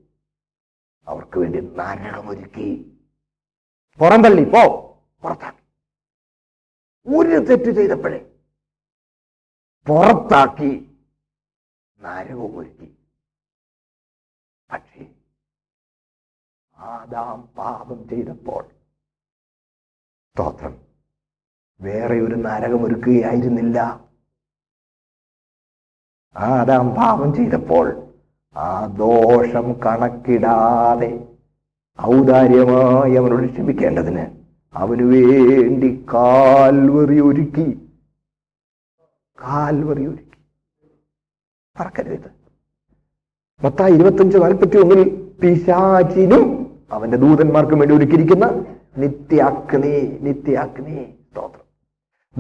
അവർക്ക് വേണ്ടി നരകമൊരുക്കി പുറന്തള്ളി പോ പുറത്താക്കി. ഒരു തെറ്റ് ചെയ്തപ്പോഴേ പുറത്താക്കി നരകവും ഒരുക്കി. പക്ഷേ ആദാം പാപം ചെയ്തപ്പോൾ സ്തോത്രം. വേറെ ഒരു നരകം ഒരുക്കുകയായിരുന്നില്ല. ആദാം പാപം ചെയ്തപ്പോൾ ആ ദോഷം കണക്കിടാതെ ഔദാര്യമായി അവനോട് ക്ഷമിക്കേണ്ടതിന് അവന് വേണ്ടി കാൽവറി ഒരുക്കി. കാൽവറി ഒരുക്കി. പറക്കരുത്. മൊത്തം ഇരുപത്തഞ്ച് നാൽപ്പത്തി ഒന്നിൽ പിശാചിനും അവന്റെ ദൂതന്മാർക്കും വേണ്ടി ഒരുക്കിയിരിക്കുന്ന നിത്യാഗ്നി നിത്യാഗ്നി സ്തോത്രം.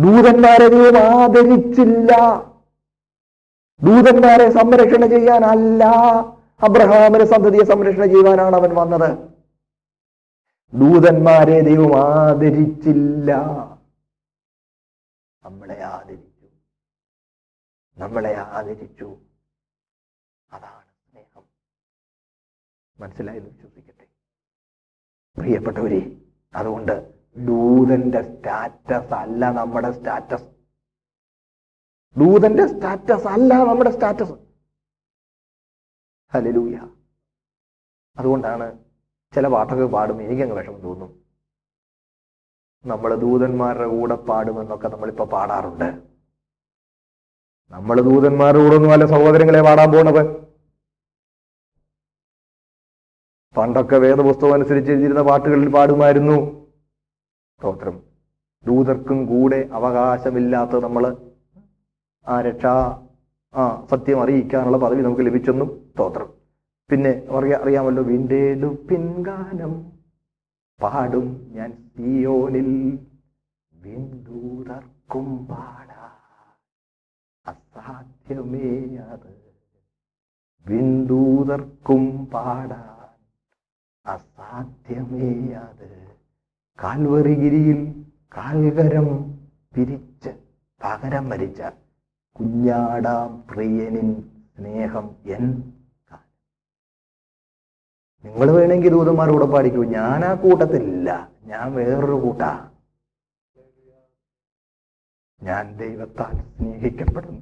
ദൂതന്മാരെ ദൈവം ആദരിച്ചില്ല. ദൂതന്മാരെ സംരക്ഷണ ചെയ്യാനല്ല. അബ്രഹാമിന് സന്തതിയെ സംരക്ഷണം ചെയ്യുവാനാണ് അവൻ വന്നത്. ദൂതന്മാരെ ദൈവം ആദരിച്ചില്ല. നമ്മളെ ആദരിച്ചു. നമ്മളെ ആദരിച്ചു. അതാണ് സ്നേഹം. മനസ്സിലായെന്ന് വിശ്വസിക്കട്ടെ. പ്രിയപ്പെട്ടവരെ അതുകൊണ്ട് ദൂതന്റെ സ്റ്റാറ്റസ് അല്ല നമ്മുടെ സ്റ്റാറ്റസ്. ദൂതന്റെ സ്റ്റാറ്റസ് അല്ല നമ്മുടെ സ്റ്റാറ്റസ്. ഹലലൂയ അതുകൊണ്ടാണ് ചില പാട്ടൊക്കെ പാടും എനിക്കങ്ങ് വിഷമം തോന്നും. നമ്മൾ ദൂതന്മാരുടെ കൂടെ പാടുമെന്നൊക്കെ നമ്മളിപ്പോ പാടാറുണ്ട്. നമ്മൾ ദൂതന്മാരുടെ കൂടെ ഒന്നും അല്ല സഹോദരങ്ങളെ പാടാൻ പോണത്. പണ്ടൊക്കെ വേദപുസ്തകം അനുസരിച്ച് എഴുതിയിരുന്ന പാട്ടുകളിൽ പാടുമായിരുന്നു. സ്തോത്രം. ദൂതർക്കും കൂടെ അവകാശമില്ലാത്ത നമ്മൾ ആ രക്ഷാ ആ സത്യം അറിയിക്കാനുള്ള പദവി നമുക്ക് ലഭിച്ചെന്നും സ്തോത്രം. പിന്നെ അറിയാ അറിയാമല്ലോ വീണ്ടേടു പിൻഗാനം പാടും ഞാൻ സിയോനിൽ വിന്ദൂതർക്കും പാടാ അസാധ്യ അസാധ്യമേ അത് വിന്ദൂതർക്കും പാടാൻ അസാധ്യമേ അത് കാൽവറിഗിരിയിൽ കാൽകരം പിരിച്ച് പകരം വരിച്ച കുഞ്ഞാടാം പ്രിയനിൻ സ്നേഹം എൻ നിങ്ങൾ വേണമെങ്കിൽ ദൂതന്മാരോട് പാടിക്കൂ. ഞാൻ ആ കൂട്ടത്തിലില്ല. ഞാൻ വേറൊരു കൂട്ടാ. ഞാൻ ദൈവത്താൽ സ്നേഹിക്കപ്പെടുന്നു.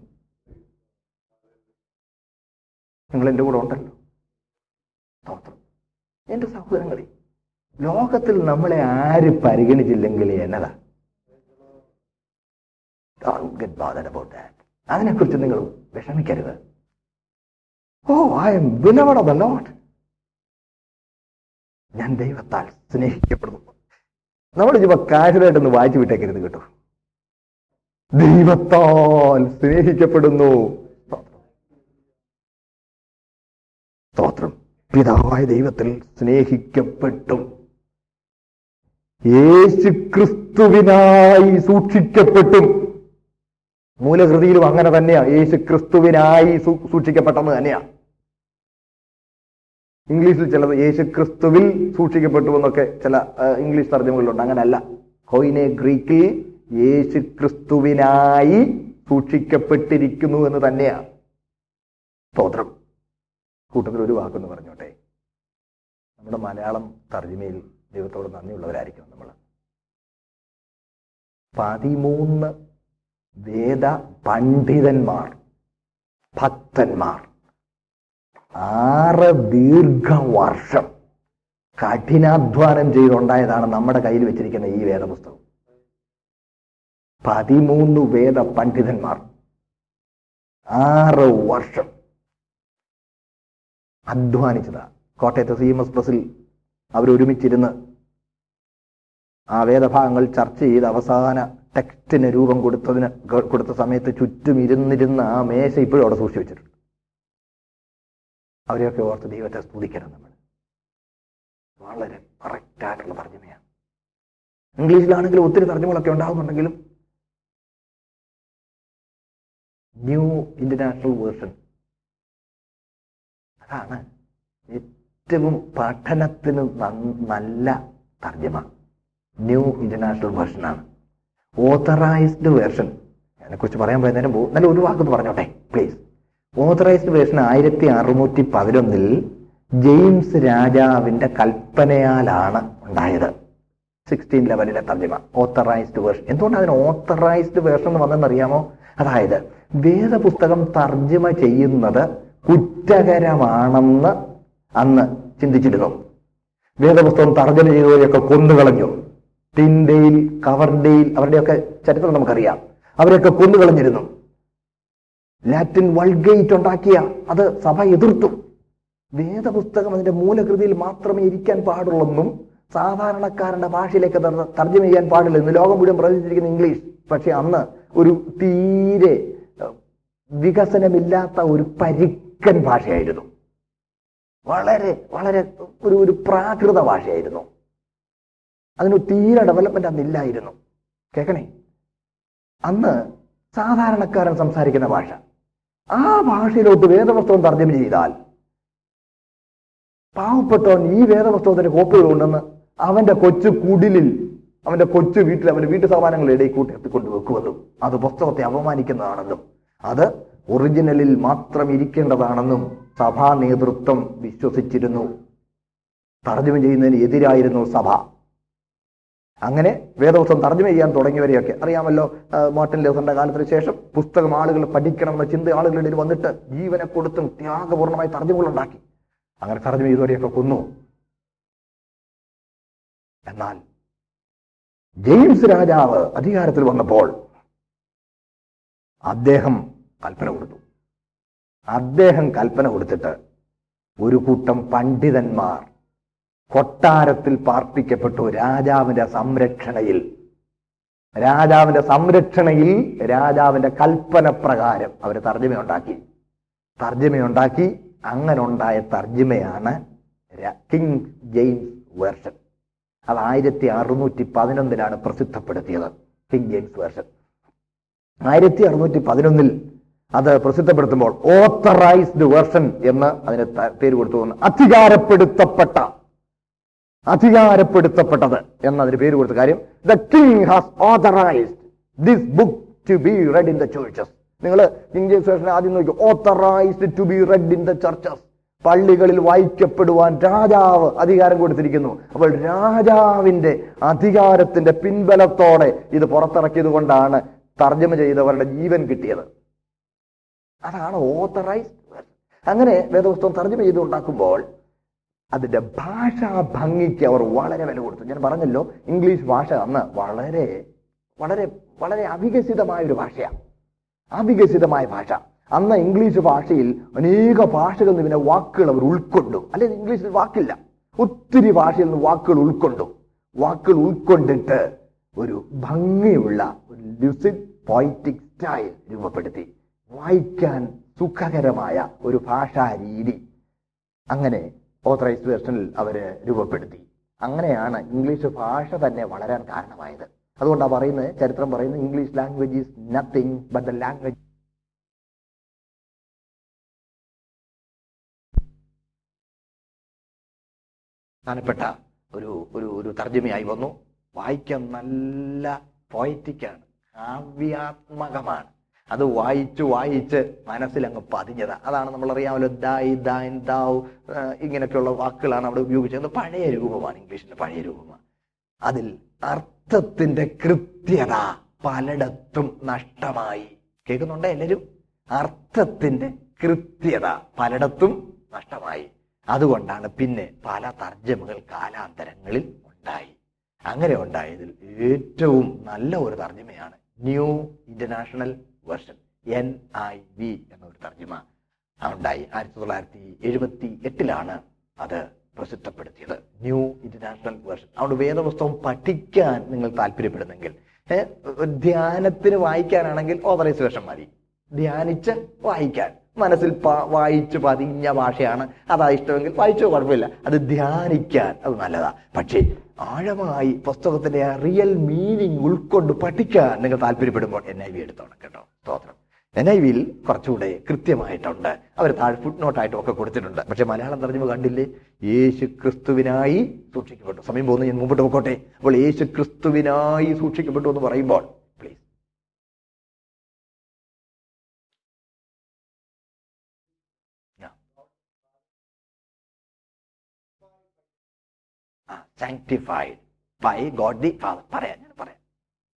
നിങ്ങൾ എന്റെ കൂടെ ഉണ്ടല്ലോ. സ്തോത്രം എന്റെ സഹോദരങ്ങളെ ലോകത്തിൽ നമ്മളെ ആര് പരിഗണിച്ചില്ലെങ്കിൽ എന്നതാ? About that. അതിനെക്കുറിച്ച് നിങ്ങൾ വിഷമിക്കരുത്. ഓ I am beloved the lord ഞാൻ ദൈവത്താൽ സ്നേഹിക്കപ്പെടുന്നു. നമ്മൾ ഇപ്പൊ കാശുമായിട്ടൊന്ന് വായിച്ചു വിട്ടേക്കരുത് കേട്ടോ. ദൈവത്താൽ സ്നേഹിക്കപ്പെടുന്നു. സ്തോത്രം. പിതാവായ ദൈവത്തിൽ സ്നേഹിക്കപ്പെട്ടു. യേശു ക്രിസ്തുവിനായി സൂക്ഷിക്കപ്പെട്ടും. മൂലകൃതിയിലും അങ്ങനെ തന്നെയാ. യേശു ക്രിസ്തുവിനായി സൂക്ഷിക്കപ്പെട്ടെന്ന് തന്നെയാ. ഇംഗ്ലീഷിൽ ചിലത് യേശു ക്രിസ്തുവിൽ സൂക്ഷിക്കപ്പെട്ടു എന്നൊക്കെ ചില ഇംഗ്ലീഷ് തർജമകളിലുണ്ട്. അങ്ങനല്ല. കൊയിനെ ഗ്രീക്കിൽ യേശു ക്രിസ്തുവിനായി സൂക്ഷിക്കപ്പെട്ടിരിക്കുന്നു എന്ന് തന്നെയാണ് സ്തോത്രം. കൂട്ടത്തിൽ ഒരു വാക്കെന്ന് പറഞ്ഞോട്ടെ. നമ്മുടെ മലയാളം തർജമയിൽ ദൈവത്തോട് നന്ദിയുള്ളവരായിരിക്കും നമ്മൾ. പതിമൂന്ന് വേദ പണ്ഡിതന്മാർ ഭക്തന്മാർ ആറ് ദീർഘവർഷം കഠിനാധ്വാനം ചെയ്തുണ്ടായതാണ് നമ്മുടെ കയ്യിൽ വെച്ചിരിക്കുന്ന ഈ വേദപുസ്തകം. പതിമൂന്ന് വേദ പണ്ഡിതന്മാർ ആറ് വർഷം അധ്വാനിച്ചതാ. കോട്ടയത്തെ സി എം എസ് പ്രസിൽ അവരൊരുമിച്ചിരുന്ന് ആ വേദഭാഗങ്ങൾ ചർച്ച ചെയ്ത് അവസാന ടെക്സ്റ്റിന് രൂപം കൊടുത്തതിന് കൊടുത്ത സമയത്ത് ചുറ്റും ഇരുന്നിരുന്ന ആ മേശ ഇപ്പോഴും അവിടെ സൂക്ഷിച്ചു വെച്ചിട്ടുണ്ട്. അവരെയൊക്കെ ഓർത്ത് ദൈവത്തെ സ്തുതിക്കണം നമ്മൾ. വളരെ കറക്റ്റായിട്ടുള്ള തർജമയാണ്. ഇംഗ്ലീഷിലാണെങ്കിലും ഒത്തിരി തർജമകളൊക്കെ ഉണ്ടാകുന്നുണ്ടെങ്കിലും ന്യൂ ഇന്റർനാഷണൽ വേർഷൻ. അതാണ് ഏറ്റവും പഠനത്തിന് നല്ല തർജമ. New international വേർഷനാണ്. Authorised version. അതിനെക്കുറിച്ച് പറയാൻ പോയതിനും പോകും. നല്ല ഒരു വാക്കെന്ന് പറഞ്ഞോട്ടെ പ്ലീസ്. ഓത്തറൈസ്ഡ് വേർഷൻ ആയിരത്തി അറുന്നൂറ്റി പതിനൊന്നിൽ ജെയിംസ് രാജാവിന്റെ കൽപ്പനയാലാണ് ഉണ്ടായത്. സിക്സ്റ്റീൻ ലെവലിലെ തർജമ ഓത്തറൈസ്ഡ് വേർഷൻ. എന്തുകൊണ്ടാണ് അതിന് ഓത്തറൈസ്ഡ് വേർഷൻ എന്ന് വന്നെന്നറിയാമോ? അതായത് വേദപുസ്തകം തർജമ ചെയ്യുന്നത് കുറ്റകരമാണെന്ന് അന്ന് ചിന്തിച്ചിരുന്നു. വേദപുസ്തകം തർജമ ചെയ്തവരെയൊക്കെ കൊന്നുകളഞ്ഞു. ടിൻഡെയിൽ കവർഡെയിൽ അവരുടെയൊക്കെ ചരിത്രം നമുക്കറിയാം. അവരെയൊക്കെ കൊന്നുകളഞ്ഞിരുന്നു. ലാറ്റിൻ വൾഗേറ്റ് ഉണ്ടാക്കിയ അത് സഭ എതിർത്തു. വേദപുസ്തകം അതിന്റെ മൂലകൃതിയിൽ മാത്രമേ ഇരിക്കാൻ പാടുള്ളെന്നും സാധാരണക്കാരന്റെ ഭാഷയിലേക്ക് തർ- തർജമ ചെയ്യാൻ പാടില്ല ഇന്ന് ലോകം മുഴുവൻ പ്രചരിച്ചിരിക്കുന്ന ഇംഗ്ലീഷ്. പക്ഷെ അന്ന് ഒരു തീരെ വികസനമില്ലാത്ത ഒരു പരിക്കൻ ഭാഷയായിരുന്നു. വളരെ വളരെ ഒരു ഒരു പ്രാകൃത ഭാഷയായിരുന്നു. അതിന് തീരെ ഡെവലപ്മെന്റ് അന്നില്ലായിരുന്നു കേക്കണേ അന്ന് സാധാരണക്കാരൻ സംസാരിക്കുന്ന ഭാഷ. ആ ഭാഷയിലോട്ട് വേദപുസ്തകം തർജമ ചെയ്താൽ പാവപ്പെട്ടവൻ ഈ വേദപുസ്തകത്തിന്റെ കോപ്പികൾ ഉണ്ടെന്ന് അവന്റെ കൊച്ചു കുടിലിൽ അവന്റെ കൊച്ചു വീട്ടിൽ അവന്റെ വീട്ടു സാമാനങ്ങളുടെ ഇടയിൽ കൂട്ടി എത്തിക്കൊണ്ട് വെക്കുമെന്നും അത് പുസ്തകത്തെ അപമാനിക്കുന്നതാണെന്നും അത് ഒറിജിനലിൽ മാത്രം ഇരിക്കേണ്ടതാണെന്നും സഭാ നേതൃത്വം വിശ്വസിച്ചിരുന്നു. തർജമ ചെയ്യുന്നതിന് എതിരായിരുന്നു സഭ. അങ്ങനെ വേദപുസ്തകം തർജമ ചെയ്യാൻ തുടങ്ങിയവരെയൊക്കെ അറിയാമല്ലോ. മാർട്ടിൻ ലേസറിന്റെ കാലത്തിന് ശേഷം പുസ്തകം ആളുകൾ പഠിക്കണം എന്ന ചിന്ത ആളുകളുടെ ഇടയിൽ വന്നിട്ട് ജീവനെ കൊടുത്തും ത്യാഗപൂർണമായി തർജമകൾ ഉണ്ടാക്കി. അങ്ങനെ തർജമ ചെയ്തവരെയൊക്കെ കൊന്നു. എന്നാൽ ജെയിംസ് രാജാവ് അധികാരത്തിൽ വന്നപ്പോൾ അദ്ദേഹം കൽപ്പന കൊടുത്തു. അദ്ദേഹം കൽപ്പന കൊടുത്തിട്ട് ഒരു കൂട്ടം പണ്ഡിതന്മാർ കൊട്ടാരത്തിൽ പാർപ്പിക്കപ്പെട്ടു രാജാവിന്റെ സംരക്ഷണയിൽ. രാജാവിന്റെ സംരക്ഷണയിൽ രാജാവിന്റെ കൽപ്പന പ്രകാരം അവർ തർജമയുണ്ടാക്കി. തർജമയുണ്ടാക്കി. അങ്ങനെ ഉണ്ടായ തർജമയാണ് കിങ് ജെയിംസ് വേർഷൻ. അത് ആയിരത്തി അറുന്നൂറ്റി പതിനൊന്നിലാണ് പ്രസിദ്ധപ്പെടുത്തിയത് കിങ് ജെയിംസ് വേർഷൻ. ആയിരത്തി അറുന്നൂറ്റി പതിനൊന്നിൽ അത് പ്രസിദ്ധപ്പെടുത്തുമ്പോൾ ഓത്തറൈസ്ഡ് വേർഷൻ എന്ന് അതിന് പേര് കൊടുത്തു. അധികാരപ്പെടുത്തപ്പെട്ട അധികാരപ്പെടുത്തപ്പെട്ടത് എന്നതിന് പേര് കൊടുത്ത കാര്യം the king has authorised this book to be read in the churches നിങ്ങൾ ഇംഗ്ലീഷ് വേർഷൻ ആദ്യം നോക്കി. Authorised to be read in the churches പള്ളികളിൽ വായിക്കപ്പെടുവാൻ രാജാവ് അധികാരം കൊടുത്തിരിക്കുന്നു. അപ്പോൾ രാജാവിന്റെ അധികാരത്തിന്റെ പിൻബലത്തോടെ ഇത് പുറത്തിറക്കിയത് കൊണ്ടാണ് തർജമ ചെയ്തവരുടെ ജീവൻ കിട്ടിയത്. അതാണ് ഓത്തറൈസ്ഡ് അങ്ങനെ വേദപുസ്തകം തർജമ ചെയ്ത് അതിന്റെ ഭാഷാ ഭംഗിക്ക് അവർ വളരെ വില കൊടുത്തു. ഞാൻ പറഞ്ഞല്ലോ ഇംഗ്ലീഷ് ഭാഷ അന്ന് വളരെ വളരെ വളരെ അവികസിതമായ ഒരു ഭാഷയാണ് അവികസിതമായ ഭാഷ. അന്ന് ഇംഗ്ലീഷ് ഭാഷയിൽ അനേക ഭാഷകളിൽ നിന്ന് പിന്നെ വാക്കുകൾ അവർ ഉൾക്കൊണ്ടു. അല്ലെങ്കിൽ ഇംഗ്ലീഷിൽ വാക്കില്ല. ഒത്തിരി ഭാഷയിൽ നിന്ന് വാക്കുകൾ ഉൾക്കൊണ്ടു. വാക്കുകൾ ഉൾക്കൊണ്ടിട്ട് ഒരു ഭംഗിയുള്ള ഒരു ലുസിഡ് പോയിറ്റിക് സ്റ്റൈൽ രൂപപ്പെടുത്തി. വായിക്കാൻ സുഖകരമായ ഒരു ഭാഷാ രീതി. അങ്ങനെ ഓത്തറൈസ്ഡ് വേർഷനിൽ അവർ രൂപപ്പെടുത്തി. അങ്ങനെയാണ് ഇംഗ്ലീഷ് ഭാഷ തന്നെ വളരാൻ കാരണമായത്. അതുകൊണ്ടാണ് പറയുന്നത് ചരിത്രം പറയുന്നത് English language is nothing but the language പ്രധാനപ്പെട്ട ഒരു ഒരു ഒരു തർജമയായി വന്നു. വായിക്കാൻ നല്ല പോയറ്റിക്കാണ് കാവ്യാത്മകമാണ്. അത് വായിച്ച് വായിച്ച് മനസ്സിലങ്ങ് പതിഞ്ഞത്. അതാണ് നമ്മൾ അറിയാമല്ലോ ദായ് ദാൻ ദാവ് ഇങ്ങനെയൊക്കെയുള്ള വാക്കുകളാണ് അവിടെ ഉപയോഗിച്ചത് പഴയ രൂപമാണ് ഇംഗ്ലീഷിന്റെ പഴയ രൂപമാണ് അതിൽ അർത്ഥത്തിന്റെ കൃത്യത പലയിടത്തും നഷ്ടമായി. കേൾക്കുന്നുണ്ടോ എല്ലാവരും? അർത്ഥത്തിന്റെ കൃത്യത പലയിടത്തും നഷ്ടമായി. അതുകൊണ്ടാണ് പിന്നെ പല തർജമകൾ കാലാന്തരങ്ങളിൽ ഉണ്ടായി. അങ്ങനെ ഉണ്ടായതിൽ ഏറ്റവും നല്ല ഒരു തർജമയാണ് new international version N I V എന്നൊരു തർജിമ ഉണ്ടായി. ആയിരത്തി തൊള്ളായിരത്തി എഴുപത്തി എട്ടിലാണ് അത് പ്രസിദ്ധപ്പെടുത്തിയത്. ന്യൂ ഇന്റർനാഷണൽ വേർഷൻ അതുകൊണ്ട് വേദപുസ്തകം പഠിക്കാൻ നിങ്ങൾ താല്പര്യപ്പെടുന്നെങ്കിൽ ധ്യാനത്തിന് വായിക്കാനാണെങ്കിൽ ഓതറൈസ് വേർഷൻ മതി. ധ്യാനിച്ച് വായിക്കാൻ. മനസ്സിൽ വായിച്ച് പതിഞ്ഞ ഭാഷയാണ്. അതാ ഇഷ്ടമെങ്കിൽ വായിച്ചോ കുഴപ്പമില്ല. അത് ധ്യാനിക്കാൻ അത് നല്ലതാ. പക്ഷേ ആഴമായി പുസ്തകത്തിന്റെ ആ റിയൽ മീനിങ് ഉൾക്കൊണ്ട് പഠിക്കാൻ നിങ്ങൾ താല്പര്യപ്പെടുമ്പോൾ എൻ ഐ വി എടുത്തോണം കേട്ടോ. സ്തോത്രം. എൻ ഐ വിയിൽ കുറച്ചുകൂടെ കൃത്യമായിട്ടുണ്ട്. അവർ താഴെ ഫുഡ് നോട്ടായിട്ടും ഒക്കെ കൊടുത്തിട്ടുണ്ട്. പക്ഷെ മലയാളം തർജമ കണ്ടില്ലേ? യേശു ക്രിസ്തുവിനായി സൂക്ഷിക്കപ്പെട്ടു. സമയം പോകുന്നു ഞാൻ മുമ്പോട്ട് നോക്കോട്ടെ അപ്പോൾ യേശു ക്രിസ്തുവിനായി സൂക്ഷിക്കപ്പെട്ടു എന്ന് പറയുമ്പോൾ sanctified by God the father പറയാം ഞാൻ പറയാം.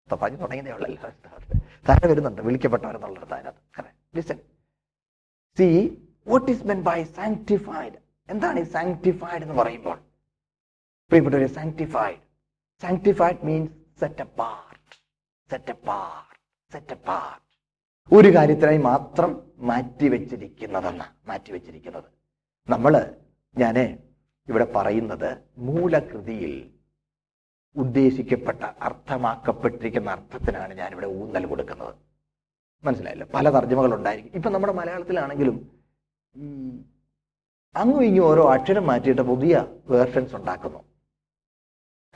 ഇപ്പൊ പറഞ്ഞു തുടങ്ങിയതേ ഉള്ളല്ലോ താഴെ വരുന്നുണ്ട്. വിളിക്കപ്പെട്ടവരെന്നുള്ളത് അതിനകത്ത്. Listen see what is meant by sanctified എന്താണ് ഈ സാങ്ക്ടിഫൈഡ് എന്ന് പറയുമ്പോൾ? പ്രിയപ്പെട്ടവര് sanctified sanctified means set apart set apart set apart ഒരു കാര്യത്തിനായി മാത്രം മാറ്റിവെച്ചിരിക്കുന്നതെന്ന്? മാറ്റിവെച്ചിരിക്കുന്നത്. നമ്മൾ ഞാൻ ഇവിടെ പറയുന്നത് മൂലകൃതിയിൽ ഉദ്ദേശിക്കപ്പെട്ട അർത്ഥമാക്കപ്പെട്ടിരിക്കുന്ന അർത്ഥത്തിനാണ് ഞാനിവിടെ ഊന്നൽ കൊടുക്കുന്നത്. മനസ്സിലായല്ലോ? പല തർജമകൾ ഉണ്ടായിരിക്കും ഇപ്പൊ നമ്മുടെ മലയാളത്തിലാണെങ്കിലും ഈ അങ്ങും ഇങ്ങും ഓരോ അക്ഷരം മാറ്റിയിട്ട് പുതിയ വേർഷൻസ് ഉണ്ടാക്കുന്നു.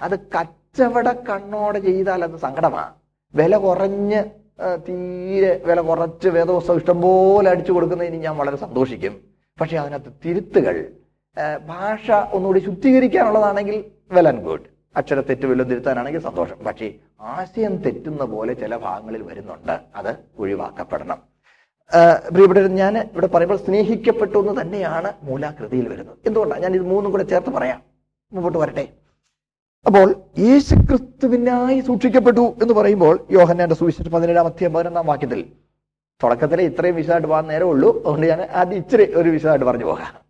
അത് കച്ചവട കണ്ണോടെ ചെയ്താൽ അത് സങ്കടമാണ് വില കുറഞ്ഞ് തീരെ വില കുറച്ച് വേദോത്സവം ഇഷ്ടംപോലെ അടിച്ചു കൊടുക്കുന്നതിന് ഞാൻ വളരെ സന്തോഷിക്കും. പക്ഷെ അതിനകത്ത് തിരുത്തുകൾ ഭാഷ ഒന്നുകൂടി ശുദ്ധീകരിക്കാനുള്ളതാണെങ്കിൽ വെൽ ആൻഡ് ഗുഡ് അക്ഷര തെറ്റ് വല്ലതും തിരുത്താനാണെങ്കിൽ സന്തോഷം. പക്ഷേ ആശയം തെറ്റുന്ന പോലെ ചില ഭാഗങ്ങളിൽ വരുന്നുണ്ട്. അത് ഒഴിവാക്കപ്പെടണം. പ്രിയപ്പെട്ടവർ ഞാൻ ഇവിടെ പറയുമ്പോൾ സ്നേഹിക്കപ്പെട്ടു എന്ന് തന്നെയാണ് മൂലാകൃതിയിൽ വരുന്നത്. എന്തുകൊണ്ടാണ്? ഞാൻ ഇത് മൂന്നും കൂടെ ചേർത്ത് പറയാം. മുമ്പോട്ട് വരട്ടെ. അപ്പോൾ യേശുക്രിസ്തുവിനായി സൂക്ഷിക്കപ്പെട്ടു എന്ന് പറയുമ്പോൾ യോഹന്നാന്റെ സുവിശേഷം പതിനേഴാം അധ്യായം പതിനൊന്നാം വാക്യത്തിൽ. തുടക്കത്തിലെ ഇത്രയും വിശദമായിട്ട് പോകാൻ നേരമുള്ളൂ. അതുകൊണ്ട് ഞാൻ ആദ്യം ഇച്ചിരി ഒരു വിശദമായിട്ട് പറഞ്ഞു പോകാം.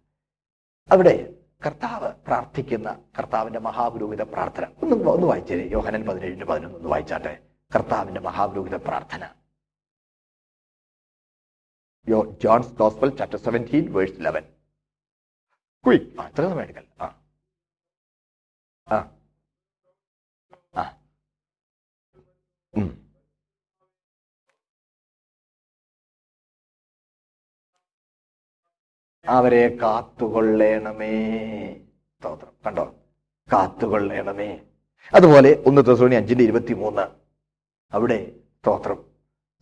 അവിടെ കർത്താവ് പ്രാർത്ഥിക്കുന്ന കർത്താവിന്റെ മഹാപുരോഹിത പ്രാർത്ഥന. ഒന്ന് ഒന്ന് വായിച്ചേ. യോഹനൻ പതിനേഴിന്റെ പതിനൊന്ന് ഒന്ന് വായിച്ചാട്ടെ. കർത്താവിന്റെ മഹാപുരോഹിത പ്രാർത്ഥന. യോ John's gospel chapter seventeen verse eleven quick ആ ഇത്ര സമയം ആ. ആ. ആ. അവരെ കാത്തുകൊള്ളേണമേ. സ്തോത്രം. കണ്ടോ? കാത്തുകൊള്ളേണമേ. അതുപോലെ ഒന്ന് തെസോണി അഞ്ചിന്റെ ഇരുപത്തി മൂന്ന് അവിടെ സ്തോത്രം.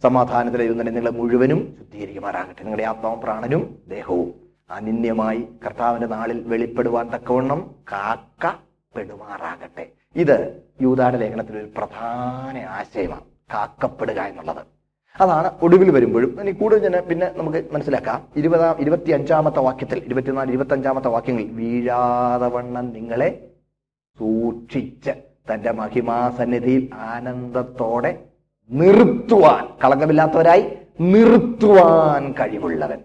സമാധാനത്തിൽ ദൈവം നിങ്ങളെ മുഴുവനും ശുദ്ധീകരിക്കുമാറാകട്ടെ. നിങ്ങളുടെ ആത്മാവും പ്രാണനും ദേഹവും അനിന്യമായി കർത്താവിന്റെ നാളിൽ വെളിപ്പെടുവാൻ തക്കവണ്ണം കാക്കപ്പെടുമാറാകട്ടെ. ഇത് യൂതാട ലേഖനത്തിൽ ഒരു പ്രധാന ആശയമാണ്. കാക്കപ്പെടുക എന്നുള്ളത്. അതാണ് ഒടുവിൽ വരുമ്പോഴും. ഇനി കൂടുതൽ തന്നെ പിന്നെ നമുക്ക് മനസ്സിലാക്കാം. ഇരുപതാം ഇരുപത്തി അഞ്ചാമത്തെ വാക്യത്തിൽ ഇരുപത്തിനാല് ഇരുപത്തി അഞ്ചാമത്തെ വാക്യങ്ങളിൽ വീഴാതെ വണ്ണം നിങ്ങളെ സൂക്ഷിച്ച് തന്റെ മഹിമാസന്നിധിയിൽ ആനന്ദത്തോടെ നിർത്തുവാൻ കളങ്കമില്ലാത്തവരായി നിർത്തുവാൻ കഴിവുള്ളവൻ.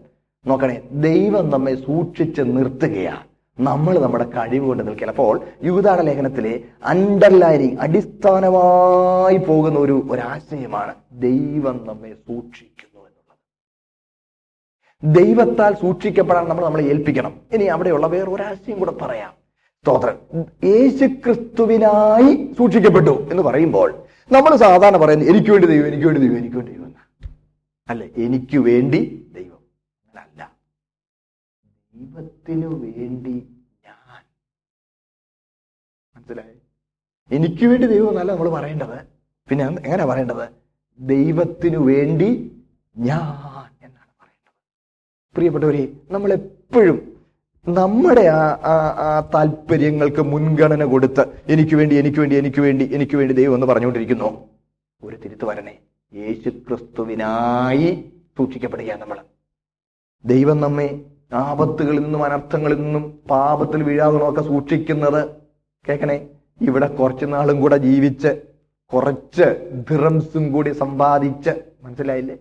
നോക്കണേ ദൈവം നമ്മെ സൂക്ഷിച്ച് നിർത്തുകയാണ്. നമ്മൾ നമ്മുടെ കഴിവ് കൊണ്ട് നിൽക്കില്ല അപ്പോൾ യുവതാട ലേഖനത്തിലെ അണ്ടർലൈനിങ് അടിസ്ഥാനമായി പോകുന്ന ഒരു ഒരാശയമാണ് ദൈവം നമ്മെ സൂക്ഷിക്കുന്നു എന്നുള്ളത്. ദൈവത്താൽ സൂക്ഷിക്കപ്പെടാൻ നമ്മൾ നമ്മളെ ഏൽപ്പിക്കണം. ഇനി അവിടെയുള്ള വേറെ ഒരാശയം കൂടെ പറയാം. സ്തോത്രം. യേശു ക്രിസ്തുവിനായി സൂക്ഷിക്കപ്പെട്ടു എന്ന് പറയുമ്പോൾ നമ്മൾ സാധാരണ പറയുന്നത് എനിക്ക് വേണ്ടി ദൈവം എനിക്ക് വേണ്ടി ദൈവം എനിക്ക് വേണ്ടി ദൈവം. അല്ലെ? എനിക്ക് വേണ്ടി ദൈവം. ദൈവത്തിനു വേണ്ടി ഞാൻ. മനസ്സിലായി? എനിക്ക് വേണ്ടി ദൈവം എന്നല്ല നമ്മൾ പറയേണ്ടത്. പിന്നെ എങ്ങനെയാ പറയേണ്ടത്? ദൈവത്തിനു വേണ്ടി ഞാൻ എന്നാണ് പറയേണ്ടത്. പ്രിയപ്പെട്ടവരെ നമ്മൾ എപ്പോഴും നമ്മുടെ ആ ആ താല്പര്യങ്ങൾക്ക് മുൻഗണന കൊടുത്ത് എനിക്ക് വേണ്ടി എനിക്ക് വേണ്ടി എനിക്ക് വേണ്ടി എനിക്ക് വേണ്ടി ദൈവം എന്ന് പറഞ്ഞുകൊണ്ടിരിക്കുന്നു. ഒരു തിരുത്തു വരണേ. യേശു ക്രിസ്തുവിനായി സൂക്ഷിക്കപ്പെടുക നമ്മൾ. ദൈവം നമ്മെ ആപത്തുകളിൽ നിന്നും അനർത്ഥങ്ങളിൽ നിന്നും പാപത്തിൽ വീഴാതെ സൂക്ഷിക്കുന്നത് കേക്കണേ ഇവിടെ കുറച്ചു നാളും കൂടെ ജീവിച്ച് കുറച്ച് ധിറംസും കൂടി സമ്പാദിച്ച് മനസ്സിലായില്ലേ?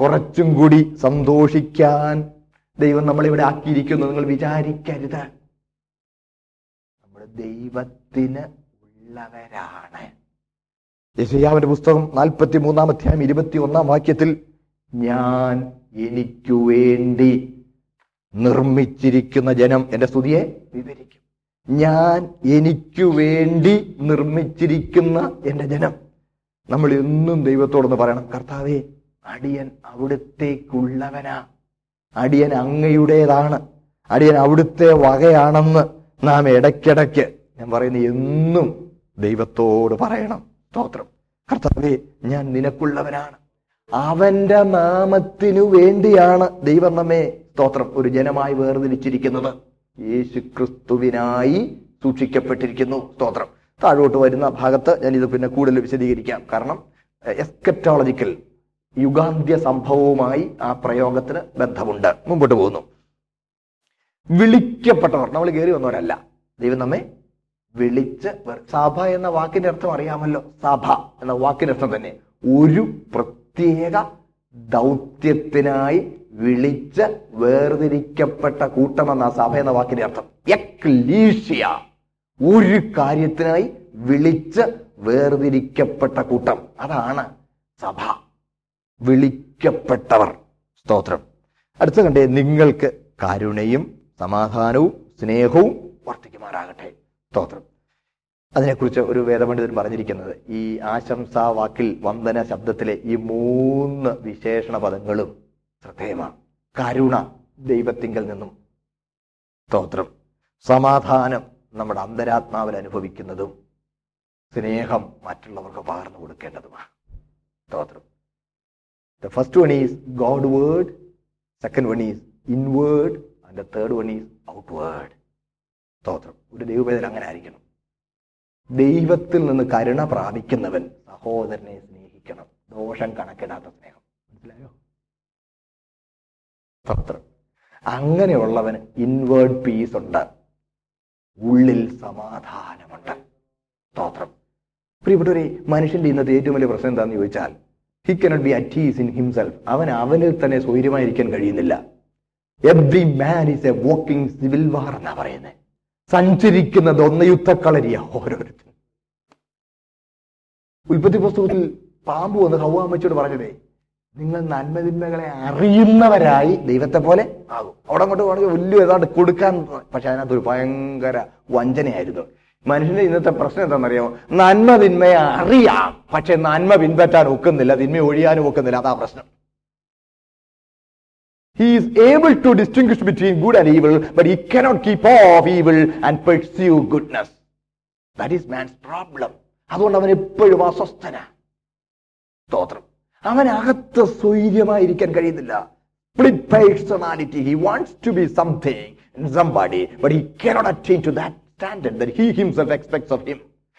കുറച്ചും കൂടി സന്തോഷിക്കാൻ ദൈവം നമ്മളിവിടെ ആക്കിയിരിക്കുന്നു. നിങ്ങൾ വിചാരിക്കരുത്. നമ്മൾ ദൈവത്തിന് ഉള്ളവരാണ്. യശയാവിന്റെ പുസ്തകം നാൽപ്പത്തി മൂന്നാം അധ്യായം ഇരുപത്തി ഒന്നാം വാക്യത്തിൽ ഞാൻ എനിക്കു വേണ്ടി നിർമ്മിച്ചിരിക്കുന്ന ജനം എന്റെ സ്തുതിയെ വിവരിക്കും. ഞാൻ എനിക്കു വേണ്ടി നിർമ്മിച്ചിരിക്കുന്ന എന്റെ ജനം. നമ്മൾ എന്നും ദൈവത്തോടൊന്ന് പറയണം കർത്താവേ അടിയൻ അവിടുത്തേക്കുള്ളവനാ. അടിയൻ അങ്ങയുടേതാണ്. അടിയൻ അവിടുത്തെ വകയാണെന്ന് നാം ഇടയ്ക്കിടയ്ക്ക് ഞാൻ പറയുന്ന എന്നും ദൈവത്തോട് പറയണം സ്തോത്രം. കർത്താവെ ഞാൻ നിനക്കുള്ളവനാണ്. അവന്റെ നാമത്തിനു വേണ്ടിയാണ് ദൈവം നമ്മെ സ്തോത്രം. ഒരു ജനമായി വേർതിരിച്ചിരിക്കുന്നത് യേശു ക്രിസ്തുവിനായി സൂക്ഷിക്കപ്പെട്ടിരിക്കുന്നു. സ്തോത്രം. താഴോട്ട് വരുന്ന ഭാഗത്ത് ഞാൻ ഇത് പിന്നെ കൂടുതൽ വിശദീകരിക്കാം. കാരണം എസ്കറ്റോളജിക്കൽ യുഗാന്ത്യ സംഭവവുമായി ആ പ്രയോഗത്തിന് ബന്ധമുണ്ട്. മുമ്പോട്ട് പോകുന്നു. വിളിക്കപ്പെട്ടവർ. നമ്മൾ കയറി വന്നവരല്ല. ദൈവം നമ്മെ വിളിച്ച് സഭ എന്ന വാക്കിന്റെ അർത്ഥം അറിയാമല്ലോ. സഭ എന്ന വാക്കിന്റെ അർത്ഥം തന്നെ ഒരു പ്രത്യേക ദൗത്യത്തിനായി വിളിച്ച് വേർതിരിക്കപ്പെട്ട കൂട്ടമെന്ന സഭ എന്ന വാക്കിന്റെ അർത്ഥം. എക്ലീഷ്യ. ഒരു കാര്യത്തിനായി വിളിച്ച് വേർതിരിക്കപ്പെട്ട കൂട്ടം. അതാണ് സഭ. വിളിക്കപ്പെട്ടവർ. സ്തോത്രം. അടുത്ത കണ്ടേ നിങ്ങൾക്ക് കാരുണയും സമാധാനവും സ്നേഹവും വർദ്ധിക്കുമാറാകട്ടെ. സ്തോത്രം. അതിനെക്കുറിച്ച് ഒരു വേദപണ്ഡിതൻ പറഞ്ഞിരിക്കുന്നത് ഈ ആശംസാ വാക്കിൽ വന്ദന ശബ്ദത്തിലെ ഈ മൂന്ന് വിശേഷണ പദങ്ങളും ശ്രദ്ധേയമാണ് കരുണ ദൈവത്തിങ്കിൽ നിന്നും. സ്തോത്രം. സമാധാനം നമ്മുടെ അന്തരാത്മാവിൽ അനുഭവിക്കുന്നതും സ്നേഹം മറ്റുള്ളവർക്ക് പകർന്നു കൊടുക്കേണ്ടതുമാണ് സ്തോത്രം. The first one is Godward second one is inward and the third one is outward സ്തോത്രം. ഒരു ദൈവവേദന അങ്ങനെ ആയിരിക്കണം. ദൈവത്തിൽ നിന്ന് കരുണ പ്രാപിക്കുന്നവൻ സഹോദരനെ സ്നേഹിക്കണം. ദോഷം കണക്കിടാത്ത സ്നേഹം. മനസ്സിലായോ? സ്തോത്രം അങ്ങനെയുള്ളവന് ഇൻവേർഡ് പീസ് ഉണ്ട്. ഉള്ളിൽ സമാധാനമുണ്ട്. സ്തോത്രം. പ്രിയപ്പെട്ടവരെ മനുഷ്യന്റെ ഇന്നത്തെ ഏറ്റവും വലിയ പ്രശ്നം എന്താണെന്ന് ചോദിച്ചാൽ he cannot be at ease in himself അവൻ അവനിൽ തന്നെ സ്വൈര്യമായിരിക്കാൻ കഴിയുന്നില്ല. Every man is a walking civil war എന്നാ പറയുന്നത് സഞ്ചരിക്കുന്നത് ഒന്ന് യുദ്ധക്കളരിയ ഓരോരുത്തരും. ഉൽപ്പത്തി പുസ്തകത്തിൽ പാമ്പ് വന്ന് ഹൗവാമ്മച്ചോട് പറഞ്ഞതേ നിങ്ങൾ നന്മതിന്മകളെ അറിയുന്നവരായി ദൈവത്തെ പോലെ ആകും. അവിടെ അങ്ങോട്ട് പോകണമെങ്കിൽ വലിയ ഏതാണ്ട് കൊടുക്കാൻ പക്ഷെ അതിനകത്ത് ഒരു ഭയങ്കര വഞ്ചനയായിരുന്നു. മനുഷ്യന്റെ ഇന്നത്തെ പ്രശ്നം എന്താണെന്നറിയോ? നന്മ തിന്മയെ അറിയാം. പക്ഷെ നന്മ പിൻപറ്റാൻ ഒക്കുന്നില്ല. തിന്മ ഒഴിയാനും ഒക്കുന്നില്ല. അതാ പ്രശ്നം. He is able to distinguish between good and evil, but he cannot keep off evil and pursue goodness. That is man's problem. അതുകൊണ്ട് അവൻ എപ്പോഴും അസ്വസ്ഥന. സ്തോത്രം. അവനകത്ത് സ്വൈര്യമായിരിക്കാൻ കഴിയുന്നില്ല. Split personality he wants to be something somebody but he cannot attain to that standard that he himself expects of him.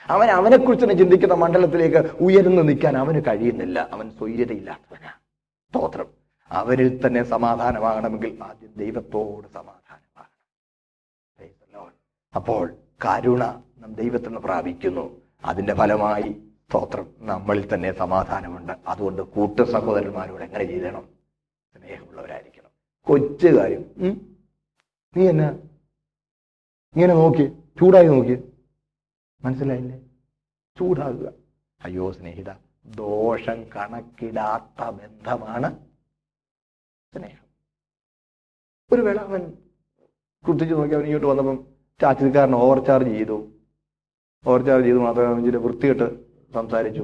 അവൻ അവനെക്കുറിച്ച് തന്നെ ചിന്തിക്കുന്ന മണ്ഡലത്തിലേക്ക് ഉയർന്നു നിൽക്കാൻ അവന് കഴിയുന്നില്ല. അവൻ സ്വൈര്യതയില്ലാത്തവനാണ് സ്തോത്രം. അവരിൽ തന്നെ സമാധാനമാകണമെങ്കിൽ ആദ്യം ദൈവത്തോട് സമാധാനമാകണം. അപ്പോൾ കരുണ നാം ദൈവത്തിൽ പ്രാപിക്കുന്നു. അതിന്റെ ഫലമായി സ്തോത്രം. നമ്മളിൽ തന്നെ സമാധാനമുണ്ട്. അതുകൊണ്ട് കൂട്ട സഹോദരന്മാരോട് എങ്ങനെ ചെയ്യണം സ്നേഹമുള്ളവരായിരിക്കണം. കൊച്ചു കാര്യം? നീ എന്നാ? ഇങ്ങനെ നോക്കി. ചൂടായി നോക്കി. മനസ്സിലായില്ലേ? ചൂടാകുക. അയ്യോ സ്നേഹിത ദോഷം കണക്കിടാത്ത ബന്ധമാണ് സ്നേഹം. ഒരു വേള അവൻ കുത്തിച്ചു നോക്കി. അവൻ ഇങ്ങോട്ട് വന്നപ്പം ചാച്ചിക്കാരൻ ഓവർ ചാർജ് ചെയ്തു. ഓവർ ചാർജ് ചെയ്തു മാത്രമേ അവൻ ചില വൃത്തികെട്ട് സംസാരിച്ചു.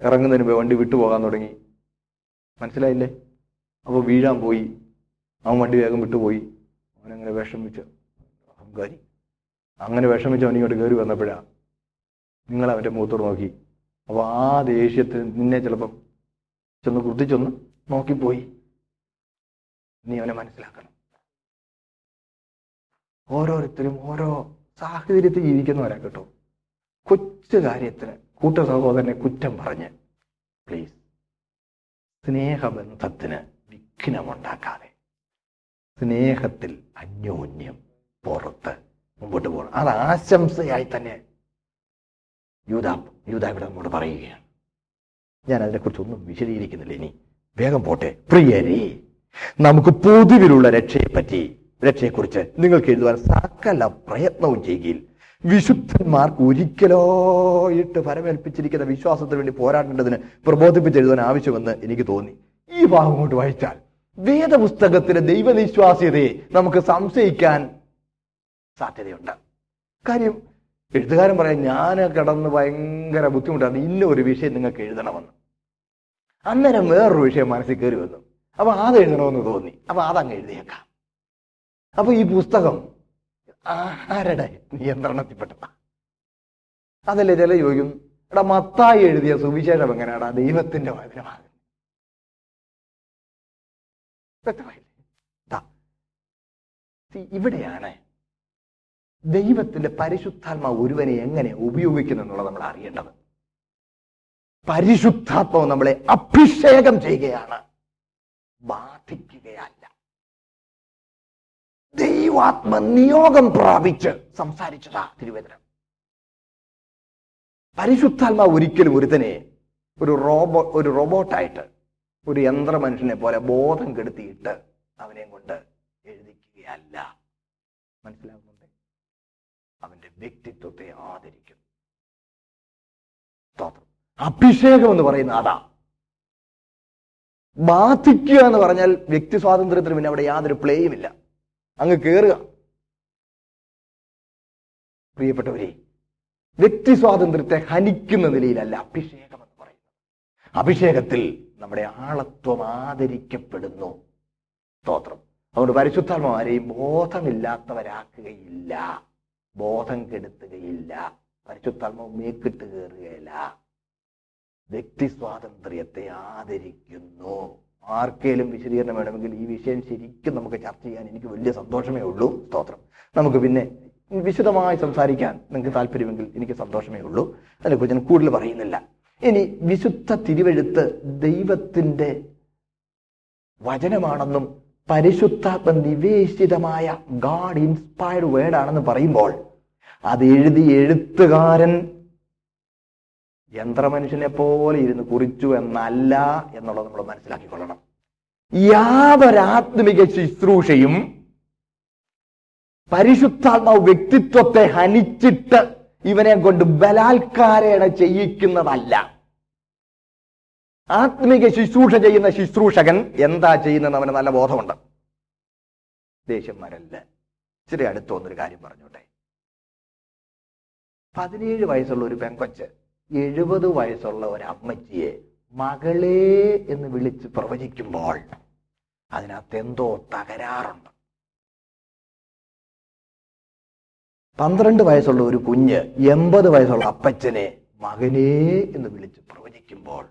ഇറങ്ങുന്നതിന് മുമ്പ് വണ്ടി വിട്ടുപോകാൻ തുടങ്ങി. മനസ്സിലായില്ലേ? അപ്പോൾ വീഴാൻ പോയി. അവൻ വണ്ടി വേഗം വിട്ടുപോയി അവനങ്ങനെ വിഷമിച്ച് അഹങ്കാരി. അങ്ങനെ വിഷമിച്ച് അവൻ ഇങ്ങോട്ട് കയറി വന്നപ്പോഴാ നിങ്ങൾ അവന്റെ മുഖത്തോട് നോക്കി. അപ്പോൾ ആ ദേഷ്യത്തിൽ നിന്നെ ചിലപ്പം ചെന്ന് കുർത്തിച്ചൊന്ന് നോക്കിപ്പോയി. നീ അവനെ മനസ്സിലാക്കണം. ഓരോരുത്തരും ഓരോ സാഹചര്യത്തിൽ ജീവിക്കുന്നവരാ കേട്ടോ. കൊച്ചു കാര്യത്തിന് കൂട്ട സഹോദരനെ കുറ്റം പറഞ്ഞ് പ്ലീസ് സ്നേഹബന്ധത്തിന് വിഘ്നമുണ്ടാക്കാതെ സ്നേഹത്തിൽ അന്യോന്യം പുറത്ത് മുമ്പോട്ട് പോകണം. അത് ആശംസയായി തന്നെ യൂതാ യൂതാ ഇവിടെ നമ്മോട് പറയുകയാണ്. ഞാൻ അതിനെക്കുറിച്ച് ഒന്നും വിശദീകരിക്കുന്നില്ല. ഇനി വേഗം പോട്ടെ. പ്രിയരേ നമുക്ക് പൊതുവിലുള്ള രക്ഷയെപ്പറ്റി രക്ഷയെക്കുറിച്ച് നിങ്ങൾക്ക് എഴുതുവാൻ സകല പ്രയത്നവും ചെയ്യുകയിൽ വിശുദ്ധന്മാർക്ക് ഒരിക്കലോയിട്ട് ഫലമേൽപ്പിച്ചിരിക്കുന്ന വിശ്വാസത്തിന് വേണ്ടി പോരാടേണ്ടതിന് പ്രബോധിപ്പിച്ചെഴുതാൻ ആവശ്യമെന്ന് എനിക്ക് തോന്നി. ഈ ഭാഗം കൊണ്ട് വായിച്ചാൽ വേദപുസ്തകത്തിലെ ദൈവനിശ്വാസ്യതയെ നമുക്ക് സംശയിക്കാൻ സാധ്യതയുണ്ട്. കാര്യം എഴുത്തുകാരൻ പറയാം ഞാൻ കിടന്ന് ഭയങ്കര ബുദ്ധിമുട്ടാണ്. ഇന്ന ഒരു വിഷയം നിങ്ങൾക്ക് എഴുതണമെന്ന്. അന്നേരം വേറൊരു വിഷയം മനസ്സിൽ കയറി വന്നു അപ്പൊ അത് എഴുതണമെന്ന് തോന്നി. അപ്പൊ അതങ്ങ് എഴുതിയേക്കാം. അപ്പൊ ഈ പുസ്തകം ആരുടെ നിയന്ത്രണത്തിൽപ്പെട്ട? അതല്ലേ ചില ചോദിക്കും എടാ മത്തായി എഴുതിയ സുവിശേഷം എങ്ങനെയാടാ? ദൈവത്തിന്റെ വചനമാണ് ഇവിടെയാണ് ദൈവത്തിന്റെ പരിശുദ്ധാത്മാവ് ഒരുവനെ എങ്ങനെ ഉപയോഗിക്കുന്നു എന്നുള്ളത് നമ്മൾ അറിയേണ്ടത്. പരിശുദ്ധാത്മാവ് നമ്മളെ അഭിഷേകം ചെയ്യുകയാണ് ബാധിക്കുകയല്ല ദൈവാത്മ നിയോഗം പ്രാപിച്ച് സംസാരിച്ചതാ തിരുവേദനം. പരിശുദ്ധാത്മ ഒരിക്കലും ഒരുത്തനെ ഒരു റോബോ ഒരു റോബോട്ടായിട്ട് ഒരു യന്ത്ര മനുഷ്യനെ പോലെ ബോധം കെടുത്തിയിട്ട് അവനെ കൊണ്ട് എഴുതിക്കുകയല്ല. മനസ്സിലാകുന്നുണ്ട് അവന്റെ വ്യക്തിത്വത്തെ ആദരിക്കും അഭിഷേകം എന്ന് പറയുന്ന അതാ. ബാധിക്കുക എന്ന് പറഞ്ഞാൽ വ്യക്തി സ്വാതന്ത്ര്യത്തിന് പിന്നെ അവിടെ യാതൊരു പ്ലേയും ഇല്ല അങ്ങ് കയറുക പ്രിയപ്പെട്ടവരെ വ്യക്തി സ്വാതന്ത്ര്യത്തെ ഹനിക്കുന്ന നിലയിലല്ല അഭിഷേകം എന്ന് പറയുന്നത്. അഭിഷേകത്തിൽ നമ്മുടെ ആളത്വം ആദരിക്കപ്പെടുന്നു. സ്തോത്രം. അതുകൊണ്ട് പരിശുദ്ധാത്മാരെയും ബോധമില്ലാത്തവരാക്കുകയില്ല. ബോധം കെടുത്തുകയില്ല. പരിശുദ്ധാത്മാവ് മേക്കിട്ട് കയറുകയില്ല വ്യക്തി സ്വാതന്ത്ര്യത്തെ ആദരിക്കുന്നു. ആർക്കേലും വിശദീകരണം വേണമെങ്കിൽ ഈ വിഷയം ശരിക്കും നമുക്ക് ചർച്ച ചെയ്യാൻ എനിക്ക് വലിയ സന്തോഷമേ ഉള്ളൂ സ്തോത്രം. നമുക്ക് പിന്നെ വിശദമായി സംസാരിക്കാൻ നിങ്ങൾക്ക് താല്പര്യമെങ്കിൽ എനിക്ക് സന്തോഷമേ ഉള്ളൂ. അതിനെക്കുറിച്ച് ഞാൻ കൂടുതൽ പറയുന്നില്ല. ഇനി വിശുദ്ധ തിരുവെഴുത്ത് ദൈവത്തിന്റെ വചനമാണെന്നും പരിശുദ്ധ നിവേശിതമായ ഗാഡ് ഇൻസ്പയർഡ് വേർഡ് ആണെന്ന് പറയുമ്പോൾ അത് എഴുതി എഴുത്തുകാരൻ യന്ത്രമനുഷ്യനെ പോലെ ഇരുന്ന് കുറിച്ചു എന്നല്ല എന്നുള്ളത് നമ്മൾ മനസ്സിലാക്കിക്കൊള്ളണം. യാതൊരാത്മിക ശുശ്രൂഷയും പരിശുദ്ധാത്മാവ് വ്യക്തിത്വത്തെ ഹനിച്ചിട്ട് ഇവനെ കൊണ്ട് ബലാത്കാരേണ ചെയ്യിക്കുന്നതല്ല. ആത്മിക ശുശ്രൂഷ ചെയ്യുന്ന ശുശ്രൂഷകൻ എന്താ ചെയ്യുന്നതെന്ന് അവന് നല്ല ബോധമുണ്ട്. ദേഷ്യന്മാരല്ല. ഇച്ചിരി അടുത്ത് വന്നൊരു കാര്യം പറഞ്ഞോട്ടെ. പതിനേഴ് വയസ്സുള്ള ഒരു പെങ്കൊച്ച് എഴുപത് വയസ്സുള്ള ഒരു അമ്മച്ചിയെ മകളെ എന്ന് വിളിച്ച് പ്രവചിക്കുമ്പോൾ അതിനകത്ത് എന്തോ തകരാറുണ്ട്. പന്ത്രണ്ട് വയസ്സുള്ള ഒരു കുഞ്ഞ് എൺപത് വയസ്സുള്ള അപ്പച്ചനെ മകനേ എന്ന് വിളിച്ച് പ്രവചിക്കുമ്പോൾ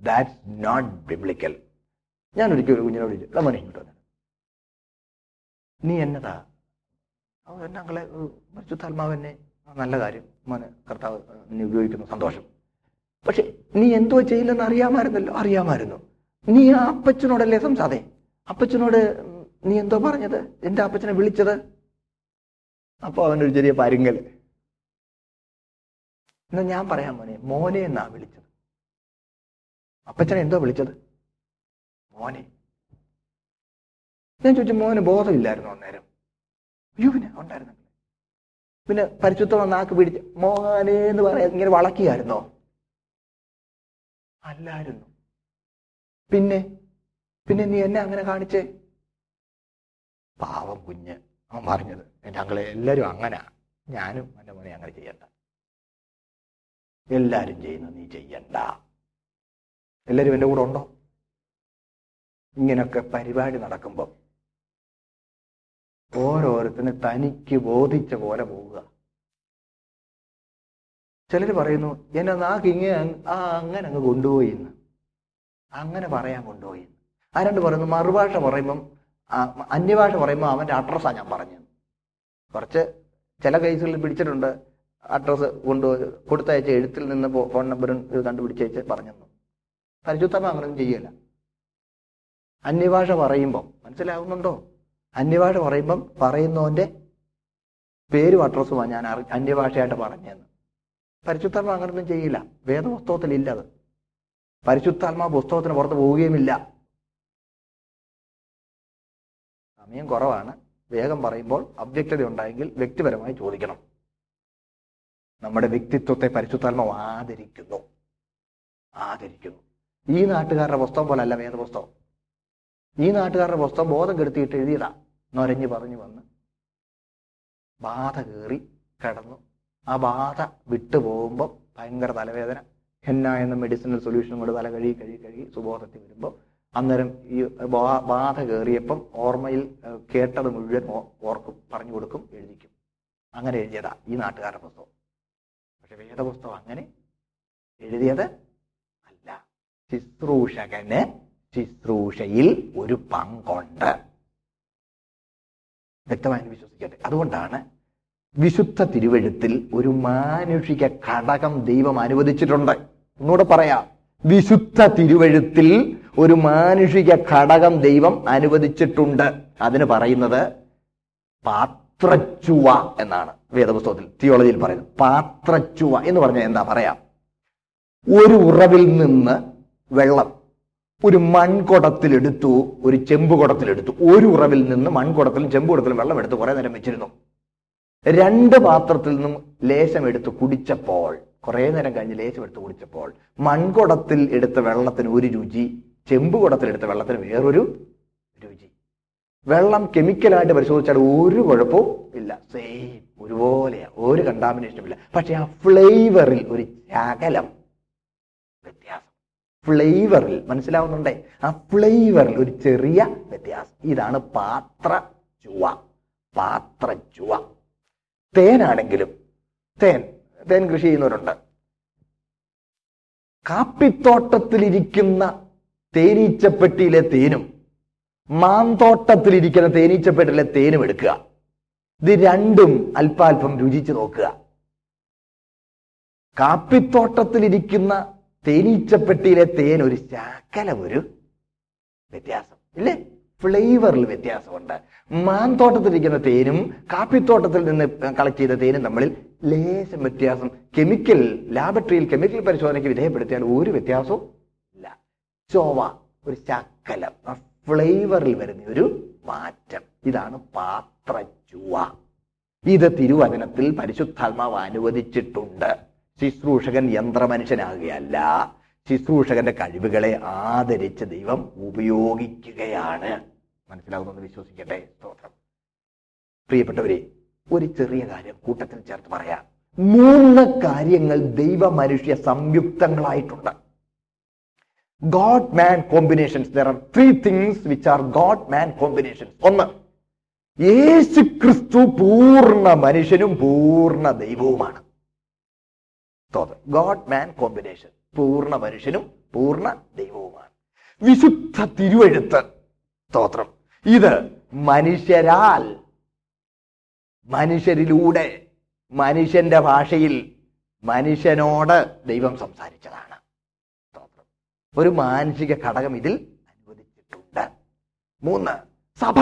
ദാറ്റ്സ് നോട്ട് ബിബ്ലിക്കൽ ഞാൻ ഒരിക്കലും ഒരു കുഞ്ഞിനോട് ചോദിച്ചു, "എടാ മോനെ ഇങ്ങോട്ട് നീ എന്നതാ അവൻ ഞങ്ങളെ പരിശുദ്ധാത്മാവ് നല്ല കാര്യം മോനെ കർത്താവ് നീ ഉപയോഗിക്കുന്നു സന്തോഷം. പക്ഷെ നീ എന്തോ ചെയ്യില്ലെന്ന് അറിയാമായിരുന്നല്ലോ? അറിയാമായിരുന്നു. നീ ആ അപ്പച്ചനോടല്ലേ സംസാദേ അപ്പച്ചനോട് നീ എന്തോ പറഞ്ഞത്? എന്റെ അപ്പച്ചനെ വിളിച്ചത്? അപ്പൊ അവനൊരു ചെറിയ പരുങ്ങൽ എന്നാ ഞാൻ പറയാം മോനെ മോനെ എന്നാ വിളിച്ചത്? അപ്പച്ചനെ എന്തോ വിളിച്ചത്? മോനെ. ഞാൻ ചോദിച്ചു മോന് ബോധമില്ലായിരുന്നു അന്നേരം. അയ്യോ പിന്നെ ഉണ്ടായിരുന്നു. പിന്നെ പരിശുദ്ധ നാക്ക് പിടിച്ച് മോഹനെ എന്ന് പറയാൻ ഇങ്ങനെ വളക്കിയായിരുന്നോ അല്ലായിരുന്നു. പിന്നെ പിന്നെ നീ എന്നെ അങ്ങനെ കാണിച്ചേ? പാവം കുഞ്ഞ് അവൻ പറഞ്ഞത് ഞങ്ങളെ എല്ലാരും അങ്ങനെ. ഞാനും എന്റെ മോനെ അങ്ങനെ ചെയ്യണ്ട. എല്ലാരും ചെയ്യുന്ന നീ ചെയ്യണ്ട. എല്ലാരും എന്റെ കൂടെ ഉണ്ടോ? ഇങ്ങനൊക്കെ പരിപാടി നടക്കുമ്പോൾ ഓരോരുത്തന് തനിക്ക് ബോധിച്ച പോലെ പോവുക. ചിലർ പറയുന്നു എന്നെ നാക്ക് ഇങ്ങനെ ആ അങ്ങനെ അങ്ങ് കൊണ്ടുപോയി എന്ന് അങ്ങനെ പറയാൻ കൊണ്ടുപോയി ആരാണ്ട് പറയുന്നു മറുഭാഷ പറയുമ്പം അന്യഭാഷ പറയുമ്പോൾ അവന്റെ അഡ്രസ്സാ ഞാൻ പറഞ്ഞത്. കുറച്ച് ചില കേസുകളിൽ പിടിച്ചിട്ടുണ്ട് അഡ്രസ്സ് കൊണ്ട് കൊടുത്തയച്ച എഴുത്തിൽ നിന്ന് ഫോൺ നമ്പറും ഇത് കണ്ടുപിടിച്ചയച്ച് പറഞ്ഞെന്നു. പരിശുദ്ധമ അങ്ങനെയൊന്നും ചെയ്യല അന്യഭാഷ പറയുമ്പം മനസ്സിലാവുന്നുണ്ടോ? അന്യഭാഷ പറയുമ്പം പറയുന്നവന്റെ പേരും അഡ്രസ്സുമാണ് ഞാൻ അന്യഭാഷയായിട്ട് പറഞ്ഞതെന്ന് പരിശുദ്ധാത്മ അങ്ങനൊന്നും ചെയ്യില്ല. വേദപുസ്തകത്തിൽ ഇല്ല അത്. പരിശുദ്ധാത്മാ പുസ്തകത്തിന് പുറത്ത് പോവുകയുമില്ല. സമയം കുറവാണ്. വേഗം പറയുമ്പോൾ അവ്യക്തത ഉണ്ടായെങ്കിൽ വ്യക്തിപരമായി ചോദിക്കണം. നമ്മുടെ വ്യക്തിത്വത്തെ പരിശുദ്ധാത്മാവ് ആദരിക്കുന്നു. ആദരിക്കുന്നു. ഈ നാട്ടുകാരുടെ പുസ്തകം പോലല്ല വേദപുസ്തകം. ഈ നാട്ടുകാരുടെ പുസ്തകം ബോധം കെടുത്തിയിട്ട് എഴുതിയതാ. നൊരഞ്ഞു പറഞ്ഞു വന്ന്. ബാധ കയറി കിടന്നു. ആ ബാധ വിട്ടു പോകുമ്പോൾ ഭയങ്കര തലവേദന. ഹെന്ന എന്ന മെഡിസിനൽ സൊല്യൂഷൻ കൊണ്ട് തല കഴുകി കഴുകി കഴുകി സുബോധത്തിൽ വരുമ്പോൾ അന്നേരം ഈ ബാധ കയറിയപ്പം ഓർമ്മയിൽ കേട്ടത് മുഴുവൻ ഓർക്കും പറഞ്ഞു കൊടുക്കും എഴുതിക്കും. അങ്ങനെ എഴുതിയതാ ഈ നാട്ടുകാരുടെ പുസ്തകം. പക്ഷെ വേദപുസ്തകം അങ്ങനെ എഴുതിയത് അല്ല. ശുശ്രൂഷകന് ശുശ്രൂഷയിൽ ഒരു പങ്കുണ്ട്. വ്യക്തമായി വിശ്വസിക്കട്ടെ. അതുകൊണ്ടാണ് വിശുദ്ധ തിരുവഴുത്തിൽ ഒരു മാനുഷിക ഘടകം ദൈവം അനുവദിച്ചിട്ടുണ്ട്. ഒന്നുകൂടെ പറയാം. വിശുദ്ധ തിരുവഴുത്തിൽ ഒരു മാനുഷിക ഘടകം ദൈവം അനുവദിച്ചിട്ടുണ്ട്. അതിന് പറയുന്നത് പാത്രച്ചുവ എന്നാണ് വേദപുസ്തകത്തിൽ തിയോളജിയിൽ പറയുന്നത്. പാത്രച്ചുവ എന്ന് പറഞ്ഞാൽ എന്താ പറയാ? ഒരു ഉറവിൽ നിന്ന് വെള്ളം. ഒരു മൺകുടത്തിൽ എടുത്തു ഒരു ചെമ്പ് കുടത്തിലെടുത്തു ഒരു ഉറവിൽ നിന്ന് മൺകുടത്തിലും ചെമ്പ് കുടത്തിലും വെള്ളം എടുത്ത് കുറെ നേരം വെച്ചിരുന്നു. രണ്ട് പാത്രത്തിൽ നിന്നും ലേശം എടുത്ത് കുടിച്ചപ്പോൾ കുറെ നേരം കഴിഞ്ഞ് ലേശം എടുത്ത് കുടിച്ചപ്പോൾ മൺകുടത്തിൽ എടുത്ത വെള്ളത്തിന് ഒരു രുചി ചെമ്പ് കുടത്തിൽ എടുത്ത വെള്ളത്തിന് വേറൊരു രുചി. വെള്ളം കെമിക്കലായിട്ട് പരിശോധിച്ചാൽ ഒരു കുഴപ്പവും ഇല്ല. സെയിം ഒരുപോലെയാ. ഒരു കണ്ടാമിനേഷനും ഇല്ല. പക്ഷെ ആ ഫ്ലേവറിൽ ഒരു ശകലം വ്യത്യാസം. ഫ്ലേവറിൽ മനസ്സിലാവുന്നുണ്ടേ? ആ ഫ്ലേവറിൽ ഒരു ചെറിയ വ്യത്യാസം. ഇതാണ് പാത്ര ചുവ. പാത്ര ചുവ. തേനാണെങ്കിലും തേൻ തേൻ കൃഷി ചെയ്യുന്നവരുണ്ട്. കാപ്പിത്തോട്ടത്തിലിരിക്കുന്ന തേനീച്ചപ്പെട്ടിയിലെ തേനും മാന്തോട്ടത്തിലിരിക്കുന്ന തേനീച്ചപ്പെട്ടിയിലെ തേനും എടുക്കുക. ഇത് രണ്ടും അല്പാൽപം രുചിച്ചു നോക്കുക. കാപ്പിത്തോട്ടത്തിലിരിക്കുന്ന തേനീച്ചപ്പെട്ടിയിലെ തേൻ ഒരു ചാക്കല ഒരു വ്യത്യാസം. ഇല്ലേ? ഫ്ലേവറിൽ വ്യത്യാസമുണ്ട്. മാന്തോട്ടത്തിലിരിക്കുന്ന തേനും കാപ്പിത്തോട്ടത്തിൽ നിന്ന് കളക്ട് ചെയ്ത തേനും തമ്മിൽ ലേശം വ്യത്യാസം. കെമിക്കൽ ലാബറട്ടറിയിൽ കെമിക്കൽ പരിശോധനയ്ക്ക് വിധേയപ്പെടുത്തിയാൽ ഒരു വ്യത്യാസവും ഇല്ല. ചോവ ഒരു ശക്കലം ഫ്ലേവറിൽ വരുന്ന ഒരു മാറ്റം. ഇതാണ് പാത്ര പാത്രച്ചുവ. ഇത് തിരുവചനത്തിൽ പരിശുദ്ധാത്മാവ് അനുവദിച്ചിട്ടുണ്ട്. ശുശ്രൂഷകൻ യന്ത്രമനുഷ്യനാകുകയല്ല. ശുശ്രൂഷകന്റെ കഴിവുകളെ ആദരിച്ച് ദൈവം ഉപയോഗിക്കുകയാണ്. മനസ്സിലാകുമെന്ന് വിശ്വസിക്കട്ടെ? സ്തോത്രം. പ്രിയപ്പെട്ടവരെ ഒരു ചെറിയ കാര്യം കൂട്ടത്തിൽ ചേർത്ത് പറയാം. മൂന്ന് കാര്യങ്ങൾ ദൈവ മനുഷ്യ സംയുക്തങ്ങളായിട്ടുണ്ട്. God man combinations there are three things which are God man combinations ഒന്ന് യേശു ക്രിസ്തു പൂർണ മനുഷ്യനും പൂർണ ദൈവവുമാണ്. ഗോഡ് മാൻ കോമ്പിനേഷൻ പൂർണ മനുഷ്യനും പൂർണ ദൈവവുമാണ്. വിശുദ്ധ തിരുവെഴുത്ത്. സ്തോത്രം. ഇത് മനുഷ്യരാൽ മനുഷ്യരിലൂടെ മനുഷ്യന്റെ ഭാഷയിൽ മനുഷ്യനോട് ദൈവം സംസാരിച്ചതാണ്. സ്തോത്രം. ഒരു മാനസിക ഘടകം ഇതിൽ അനുവദിച്ചിട്ടുണ്ട്. മൂന്ന് സഭ.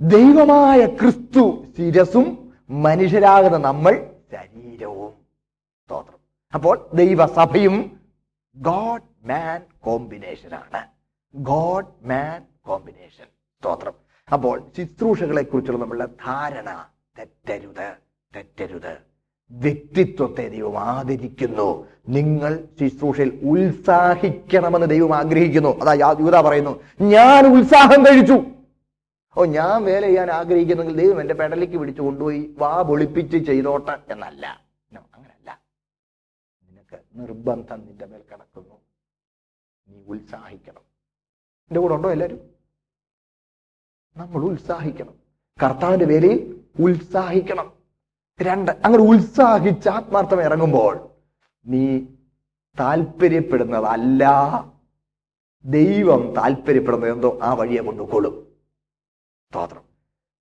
ദൈവമായ ക്രിസ്തു ശിരസും മനുഷ്യരാകുന്ന നമ്മൾ ശരീരവും. സ്തോത്രം. അപ്പോൾ ദൈവസഭയും ഗോഡ് മാൻ കോമ്പിനേഷൻ ആണ്. ഗോഡ് മാൻ കോമ്പിനേഷൻ സ്തോത്രം. അപ്പോൾ ശുശ്രൂഷകളെ കുറിച്ചുള്ള നമ്മളുടെ ധാരണ തെറ്റരുത് തെറ്റരുത്. വ്യക്തിത്വത്തെ ദൈവം ആദരിക്കുന്നു. നിങ്ങൾ ശുശ്രൂഷയിൽ ഉത്സാഹിക്കണമെന്ന് ദൈവം ആഗ്രഹിക്കുന്നു. അതാ യൂത പറയുന്നു ഞാൻ ഉത്സാഹം കഴിച്ചു. ഓ ഞാൻ വേല ചെയ്യാൻ ആഗ്രഹിക്കുന്നെങ്കിൽ ദൈവം എന്റെ പെടലിക്ക് പിടിച്ചു കൊണ്ടുപോയി വാ പൊളിപ്പിച്ച് ചെയ്തോട്ടെ എന്നല്ല. നിർബന്ധം നിന്റെ മേൽ കിടക്കുന്നു. നീ ഉത്സാഹിക്കണം. എന്റെ കൂടെ ഉണ്ടോ എല്ലാവരും? നമ്മൾ ഉത്സാഹിക്കണം. കർത്താവിന്റെ വേലയിൽ ഉത്സാഹിക്കണം. രണ്ട് അങ്ങനെ ഉത്സാഹിച്ച് ആത്മാർത്ഥം ഇറങ്ങുമ്പോൾ നീ താല്പര്യപ്പെടുന്നതല്ല. ദൈവം താല്പര്യപ്പെടുന്നത് എന്തോ ആ വഴിയെ കൊണ്ടുകൊള്ളും സ്തോത്രം.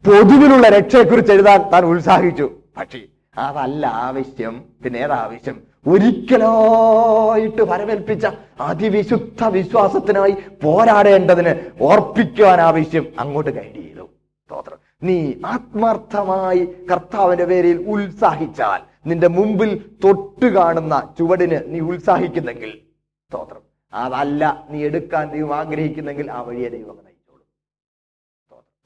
പൊതുവിലുള്ള രക്ഷയെക്കുറിച്ച് എഴുതാൻ താൻ ഉത്സാഹിച്ചു. പക്ഷേ അതല്ല ആവശ്യം. പിന്നെ ഏതാ ആവശ്യം? ഒരിക്കലായിട്ട് വരവേൽപ്പിച്ച അതിവിശുദ്ധ വിശ്വാസത്തിനായി പോരാടേണ്ടതിന് ഓർപ്പിക്കുവാൻ ആവശ്യം അങ്ങോട്ട് ഗൈഡ് ചെയ്തു. നീ ആത്മാർത്ഥമായി കർത്താവിന്റെ പേരിൽ ഉത്സാഹിച്ചാൽ നിന്റെ മുമ്പിൽ തൊട്ട് കാണുന്ന ചുവടിന് നീ ഉത്സാഹിക്കുന്നെങ്കിൽ സ്തോത്രം. അതല്ല നീ എടുക്കാൻ ദൈവം ആഗ്രഹിക്കുന്നെങ്കിൽ ആ വഴിയെ ദൈവം നയിച്ചോളും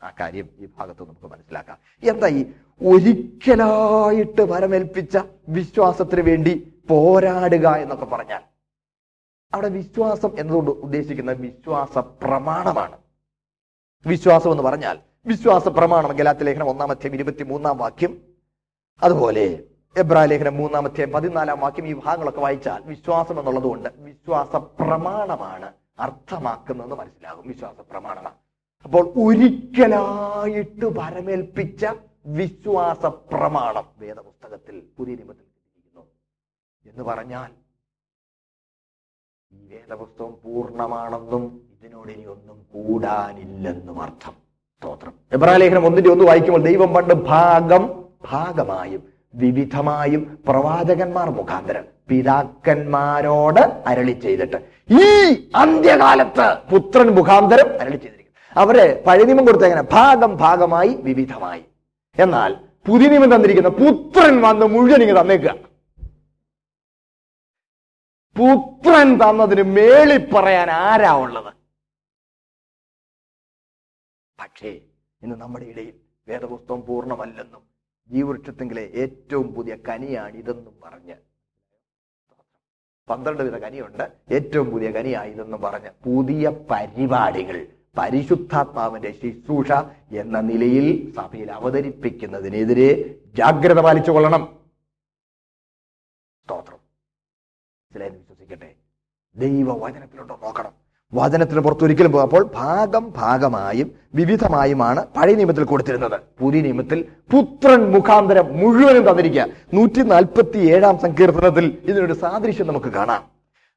ആ കാര്യം ഈ ഭാഗത്ത് നമുക്ക് മനസ്സിലാക്കാം. എന്താ ഈ ഒരിക്കലായിട്ട് വരമേൽപ്പിച്ച വിശ്വാസത്തിന് വേണ്ടി പോരാടുക എന്നൊക്കെ പറഞ്ഞാൽ അവിടെ വിശ്വാസം എന്നതുകൊണ്ട് ഉദ്ദേശിക്കുന്ന വിശ്വാസ പ്രമാണമാണ്. വിശ്വാസം എന്ന് പറഞ്ഞാൽ വിശ്വാസ പ്രമാണം. ഗലാത്തി ലേഖനം ഒന്നാം അധ്യായം ഇരുപത്തി മൂന്നാം വാക്യം. അതുപോലെ എബ്രാ ലേഖനം മൂന്നാം അധ്യായം പതിനാലാം വാക്യം ഈ ഭാഗങ്ങളൊക്കെ വായിച്ചാൽ വിശ്വാസം എന്നുള്ളത് കൊണ്ട് വിശ്വാസ പ്രമാണമാണ് അർത്ഥമാക്കുന്നത് മനസ്സിലാകും. വിശ്വാസ പ്രമാണമാണ്. അപ്പോൾ ഒരിക്കലായിട്ട് വരമേൽപ്പിച്ച വിശ്വാസ പ്രമാണം വേദപുസ്തകത്തിൽ പുതിയ നിയമത്തിൽ എന്ന് പറഞ്ഞാൽ ഈ വേദപുസ്തകം പൂർണമാണെന്നും ഇതിനോട് ഇനി ഒന്നും കൂടാനില്ലെന്നും അർത്ഥം. സ്തോത്രം. എബ്രാലേഖനം ഒന്നിന്റെ ഒന്ന് വായിക്കുമ്പോൾ ദൈവം പണ്ട് ഭാഗം ഭാഗമായും വിവിധമായും പ്രവാചകന്മാർ മുഖാന്തരം പിതാക്കന്മാരോട് അരളി ചെയ്തിട്ട് ഈ അന്ത്യകാലത്ത് പുത്രൻ മുഖാന്തരം അരളി ചെയ്തിരിക്കുന്നു. അവരെ പഴയ നിയമം കൊടുത്ത എങ്ങനെ? ഭാഗം ഭാഗമായി വിവിധമായി. എന്നാൽ പുതിയ നിയമം തന്നിരിക്കുന്ന പുത്രൻ വന്ന് മുഴുവൻ ഇങ്ങ് തന്നേക്കുക. പുത്രൻ തന്നതിന് മേളി പറയാൻ ആരാ ഉള്ളത്? പക്ഷേ ഇന്ന് നമ്മുടെ ഇടയിൽ വേദപുസ്തകം പൂർണമല്ലെന്നും ജീവവൃക്ഷത്തെങ്കിലെ ഏറ്റവും പുതിയ കനിയാണ് ഇതെന്നും പറഞ്ഞ് പന്ത്രണ്ട് വിധ കനിയുണ്ട്. ഏറ്റവും പുതിയ കനിയായതെന്നും പറഞ്ഞ് പുതിയ പരിപാടികൾ പരിശുദ്ധാത്മാവിന്റെ ശുശ്രൂഷ എന്ന നിലയിൽ സഭയിൽ അവതരിപ്പിക്കുന്നതിനെതിരെ ജാഗ്രത പാലിച്ചു കൊള്ളണം സ്തോത്രം മനസ്സിലായെന്ന് വിശ്വസിക്കട്ടെ ദൈവ വചനത്തിലുണ്ടോ നോക്കണം. വചനത്തിന് പുറത്ത് ഒരിക്കലും അപ്പോൾ ഭാഗം ഭാഗമായും വിവിധമായുമാണ് പഴയ നിയമത്തിൽ കൊടുത്തിരുന്നത്. പുതിയ നിയമത്തിൽ പുത്രൻ മുഖാന്തരം മുഴുവനും തന്നിരിക്കുക. നൂറ്റി നാൽപ്പത്തി ഏഴാം സങ്കീർത്തനത്തിൽ ഇതിനൊരു സാദൃശ്യം നമുക്ക് കാണാം.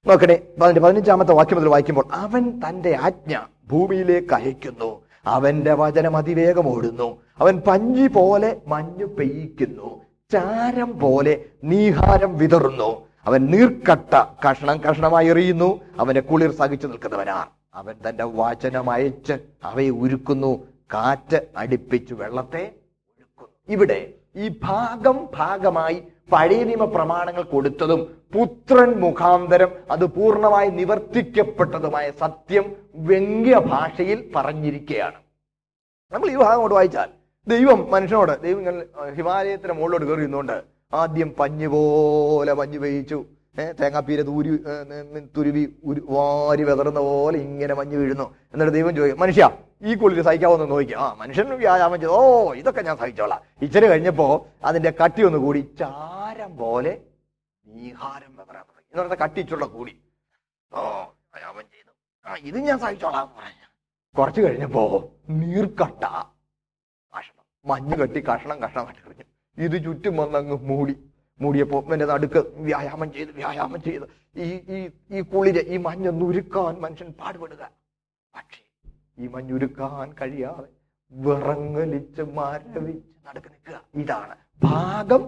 നോക്കണേ അതിന്റെ പതിനഞ്ചാമത്തെ വാക്യം മുതൽ വായിക്കുമ്പോൾ അവൻ തന്റെ ആജ്ഞ ഭൂമിയിലേക്ക് അയക്കുന്നു അവന്റെ വചനം അതിവേഗം ഓടുന്നു. അവൻ പഞ്ഞി പോലെ മഞ്ഞു പെയ്യിക്കുന്നു. ചാരം പോലെ നീഹാരം വിതറുന്നു. അവൻ നീർക്കട്ട കഷണം കഷണമായി എറിയുന്നു. അവനെ കുളിർ സഹിച്ചു നിൽക്കുന്നവനാർ അവൻ തന്റെ വചനം അയച്ച് അവയെ ഉരുക്കുന്നു. കാറ്റ് അടുപ്പിച്ചു വെള്ളത്തെ ഒഴുക്കുന്നു. ഇവിടെ ഈ ഭാഗം ഭാഗമായി പഴയ നിയമ പ്രമാണങ്ങൾ കൊടുത്തതും പുത്രൻ മുഖാന്തരം അത് പൂർണമായി നിവർത്തിക്കപ്പെട്ടതുമായ സത്യം വ്യംഗ്യ ഭാഷയിൽ പറഞ്ഞിരിക്കുകയാണ്. നമ്മൾ ഈ ഭാഗം കൊണ്ട് വായിച്ചാൽ ദൈവം മനുഷ്യനോട് ദൈവം ഹിമാലയത്തിന് മുകളിലോട്ട് കയറി ആദ്യം പഞ്ഞു പോലെ മഞ്ഞ് പെയ്ച്ചു ഏഹ് തേങ്ങാപ്പീര തൂരി തുരുവി ഉരു വാരി വിതറുന്ന പോലെ ഇങ്ങനെ മഞ്ഞ് വീഴുന്നു. എന്നിട്ട് ദൈവം ചോദിക്കും മനുഷ്യ ഈ കുളിര് സഹിക്കാവുന്ന നോക്കി ആ മനുഷ്യൻ വ്യായാമം ചെയ്തു ഓ ഇതൊക്കെ ഞാൻ സഹിച്ചോളാം. ഇച്ചിരി കഴിഞ്ഞപ്പോ അതിന്റെ കട്ടി ഒന്ന് കൂടി ചാരം പോലെ നീഹാരം വിതറാൻ തുടങ്ങി. എന്ന് പറഞ്ഞാൽ കട്ടിച്ചുള്ള കൂടി. ഓ വ്യായാമം ചെയ്തു. ആ ഇത് ഞാൻ സഹിച്ചോളാം പറഞ്ഞു. കുറച്ച് കഴിഞ്ഞപ്പോ നീർക്കട്ട കഷണം. മഞ്ഞ് കെട്ടി കഷണം കഷണം കട്ടി ഇത് ചുറ്റും വന്നങ്ങ് മൂടി മൂടിയപ്പോ എന്റെ നടുക്ക് വ്യായാമം ചെയ്ത് വ്യായാമം ചെയ്ത്. ഈ ഈ ഈ കുളിര് ഈ മഞ്ഞ മഞ്ഞൊന്നുരുക്കാൻ മനുഷ്യൻ പാടുപെടുക. പക്ഷേ ഈ മഞ്ഞുരുക്കാൻ കഴിയാതെ വിറങ്ങലിച്ച് മരവിച്ച് നടക്ക് നിൽക്കുക. ഇതാണ് ഭാഗം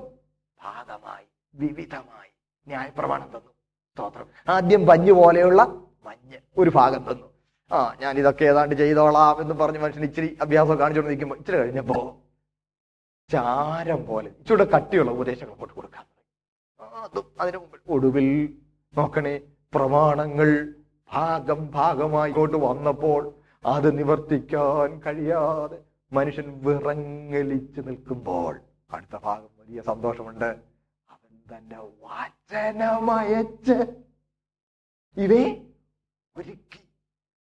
ഭാഗമായി വിവിധമായി ന്യായപ്രമാണം തന്നു. സ്തോത്രം. ആദ്യം പഞ്ഞു പോലെയുള്ള മഞ്ഞ് ഒരു ഭാഗം തന്നു. ആ ഞാൻ ഇതൊക്കെ ഏതാണ്ട് ചെയ്തോളാം എന്ന് പറഞ്ഞ് മനുഷ്യൻ ഇച്ചിരി അഭ്യാസം കാണിച്ചുകൊണ്ട് നിൽക്കുമ്പോൾ ഇച്ചിരി ചാരം പോലെ. ഇച്ചിരി കട്ടിയുള്ള ഉപദേശങ്ങൾ അങ്ങോട്ട് കൊടുക്കാൻ അതും അതിനു ഒടുവിൽ നോക്കണേ പ്രമാണങ്ങൾ ഭാഗം ഭാഗമായി ഇങ്ങോട്ട് വന്നപ്പോൾ അത് നിവർത്തിക്കാൻ കഴിയാതെ മനുഷ്യൻ വിറങ്ങലിച്ച് നിൽക്കുമ്പോൾ അടുത്ത ഭാഗം വലിയ സന്തോഷമുണ്ട്. അവൻ തന്റെ വചനമയച്ച് ഇവേ ഒരുക്കി.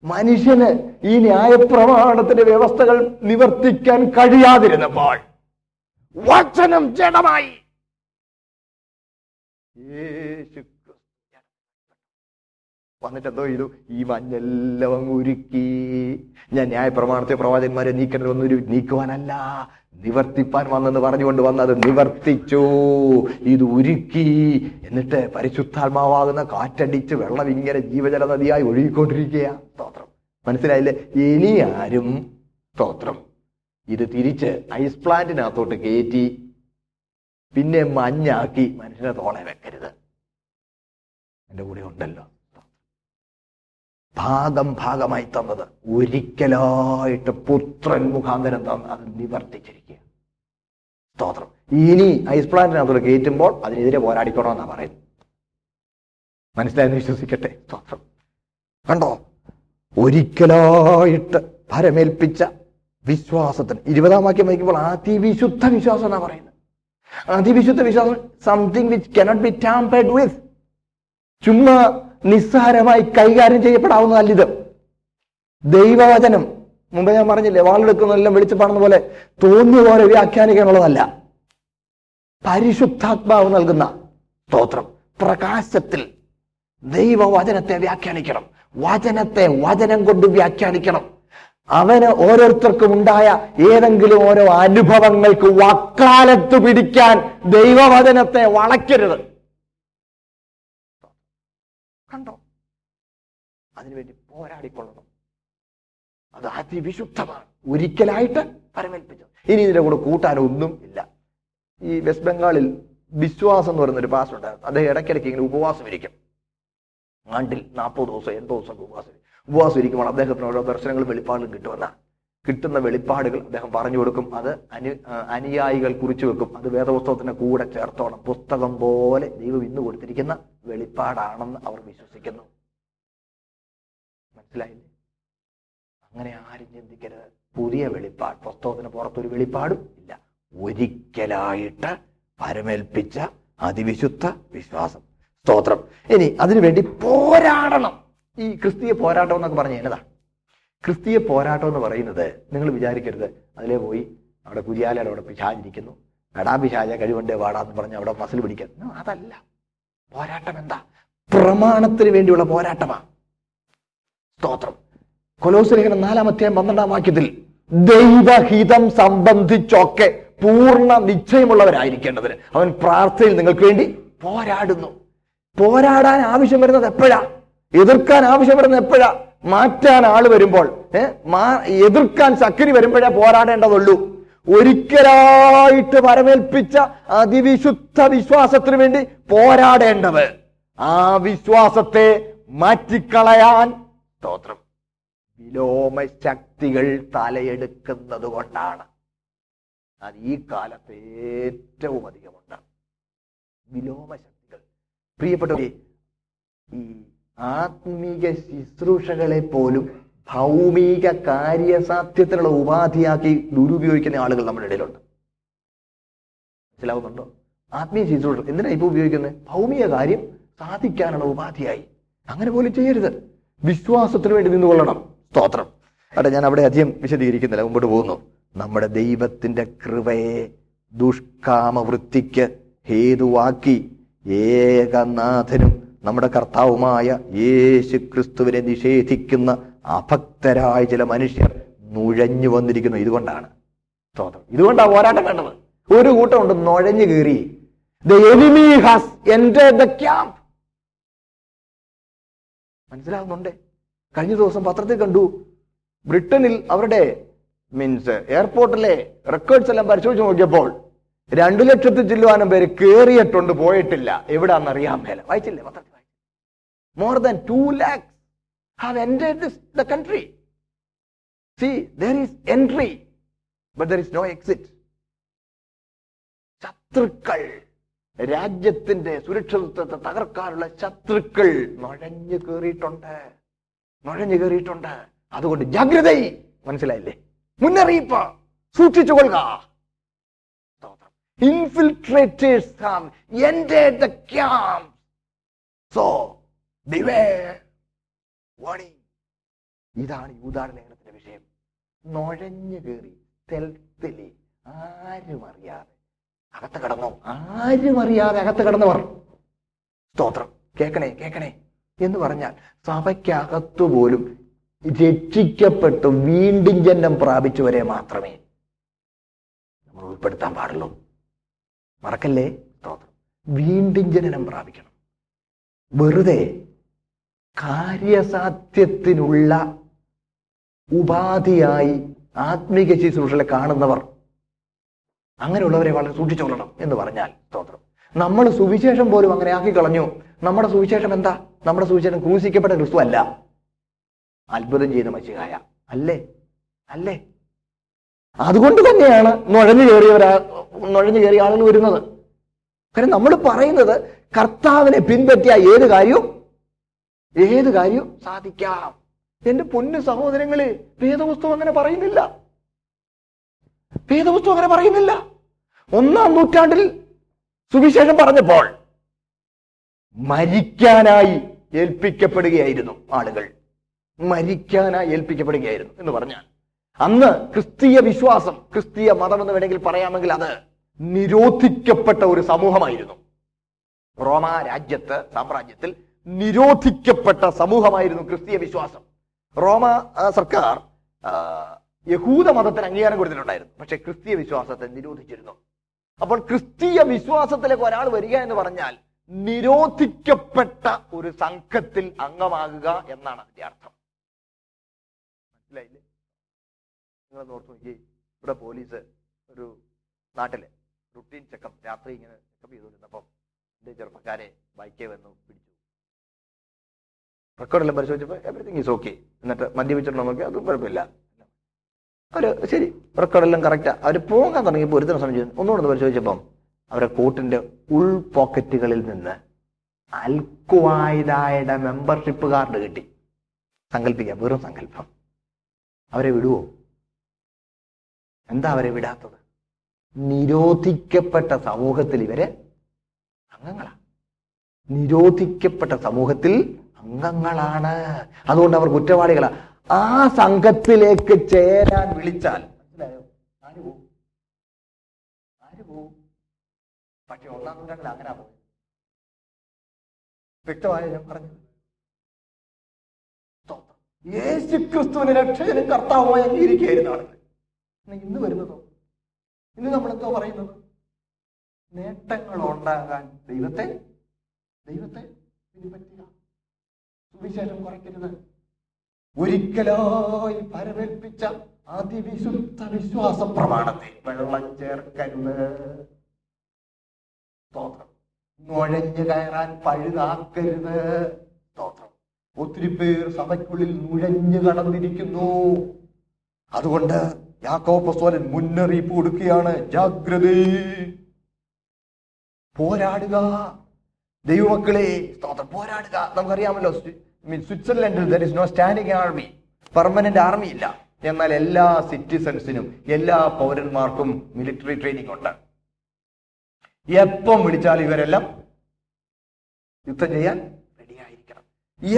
മനുഷ്യന് ഈ ന്യായപ്രമാണത്തിന്റെ വ്യവസ്ഥകൾ നിവർത്തിക്കാൻ കഴിയാതിരുന്നപ്പോൾ വചനം ജഡമായി. വന്നിട്ട് എന്തോ ചെയ്തു? ഈ മഞ്ഞെല്ലാം ഉരുക്കി. ഞാൻ ന്യായപ്രമാണത്തെ പ്രവാചകന്മാരെ നീക്കണമെന്നൊരു നീക്കുവാനല്ല. നിവർത്തിപ്പാൻ വന്നെന്ന് പറഞ്ഞുകൊണ്ട് വന്നത് നിവർത്തിച്ചു. ഇത് ഉരുക്കി. എന്നിട്ട് പരിശുദ്ധാത്മാവാകുന്ന കാറ്റടിച്ച് വെള്ളം ഇങ്ങനെ ജീവജല നദിയായി ഒഴുകിക്കൊണ്ടിരിക്കുക സ്തോത്രം. മനസ്സിലായില്ലേ? ഇനി ആരും സ്തോത്രം. ഇത് തിരിച്ച് ഐസ് പ്ലാന്റിനകത്തോട്ട് കയറ്റി പിന്നെ മഞ്ഞാക്കി മനുഷ്യനെ തോളെ വെക്കരുത്. എന്റെ കൂടെ ഉണ്ടല്ലോ. ഭാഗം ഭാഗമായി തന്നത് ഒരിക്കലായിട്ട് പുത്രൻ മുഖാന്തരം തന്ന് അത് നിവർത്തിച്ചിരിക്കുക. സ്തോത്രം. ഇനി ഐസ് പ്ലാന്റിനകത്തോട് കയറ്റുമ്പോൾ അതിനെതിരെ പോരാടിക്കണമെന്നാണ് പറയുന്നത്. മനസ്സിലായെന്ന് വിശ്വസിക്കട്ടെ? സ്തോത്രം. കണ്ടോ? ഒരിക്കലായിട്ട് ഭരമേൽപ്പിച്ച വിശ്വാസത്തിന്. ഇരുപതാം വാക്യം വായിക്കുമ്പോൾ അതിവിശുദ്ധ വിശ്വാസം എന്നാ പറയുന്നത്. അതിവിശുദ്ധ വിശ്വാസം something which cannot be tampered with ചുമ്മാ നിസ്സാരമായി കൈകാര്യം ചെയ്യപ്പെടാവുന്നതല്ല ഇത്. ദൈവവചനം മുമ്പ് ഞാൻ പറഞ്ഞില്ലേ വാളെടുക്കുന്നതെല്ലാം വിളിച്ചു പാടുന്ന പോലെ തോന്നിയ പോലെ വ്യാഖ്യാനിക്കാനുള്ളതല്ല പരിശുദ്ധാത്മാവ് നൽകുന്ന സ്തോത്രം പ്രകാശത്തിൽ ദൈവവചനത്തെ വ്യാഖ്യാനിക്കണം. വചനത്തെ വചനം കൊണ്ട് വ്യാഖ്യാനിക്കണം. അവന് ഓരോരുത്തർക്കും ഉണ്ടായ ഏതെങ്കിലും ഓരോ അനുഭവങ്ങൾക്ക് വക്കാലത്ത് പിടിക്കാൻ ദൈവവചനത്തെ വളയ്ക്കരുത്. കണ്ടോ? അതിനുവേണ്ടി പോരാടിക്കൊള്ളണം. അത് അതിവിശുദ്ധമാണ്. ഒരിക്കലായിട്ട് പരമേൽപ്പിച്ചു ഇനി ഇതിന്റെ കൂടെ കൂട്ടാൻ ഒന്നും ഇല്ല. ഈ വെസ്റ്റ് ബംഗാളിൽ വിശ്വാസം എന്ന് പറയുന്ന ഒരു പാസ് ഉണ്ടായിരുന്നു. അദ്ദേഹം ഇടയ്ക്കിടയ്ക്ക് ഇങ്ങനെ ഉപവാസം ഇരിക്കും. ആണ്ടിൽ നാൽപ്പത് ദിവസം എൺപത് ദിവസം ഉപവാസം. ഉപവാസം ഇരിക്കുമ്പോൾ അദ്ദേഹത്തിന് ഓരോ ദർശനങ്ങളും വെളിപ്പാടുകളും കിട്ടുമെന്ന. കിട്ടുന്ന വെളിപ്പാടുകൾ അദ്ദേഹം പറഞ്ഞു കൊടുക്കും. അത് അനു അനുയായികൾ കുറിച്ചു വെക്കും. അത് വേദപുസ്തകത്തിന്റെ കൂടെ ചേർത്തോണം. പുസ്തകം പോലെ ദൈവം ഇന്ന് കൊടുത്തിരിക്കുന്ന വെളിപ്പാടാണെന്ന് അവർ വിശ്വസിക്കുന്നു. മനസ്സിലായില്ലേ? അങ്ങനെ ആരും ചിന്തിക്കരുത്. പുതിയ വെളിപ്പാട്. പുസ്തകത്തിന് പുറത്തൊരു വെളിപ്പാടും ഇല്ല. ഒരിക്കലായിട്ട് പരമേൽപ്പിച്ച അതിവിശുദ്ധ വിശ്വാസം. സ്തോത്രം. ഇനി അതിനുവേണ്ടി പോരാടണം. ഈ ക്രിസ്തീയ പോരാട്ടം എന്നൊക്കെ പറഞ്ഞ എന്നതാ? ക്രിസ്തീയ പോരാട്ടം എന്ന് പറയുന്നത് നിങ്ങൾ വിചാരിക്കരുത്. അതിലേ പോയി അവിടെ കുരിയാലയുടെ അവിടെ പിശാചിരിക്കുന്നു എടാ പിശാച കഴിവുണ്ടേ വാടാന്ന് പറഞ്ഞ് അവിടെ മസിൽ പിടിക്കാൻ. അതല്ല. പോരാട്ടം എന്താ? പ്രമാണത്തിന് വേണ്ടിയുള്ള പോരാട്ടമാ. സ്തോത്രം. കൊലോസ്ലേഖനം നാലാം അധ്യായം പന്ത്രണ്ടാം വാക്യത്തിൽ ദൈവഹിതം സംബന്ധിച്ചൊക്കെ പൂർണ നിശ്ചയമുള്ളവരായിരിക്കേണ്ടതിന് അവൻ പ്രാർത്ഥനയിൽ നിങ്ങൾക്ക് വേണ്ടി പോരാടുന്നു. പോരാടാൻ ആവശ്യം വരുന്നത് എപ്പോഴാ? എതിർക്കാൻ ആവശ്യപ്പെടുന്ന എപ്പോഴാ? മാറ്റാൻ ആൾ വരുമ്പോൾ. എതിർക്കാൻ ശക്തി വരുമ്പോഴേ പോരാടേണ്ടതുള്ളൂ. ഒരിക്കലായിട്ട് പരമേൽപ്പിച്ച അതിവിശുദ്ധ വിശ്വാസത്തിന് വേണ്ടി പോരാടേണ്ടത്. ആ വിശ്വാസത്തെ മാറ്റിക്കളയാൻ സ്തോത്രം. വിലോമ ശക്തികൾ തലയെടുക്കുന്നത് കൊണ്ടാണ്. അത് ഈ കാലത്ത് ഏറ്റവും അധികമുണ്ട് വിലോമ ശക്തികൾ പ്രിയപ്പെട്ടവരെ ഈ ആത്മീക ശുശ്രൂഷകളെ പോലും ഭൗമിക കാര്യസാധ്യത്തിനുള്ള ഉപാധിയാക്കി ദുരുപയോഗിക്കുന്ന ആളുകൾ നമ്മുടെ ഇടയിലുണ്ട്. മനസ്സിലാവുന്നുണ്ടോ? ആത്മീയ ശുശ്രൂഷ എന്തിനാ ഇപ്പൊ ഉപയോഗിക്കുന്നത്? ഭൗമിക കാര്യം സാധിക്കാനുള്ള ഉപാധിയായി. അങ്ങനെ പോലും ചെയ്യരുത്. വിശ്വാസത്തിന് വേണ്ടി നിന്നുകൊള്ളണം. സ്തോത്രം. അട്ടെ ഞാൻ അവിടെ അധികം വിശദീകരിക്കുന്നില്ല. മുമ്പോട്ട് പോകുന്നു. നമ്മുടെ ദൈവത്തിന്റെ കൃപയെ ദുഷ്കാമവൃത്തിക്ക് ഹേതുവാക്കി ഏകനാഥനും നമ്മുടെ കർത്താവുമായ യേശു ക്രിസ്തുവിനെ നിഷേധിക്കുന്ന അഭക്തരായ ചില മനുഷ്യർ നുഴഞ്ഞു വന്നിരിക്കുന്നു. ഇതുകൊണ്ടാണ് സ്തോത്രം. ഇതുകൊണ്ടാണ് പോരാട്ടം വേണ്ടത്. ഒരു കൂട്ടമുണ്ട് നുഴഞ്ഞു കയറി ദ എനിമി ഹാസ് ക്യാമ്പ് മനസ്സിലാകുന്നുണ്ട്. കഴിഞ്ഞ ദിവസം പത്രത്തിൽ കണ്ടു. ബ്രിട്ടനിൽ അവരുടെ മീൻസ് എയർപോർട്ടിലെ റെക്കോർഡ്സ് എല്ലാം പരിശോധിച്ച് നോക്കിയപ്പോൾ രണ്ടു ലക്ഷത്തി ചില്ലുവാനും പേര് കേറിയിട്ടുണ്ട് പോയിട്ടില്ല. എവിടാന്ന് അറിയാൻ മേല. വായിച്ചില്ലേ? More than two lakhs have this the country see there is entry but there is no exit ശത്രുക്കൾ രാജ്യത്തിന്റെ സുരക്ഷിതത്വത്തെ തകർക്കാനുള്ള ശത്രുക്കൾ നുഴഞ്ഞു കയറിയിട്ടുണ്ട് നുഴഞ്ഞു കയറിയിട്ടുണ്ട് അതുകൊണ്ട് ജാഗ്രത മനസ്സിലായില്ലേ? മുന്നറിയിപ്പ് സൂക്ഷിച്ചുകൊള്ളുക infiltrators come, entered the camp. So they were warning. ഇതാണ് യൂതാട് ലേഖനത്തിന്റെ വിഷയം. നുഴഞ്ഞു കയറി തെൽത്തിലി ആരും അറിയാതെ അകത്ത് കടന്നു. ആരും അറിയാതെ അകത്ത് കടന്നവർ. സ്തോത്രം. കേക്കണേ കേക്കണേ എന്ന് പറഞ്ഞാൽ സഭയ്ക്കകത്തു പോലും രക്ഷിക്കപ്പെട്ട് വീണ്ടും ജന്മം പ്രാപിച്ചവരെ മാത്രമേ നമ്മൾ ഉൾപ്പെടുത്താൻ പാടുള്ളൂ. മറക്കല്ലേ സ്തോത്രം വീണ്ടും ജനനം പ്രാപിക്കണം. വെറുതെ കാര്യസാധ്യത്തിനുള്ള ഉപാധിയായി ആത്മീക ശുശ്രൂഷകളെ കാണുന്നവർ അങ്ങനെയുള്ളവരെ വളരെ സൂക്ഷിച്ചുകൊള്ളണം എന്ന് പറഞ്ഞാൽ സ്തോത്രം നമ്മൾ സുവിശേഷം പോലും അങ്ങനെ ആക്കി കളഞ്ഞു. നമ്മുടെ സുവിശേഷം എന്താ? നമ്മുടെ സുവിശേഷം ക്രൂശിക്കപ്പെട്ട ക്രിസ്തു അല്ല. അത്ഭുതം ചെയ്ത മച്ചികായ അല്ലേ? അല്ലേ? അതുകൊണ്ട് തന്നെയാണ് നുഴഞ്ഞു കയറിയവരാ നുഴഞ്ഞു കയറിയ ആളുകൾ വരുന്നത്. കാരണം നമ്മൾ പറയുന്നത് കർത്താവിനെ പിൻപറ്റിയ ഏത് കാര്യവും ഏത് കാര്യവും സാധിക്കാം. എന്റെ പൊന്നു സഹോദരങ്ങളെ വേദപുസ്തകം അങ്ങനെ പറയുന്നില്ല. വേദപുസ്തകം അങ്ങനെ പറയുന്നില്ല. ഒന്നാം നൂറ്റാണ്ടിൽ സുവിശേഷം പറഞ്ഞപ്പോൾ മരിക്കാനായി ഏൽപ്പിക്കപ്പെടുകയായിരുന്നു ആളുകൾ. മരിക്കാനായി ഏൽപ്പിക്കപ്പെടുകയായിരുന്നു എന്ന് പറഞ്ഞാൽ അന്ന് ക്രിസ്തീയ വിശ്വാസം ക്രിസ്തീയ മതം എന്ന് വേണമെങ്കിൽ പറയാമെങ്കിൽ അത് നിരോധിക്കപ്പെട്ട ഒരു സമൂഹമായിരുന്നു. റോമ രാജ്യത്ത് സാമ്രാജ്യത്തിൽ നിരോധിക്കപ്പെട്ട സമൂഹമായിരുന്നു ക്രിസ്തീയ വിശ്വാസം. റോമ സർക്കാർ യഹൂദ മതത്തിന് അംഗീകാരം കൊടുത്തിട്ടുണ്ടായിരുന്നു. പക്ഷെ ക്രിസ്തീയ വിശ്വാസത്തെ നിരോധിച്ചിരുന്നു. അപ്പോൾ ക്രിസ്തീയ വിശ്വാസത്തിലേക്ക് ഒരാൾ വരിക എന്ന് പറഞ്ഞാൽ നിരോധിക്കപ്പെട്ട ഒരു സംഘത്തിൽ അംഗമാകുക എന്നാണ് അതിന്റെ അർത്ഥം. മനസ്സിലായില്ലേ? നിങ്ങൾ ഓർത്ത് നോക്കി ഇവിടെ പോലീസ് ഒരു നാട്ടിലെ റുട്ടീൻ ചെക്കപ്പ് രാത്രി ഇങ്ങനെ ചെക്കപ്പ് ചെയ്തുകൊണ്ടിരുന്നപ്പം എന്റെ ചെറുപ്പക്കാരെ ബൈക്കേ വന്നു പിടിച്ചു. റെക്കോർഡെല്ലാം പരിശോധിച്ചപ്പോൾ എവറിത്തിങ് ഈസ് ഓക്കെ എന്നിട്ട് മദ്യപിച്ചിട്ടുണ്ടോ നോക്കി അതും കുഴപ്പമില്ല. അവർ ശരി റെക്കോർഡെല്ലാം കറക്റ്റാ അവർ പോകാൻ തുടങ്ങിയപ്പോൾ ഒരുത്തരം സമയം ഒന്നുകൂടെ ഒന്ന് പരിശോധിച്ചപ്പം അവരെ കോട്ടിന്റെ ഉൾ പോക്കറ്റുകളിൽ നിന്ന് അൽക്കുവായതായുടെ മെമ്പർഷിപ്പ് കാർഡ് കിട്ടി. സങ്കല്പിക്കാം വെറും സങ്കല്പം അവരെ വിടുവോ? എന്താ അവരെ വിടാത്തത്? നിരോധിക്കപ്പെട്ട സമൂഹത്തിൽ ഇവർ അംഗങ്ങളാണ് നിരോധിക്കപ്പെട്ട സമൂഹത്തിൽ അംഗങ്ങളാണ്. അതുകൊണ്ട് അവർ കുറ്റവാളികളാ. ആ സംഘത്തിലേക്ക് ചേരാൻ വിളിച്ചാൽ മനസ്സിലായോ? ആര് പോവും? ആര് പോവും? പക്ഷെ ഒന്നാം നൂറ്റാണ്ടിൽ അങ്ങനെ പോകും വ്യക്തമായ ഞാൻ പറഞ്ഞു. യേശു ക്രിസ്തുവിനെ രക്ഷകനും കർത്താവുമായി അംഗീകരിക്കുകയായിരുന്നു ഇന്ന് വരുന്നതോ? ഇന്ന് നമ്മൾ എന്തോ പറയുന്നത് നേട്ടങ്ങൾ ഉണ്ടാകാൻ ദൈവത്തെ ദൈവത്തെ പിൻപറ്റുക സുവിശേഷം കുറയ്ക്കരുത്. ഒരിക്കലായി പരമേൽപ്പിച്ച അതിവിശുദ്ധ വിശ്വാസ പ്രമാണത്തെ വെള്ളം ചേർക്കരുത്. സ്തോത്രം. നുഴഞ്ഞു കയറാൻ പഴുതാക്കരുത്. സ്തോത്രം. ഒത്തിരി പേർ സഭയ്ക്കുള്ളിൽ നുഴഞ്ഞു കടന്നിരിക്കുന്നു. അതുകൊണ്ട് യാക്കോപ്പസ്വലൻ മുന്നറിയിപ്പ് കൊടുക്കുകയാണ്. ജാഗ്രത. പോരാടുക. ദൈവമക്കളെ പോരാടുക. നമുക്കറിയാമല്ലോ സ്വിറ്റ്സർലൻഡിൽ there is no standing army permanent army ഇല്ല. എന്നാൽ എല്ലാ സിറ്റിസൺസിനും എല്ലാ പൗരന്മാർക്കും മിലിറ്ററി ട്രെയിനിങ് ഉണ്ട്. എപ്പം വിളിച്ചാലും ഇവരെല്ലാം യുദ്ധം ചെയ്യാൻ റെഡിയായിരിക്കണം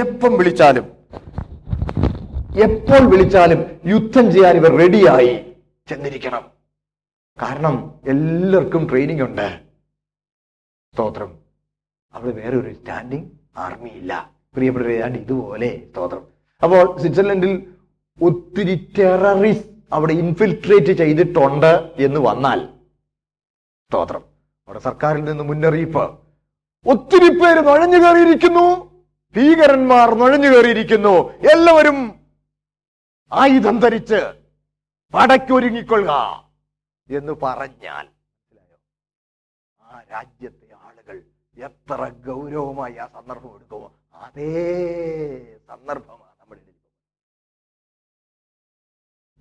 എപ്പം വിളിച്ചാലും എപ്പോൾ വിളിച്ചാലും യുദ്ധം ചെയ്യാൻ ഇവർ റെഡിയായി ചെന്നിരിക്കണം. കാരണം എല്ലാവർക്കും ട്രെയിനിങ് ഉണ്ട്. സ്തോത്രം. അവിടെ വേറെ ഒരു സ്റ്റാൻഡിങ് ആർമി ഇല്ല. പ്രിയപ്പെട്ടവരെ ഏതാണ്ട് ഇതുപോലെ സ്തോത്രം. അപ്പോൾ സ്വിറ്റ്സർലൻഡിൽ ഒത്തിരി ടെററിസ്റ്റ് അവിടെ ഇൻഫിൽട്രേറ്റ് ചെയ്തിട്ടുണ്ട് എന്ന് വന്നാൽ സ്തോത്രം. അവിടെ സർക്കാരിൽ നിന്ന് മുന്നറിയിപ്പ്. ഒത്തിരി പേര് നുഴഞ്ഞു കയറിയിരിക്കുന്നു. ഭീകരന്മാർ നുഴഞ്ഞു കയറിയിരിക്കുന്നു. എല്ലാവരും ആയുധം ധരിച്ച് പടയ്ക്കൊരുങ്ങിക്കൊള്ളുക എന്ന് പറഞ്ഞാൽ മനസ്സിലായോ? ആ രാജ്യത്തെ ആളുകൾ എത്ര ഗൗരവമായി ആ സന്ദർഭം എടുക്കുമോ? അതേ സന്ദർഭമാണ് നമ്മുടെ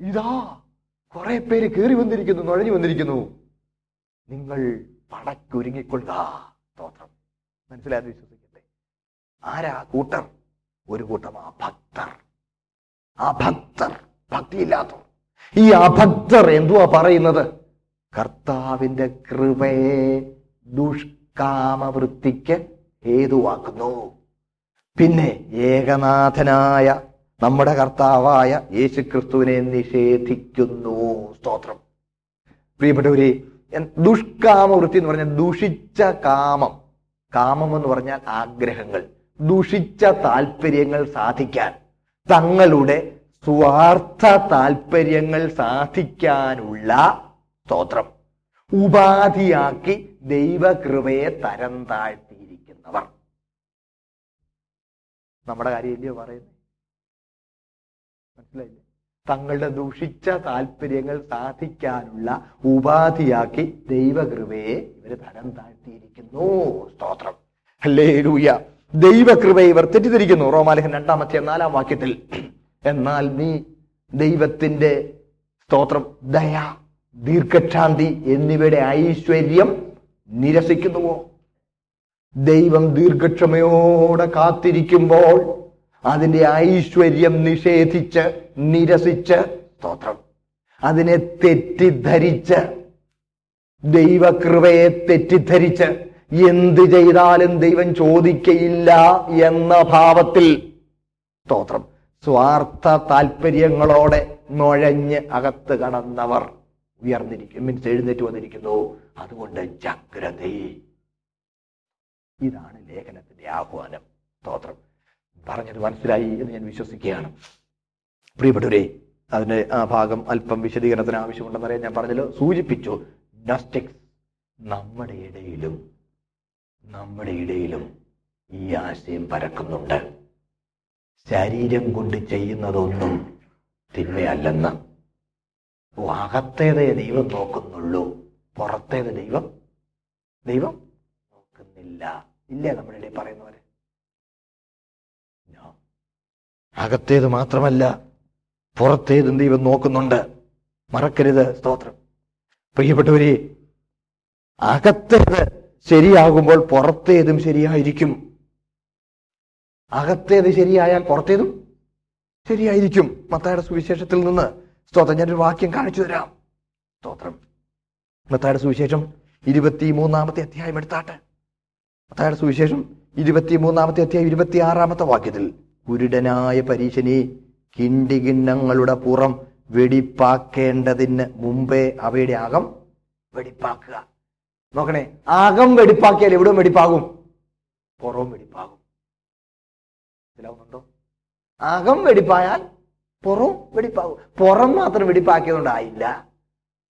ഇതാ കുറെ പേര് കയറി വന്നിരിക്കുന്നു നുഴഞ്ഞു വന്നിരിക്കുന്നു. നിങ്ങൾ പടയ്ക്കൊരുങ്ങിക്കൊള്ളുക സ്തോത്രം. മനസ്സിലായത് വിശ്വസിക്കട്ടെ? ആരാ കൂട്ടർ? ഒരു കൂട്ടം അഭക്തർ അഭക്തർ ഭക്തിയില്ലാത്തവർ. ഈ അഭക്തർ എന്തുവാ പറയുന്നത്? കർത്താവിന്റെ കൃപയെ ദുഷ്കാമവൃത്തിക്ക് ഹേതുവാക്കുന്നു. പിന്നെ ഏകനാഥനായ നമ്മുടെ കർത്താവായ യേശുക്രിസ്തുവിനെ നിഷേധിക്കുന്നു. സ്തോത്രം. പ്രിയപ്പെട്ടവരെ ദുഷ്കാമവൃത്തി എന്ന് പറഞ്ഞാൽ ദുഷിച്ച കാമം. കാമം എന്ന് പറഞ്ഞാൽ ആഗ്രഹങ്ങൾ ദുഷിച്ച താല്പര്യങ്ങൾ സാധിക്കാൻ. തങ്ങളുടെ സ്വാർത്ഥ താല്പര്യങ്ങൾ സാധിക്കാനുള്ള സ്തോത്രം. ഉപാധിയാക്കി ദൈവകൃപയെ തരം താഴ്ത്തിയിരിക്കുന്നവർ. നമ്മുടെ കാര്യമില്ലയോ പറയുന്നത് മനസ്സിലായില്ലേ? തങ്ങളുടെ ദുഷിച്ച താല്പര്യങ്ങൾ സാധിക്കാനുള്ള ഉപാധിയാക്കി ദൈവകൃപയെ ഇവർ തരം താഴ്ത്തിയിരിക്കുന്നു. സ്തോത്രം. അല്ലേ ഹല്ലേലൂയ. ദൈവകൃപയെ ഇവർ തെറ്റിദ്ധരിക്കുന്നു. റോമാലേഖൻ രണ്ടാമത്തെ നാലാം വാക്യത്തിൽ. എന്നാൽ നീ ദൈവത്തിന്റെ സ്തോത്രം ദയ ദീർഘക്ഷാന്തി എന്നിവയുടെ ഐശ്വര്യം നിരസിക്കുന്നുവോ? ദൈവം ദീർഘക്ഷമയോടെ കാത്തിരിക്കുമ്പോൾ അതിന്റെ ഐശ്വര്യം നിഷേധിച്ച് നിരസിച്ച് സ്തോത്രം. അതിനെ തെറ്റിദ്ധരിച്ച് ദൈവകൃപയെ തെറ്റിദ്ധരിച്ച് എന്ത് ചെയ്താലും ദൈവം ചോദിക്കയില്ല എന്ന ഭാവത്തിൽ സ്തോത്രം. സ്വാർത്ഥ താല്പര്യങ്ങളോടെ നുഴഞ്ഞ് അകത്ത് കടന്നവർ ഉയർന്നിരിക്കും. മീൻസ് എഴുന്നേറ്റ് വന്നിരിക്കുന്നു. അതുകൊണ്ട് ജാഗ്രത. ഇതാണ് ലേഖനത്തിന്റെ ആഹ്വാനം. സ്തോത്രം. പറഞ്ഞത് മനസ്സിലായി എന്ന് ഞാൻ വിശ്വസിക്കുകയാണ്. പ്രിയപ്പെട്ടവരെ അതിന്റെ ആ ഭാഗം അല്പം വിശദീകരണത്തിന് ആവശ്യമുണ്ടെന്നറിയാൻ ഞാൻ പറഞ്ഞല്ലോ. സൂചിപ്പിച്ചു നമ്മുടെ ഇടയിലും നമ്മുടെ ഇടയിലും ഈ ആശയം പരക്കുന്നുണ്ട്. ശരീരം കൊണ്ട് ചെയ്യുന്നതൊന്നും തിന്മയല്ലെന്ന്. അകത്തേതേ ദൈവം നോക്കുന്നുള്ളൂ പുറത്തേത് ദൈവം ദൈവം നോക്കുന്നില്ല. ഇല്ല നമ്മുടെ ഇടയിൽ പറയുന്നവരെ? അകത്തേത് മാത്രമല്ല പുറത്തേതും ദൈവം നോക്കുന്നുണ്ട്. മറക്കരുത് സ്തോത്രം. പ്രിയപ്പെട്ടവരെ അകത്തേത് ശരിയാകുമ്പോൾ പുറത്തേതും ശരിയായിരിക്കും. അകത്തേത് ശരിയായാൽ പുറത്തേതും ശരിയായിരിക്കും. മത്തായുടെ സുവിശേഷത്തിൽ നിന്ന് സ്തോത്രം. ഞാനൊരു വാക്യം കാണിച്ചു തരാം. സ്തോത്രം. മത്തായുടെ സുവിശേഷം ഇരുപത്തി മൂന്നാമത്തെ അധ്യായം എടുത്താട്ടെ. മത്തായുടെ സുവിശേഷം ഇരുപത്തി മൂന്നാമത്തെ അധ്യായം ഇരുപത്തി ആറാമത്തെ വാക്യത്തിൽ കുരുടനായ പരീശനെ കിണ്ടികിണ്ണങ്ങളുടെ പുറം വെടിപ്പാക്കേണ്ടതിന് മുമ്പേ അവയുടെ അകം വെടിപ്പാക്കുക. നോക്കണേ അകം വെടിപ്പാക്കിയാൽ എവിടെയും വെടിപ്പാകും? പുറവും വെടിപ്പാകും. മനസ്സിലാവുന്നുണ്ടോ അകം വെടിപ്പായാൽ പുറവും വെടിപ്പാകും. പുറം മാത്രം വെടിപ്പാക്കിയതുകൊണ്ടായില്ല.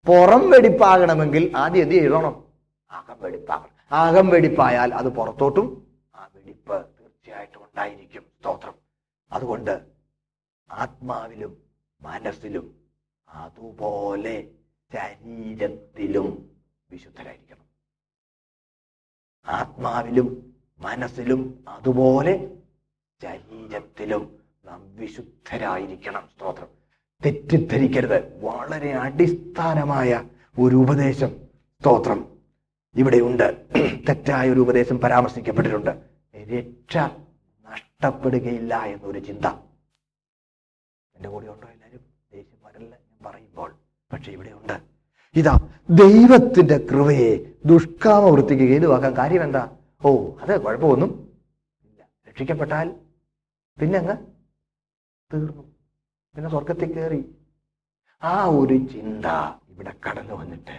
പുറം വെടിപ്പാകണമെങ്കിൽ ആദ്യം എന്ത് ചെയ്യണം? അകം വെടിപ്പാകണം. അകം വെടിപ്പായാൽ അത് പുറത്തോട്ടും ആ വെടിപ്പ് തീർച്ചയായിട്ടും ഉണ്ടായിരിക്കും. സ്തോത്രം. അതുകൊണ്ട് ആത്മാവിലും മനസ്സിലും അതുപോലെ ശരീരത്തിലും വിശുദ്ധരായിരിക്കണം. ആത്മാവിലും മനസ്സിലും അതുപോലെ ശരീരത്തിലും നാം വിശുദ്ധരായിരിക്കണം. സ്തോത്രം. തെറ്റിദ്ധരിക്കരുത്. വളരെ അടിസ്ഥാനമായ ഒരു ഉപദേശം. സ്തോത്രം. ഇവിടെയുണ്ട്. തെറ്റായ ഒരു ഉപദേശം പരാമർശിക്കപ്പെട്ടിട്ടുണ്ട്. രക്ഷ നഷ്ടപ്പെടുകയില്ല എന്നൊരു ചിന്ത. എന്റെ കൂടെ ഉണ്ടോ എല്ലാരും ദേഷ്യം വരല്ല ഞാൻ പറയുമ്പോൾ. പക്ഷെ ഇവിടെയുണ്ട്. ഇതാ ദൈവത്തിന്റെ കൃപയെ ദുഷ്കാമവൃത്തിക്ക് ഹേതുവാക്കാൻ കാര്യം എന്താ ഓ അത് കുഴപ്പമൊന്നും ഇല്ല. രക്ഷിക്കപ്പെട്ടാൽ പിന്നെ അങ്ങ് തീർന്നു. പിന്നെ സ്വർഗത്തിൽ കയറി. ആ ഒരു ചിന്ത ഇവിടെ കടന്നു വന്നിട്ട്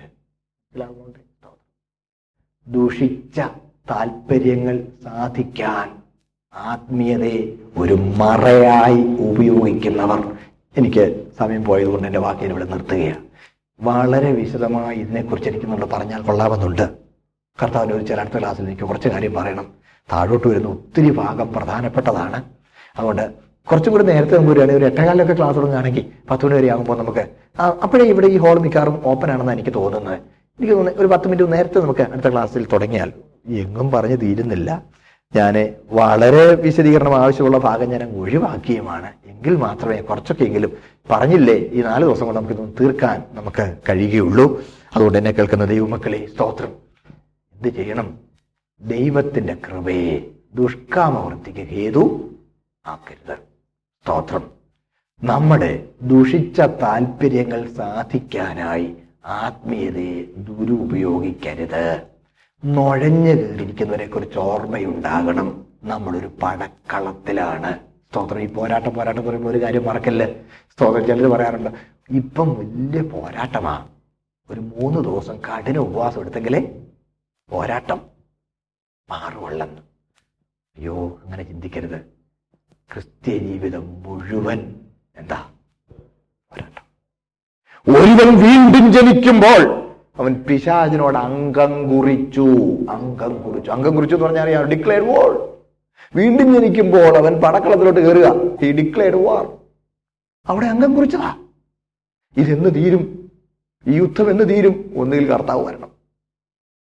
ദുഷിച്ച താല്പര്യങ്ങൾ സാധിക്കാൻ ആത്മീയതയെ ഒരു മറയായി ഉപയോഗിക്കുന്നവർ. എനിക്ക് സമയം പോയതുകൊണ്ട് എന്റെ വാക്കിനെ ഇവിടെ നിർത്തുകയാണ്. വളരെ വിശദമായി ഇതിനെക്കുറിച്ച് എനിക്ക് നമ്മൾ പറഞ്ഞാൽ കൊള്ളാമെന്നുണ്ട്. കർത്താവിന് ചില അടുത്ത ക്ലാസ്സിൽ എനിക്ക് കുറച്ച് കാര്യം പറയണം. താഴോട്ട് വരുന്ന ഒത്തിരി ഭാഗം പ്രധാനപ്പെട്ടതാണ്. അതുകൊണ്ട് കുറച്ചും കൂടി നേരത്തെ നമുക്ക് വരികയാണെങ്കിൽ ഒരു എട്ടേകാലിലൊക്കെ ക്ലാസ് തുടങ്ങുകയാണെങ്കിൽ പത്ത് മണി വരെ ആകുമ്പോൾ നമുക്ക് അപ്പോഴേ ഇവിടെ ഈ ഹോൾ മിക്കാറും ഓപ്പൺ ആണെന്ന് എനിക്ക് തോന്നുന്നത്. എനിക്ക് തോന്നുന്നത് ഒരു പത്ത് മിനിറ്റ് നേരത്തെ നമുക്ക് അടുത്ത ക്ലാസ്സിൽ തുടങ്ങിയാൽ. എങ്ങും പറഞ്ഞ് തീരുന്നില്ല. ഞാൻ വളരെ വിശദീകരണം ആവശ്യമുള്ള ഭാഗം ഞാൻ ഒഴിവാക്കിയുമാണ്. എങ്കിൽ മാത്രമേ കുറച്ചൊക്കെ എങ്കിലും പറഞ്ഞില്ലേ? ഈ നാല് ദിവസം കൊണ്ട് നമുക്ക് തീർക്കാൻ നമുക്ക് കഴിയുകയുള്ളൂ. അതുകൊണ്ട് എന്നെ കേൾക്കുന്ന ദൈവമക്കളെ സ്തോത്രം. എന്ത് ചെയ്യണം? ദൈവത്തിന്റെ കൃപയെ ദുഷ്കാമവൃത്തിക്ക് ഹേതു ആക്കരുത്. സ്തോത്രം. നമ്മുടെ ദുഷിച്ച താല്പര്യങ്ങൾ സാധിക്കാനായി ആത്മീയതയെ ദുരുപയോഗിക്കരുത്. നുഴഞ്ഞു കയറിയിരിക്കുന്നവരെ കുറിച്ച് ഓർമ്മയുണ്ടാകണം. നമ്മളൊരു പടക്കളത്തിലാണ്. സ്തോത്രം. ഈ പോരാട്ടം പോരാട്ടം പറയുമ്പോൾ ഒരു കാര്യം മറക്കല്ലേ? സ്തോത്രം. ചിലർ പറയാറുണ്ട് ഇപ്പം വലിയ പോരാട്ടമാണ് ഒരു മൂന്ന് ദിവസം കഠിന ഉപവാസം എടുത്തെങ്കിലേ പോരാട്ടം മാറുവള്ളെന്ന്. അയ്യോ അങ്ങനെ ചിന്തിക്കരുത്. ക്രിസ്ത്യ ജീവിതം മുഴുവൻ എന്താ? പോരാട്ടം. ഒരുവൻ വീണ്ടും ജനിക്കുമ്പോൾ അവൻ പിശാചിനോട് അംഗം കുറിച്ചു. അംഗം കുറിച്ചു. അംഗം കുറിച്ചു എന്ന് പറഞ്ഞാൽ അറിയാം. ഡിക്ലെയർ വോൾ വീണ്ടും ജനിക്കുമ്പോൾ അവൻ പടക്കളത്തിലോട്ട് കയറുക. ഈ ഡിക്ലെയർഡ് വാർ അവിടെ അംഗം കുറിച്ചതാ. ഇതെന്ന് തീരും? ഈ യുദ്ധം എന്ന് തീരും? ഒന്നുകിൽ കർത്താവ് വരണം.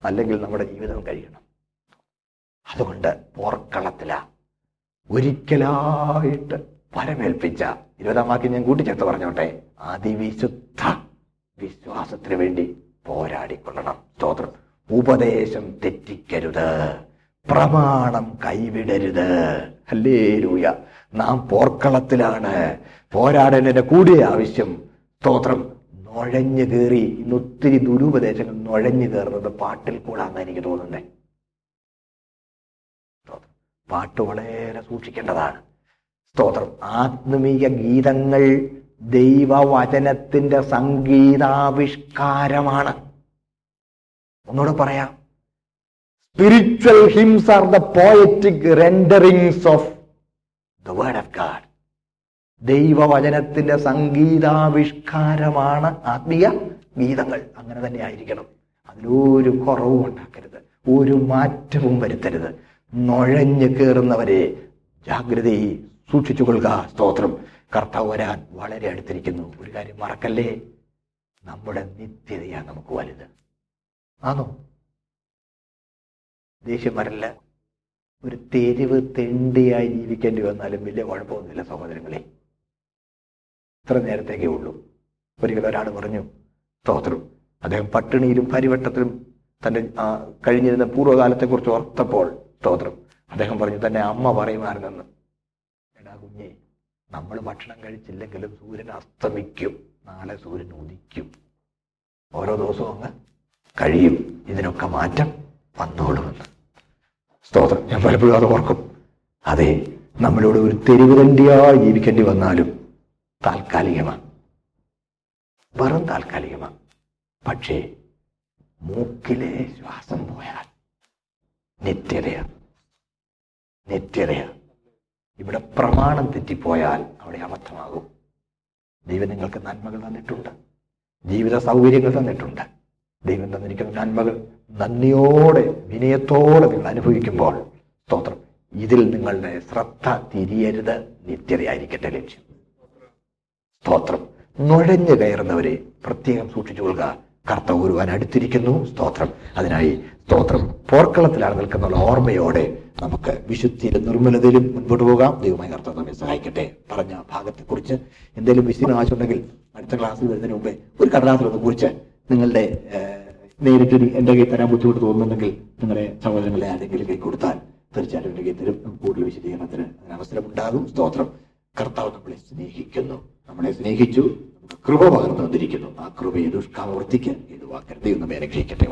അല്ലെങ്കിൽ നമ്മുടെ ജീവിതം കഴിയണം. അതുകൊണ്ട് പോർക്കളത്തില ഒരിക്കലായിട്ട് പരമേൽപ്പിച്ച ഇരുപതാം വാക്യം ഞാൻ കൂട്ടിച്ചേർത്ത് പറഞ്ഞോട്ടെ. അതിവിശുദ്ധ വിശ്വാസത്തിന് വേണ്ടി പോരാടിക്കൊള്ളണം. സ്തോത്രം. ഉപദേശം തെറ്റിക്കരുത്. പ്രമാണം കൈവിടരുത്. അല്ലേ രൂയ നാം പോർക്കളത്തിലാണ്. പോരാടേണ്ടതിന്റെ കൂടെ ആവശ്യം. സ്തോത്രം. നുഴഞ്ഞു കയറി ഇന്ന് ഒത്തിരി ദുരുപദേശങ്ങൾ നുഴഞ്ഞു കയറുന്നത് പാട്ടിൽ കൂടാന്ന് എനിക്ക് തോന്നുന്നേ. പാട്ട് വളരെ സൂക്ഷിക്കേണ്ടതാണ്. സ്തോത്രം. ആത്മീയ ഗീതങ്ങൾ ദൈവവചനത്തിന്റെ സംഗീതാവിഷ്കാരമാണ്. ഒന്നുകൂടെ പറയാം. Spiritual hymns are the poetic renderings of the word of God ദൈവവചനത്തിന്റെ സംഗീതാവിഷ്കാരമാണ് ആത്മീയ ഗീതങ്ങൾ. അങ്ങനെ തന്നെ ആയിരിക്കണം. അതിലൊരു കുറവും ഉണ്ടാക്കരുത്. ഒരു മാറ്റവും വരുത്തരുത്. നുഴഞ്ഞു കയറുന്നവരെ ജാഗ്രതയെ സൂക്ഷിച്ചു കൊള്ളുക. സ്തോത്രം. കർത്താവ് വരാൻ വളരെ അടുത്തിരിക്കുന്നു. ഒരു കാര്യം മറക്കല്ലേ? നമ്മുടെ നിത്യതയാണ് നമുക്ക് വലുത്. ആണോ ദേഷ്യം വരല്ല. ഒരു തെരുവ് തെണ്ടിയായി ജീവിക്കേണ്ടി വന്നാലും വലിയ കുഴപ്പമൊന്നുമില്ല സഹോദരങ്ങളെ. ഇത്ര നേരത്തേക്കേ ഉള്ളൂ. ഒരിക്കലും ഒരാൾ പറഞ്ഞു സ്തോത്രം അദ്ദേഹം പട്ടിണിയിലും പരിവട്ടത്തിലും തന്റെ ആ, കഴിഞ്ഞിരുന്ന പൂർവകാലത്തെക്കുറിച്ച് ഓർത്തപ്പോൾ സ്തോത്രം അദ്ദേഹം പറഞ്ഞു തന്നെ അമ്മ പറയുമായിരുന്നെന്ന്. എടാ കുഞ്ഞെ നമ്മൾ ഭക്ഷണം കഴിച്ചില്ലെങ്കിലും സൂര്യൻ അസ്തമിക്കും. നാളെ സൂര്യൻ ഉദിക്കും. ഓരോ ദിവസവും അങ്ങ് കഴിയും. ഇതിനൊക്കെ മാറ്റം വന്നോളുമെന്ന്. സ്തോത്രം. ഞാൻ പലപ്പോഴും അത് ഓർക്കും. അതെ നമ്മളിവിടെ ഒരു തെരുവ് തണ്ടിയായി ജീവിക്കേണ്ടി വന്നാലും താൽക്കാലികമാണ് വെറും താൽക്കാലികമാണ് പക്ഷേ മൂക്കിലെ ശ്വാസം പോയാൽ നിത്യതയാണ് നിത്യതയാണ് ഇവിടെ പ്രമാണം തെറ്റിപ്പോയാൽ അവിടെ അബദ്ധമാകും. ദൈവം നിങ്ങൾക്ക് നന്മകൾ തന്നിട്ടുണ്ട്. ജീവിത സൗകര്യങ്ങൾ തന്നിട്ടുണ്ട്. ദൈവം തന്നിരിക്കുന്ന നന്മകൾ നന്ദിയോടെ വിനയത്തോടെ നിങ്ങൾ അനുഭവിക്കുമ്പോൾ സ്തോത്രം. ഇതിൽ നിങ്ങളുടെ ശ്രദ്ധ തിരിയരുത്. നിത്യതയായിരിക്കട്ടെ ലക്ഷ്യം. സ്തോത്രം. നുഴഞ്ഞു കയറുന്നവരെ പ്രത്യേകം സൂക്ഷിച്ചു കൊള്ളുക. കർത്താവ് ഒരുവാൻ അടുത്തിരിക്കുന്നു. സ്തോത്രം. അതിനായി സ്തോത്രം. പോർക്കളത്തിലാണ് നിൽക്കുന്ന ഓർമ്മയോടെ നമുക്ക് വിശുദ്ധിയിലും നിർമ്മലതയിലും മുൻപോട്ട് പോകാം. ദൈവമായി കർത്താവ് നമ്മെ സഹായിക്കട്ടെ. പറഞ്ഞ ഭാഗത്തെക്കുറിച്ച് എന്തെങ്കിലും വിശദീകരണം ആവശ്യമുണ്ടെങ്കിൽ അടുത്ത ക്ലാസ്സിൽ വരുന്നതിന് മുമ്പേ ഒരു കടലാസിലൊന്ന് കുറിച്ച് നിങ്ങളുടെ നേരിട്ട് എന്റെ കയ്യിൽ തരാൻ ബുദ്ധിമുട്ട് തോന്നുന്നുണ്ടെങ്കിൽ നിങ്ങളുടെ സഹോദരങ്ങളെ ആരെങ്കിലും കൈ കൊടുത്താൽ തീർച്ചയായിട്ടും എന്റെ കയ്യിൽ തരും. കൂടുതൽ വിശദീകരണത്തിന് അവസരമുണ്ടാകും. സ്തോത്രം. കർത്താവ് നമ്മളെ സ്നേഹിക്കുന്നു. നമ്മളെ സ്നേഹിച്ചു കൃപ പകർന്നു വന്നിരിക്കുന്നു ആ കൃപയെ ദുഷ്കാമവൃത്തിക്ക് ഇത് വാക്കരുത് എന്ന് രക്ഷിക്കട്ടെ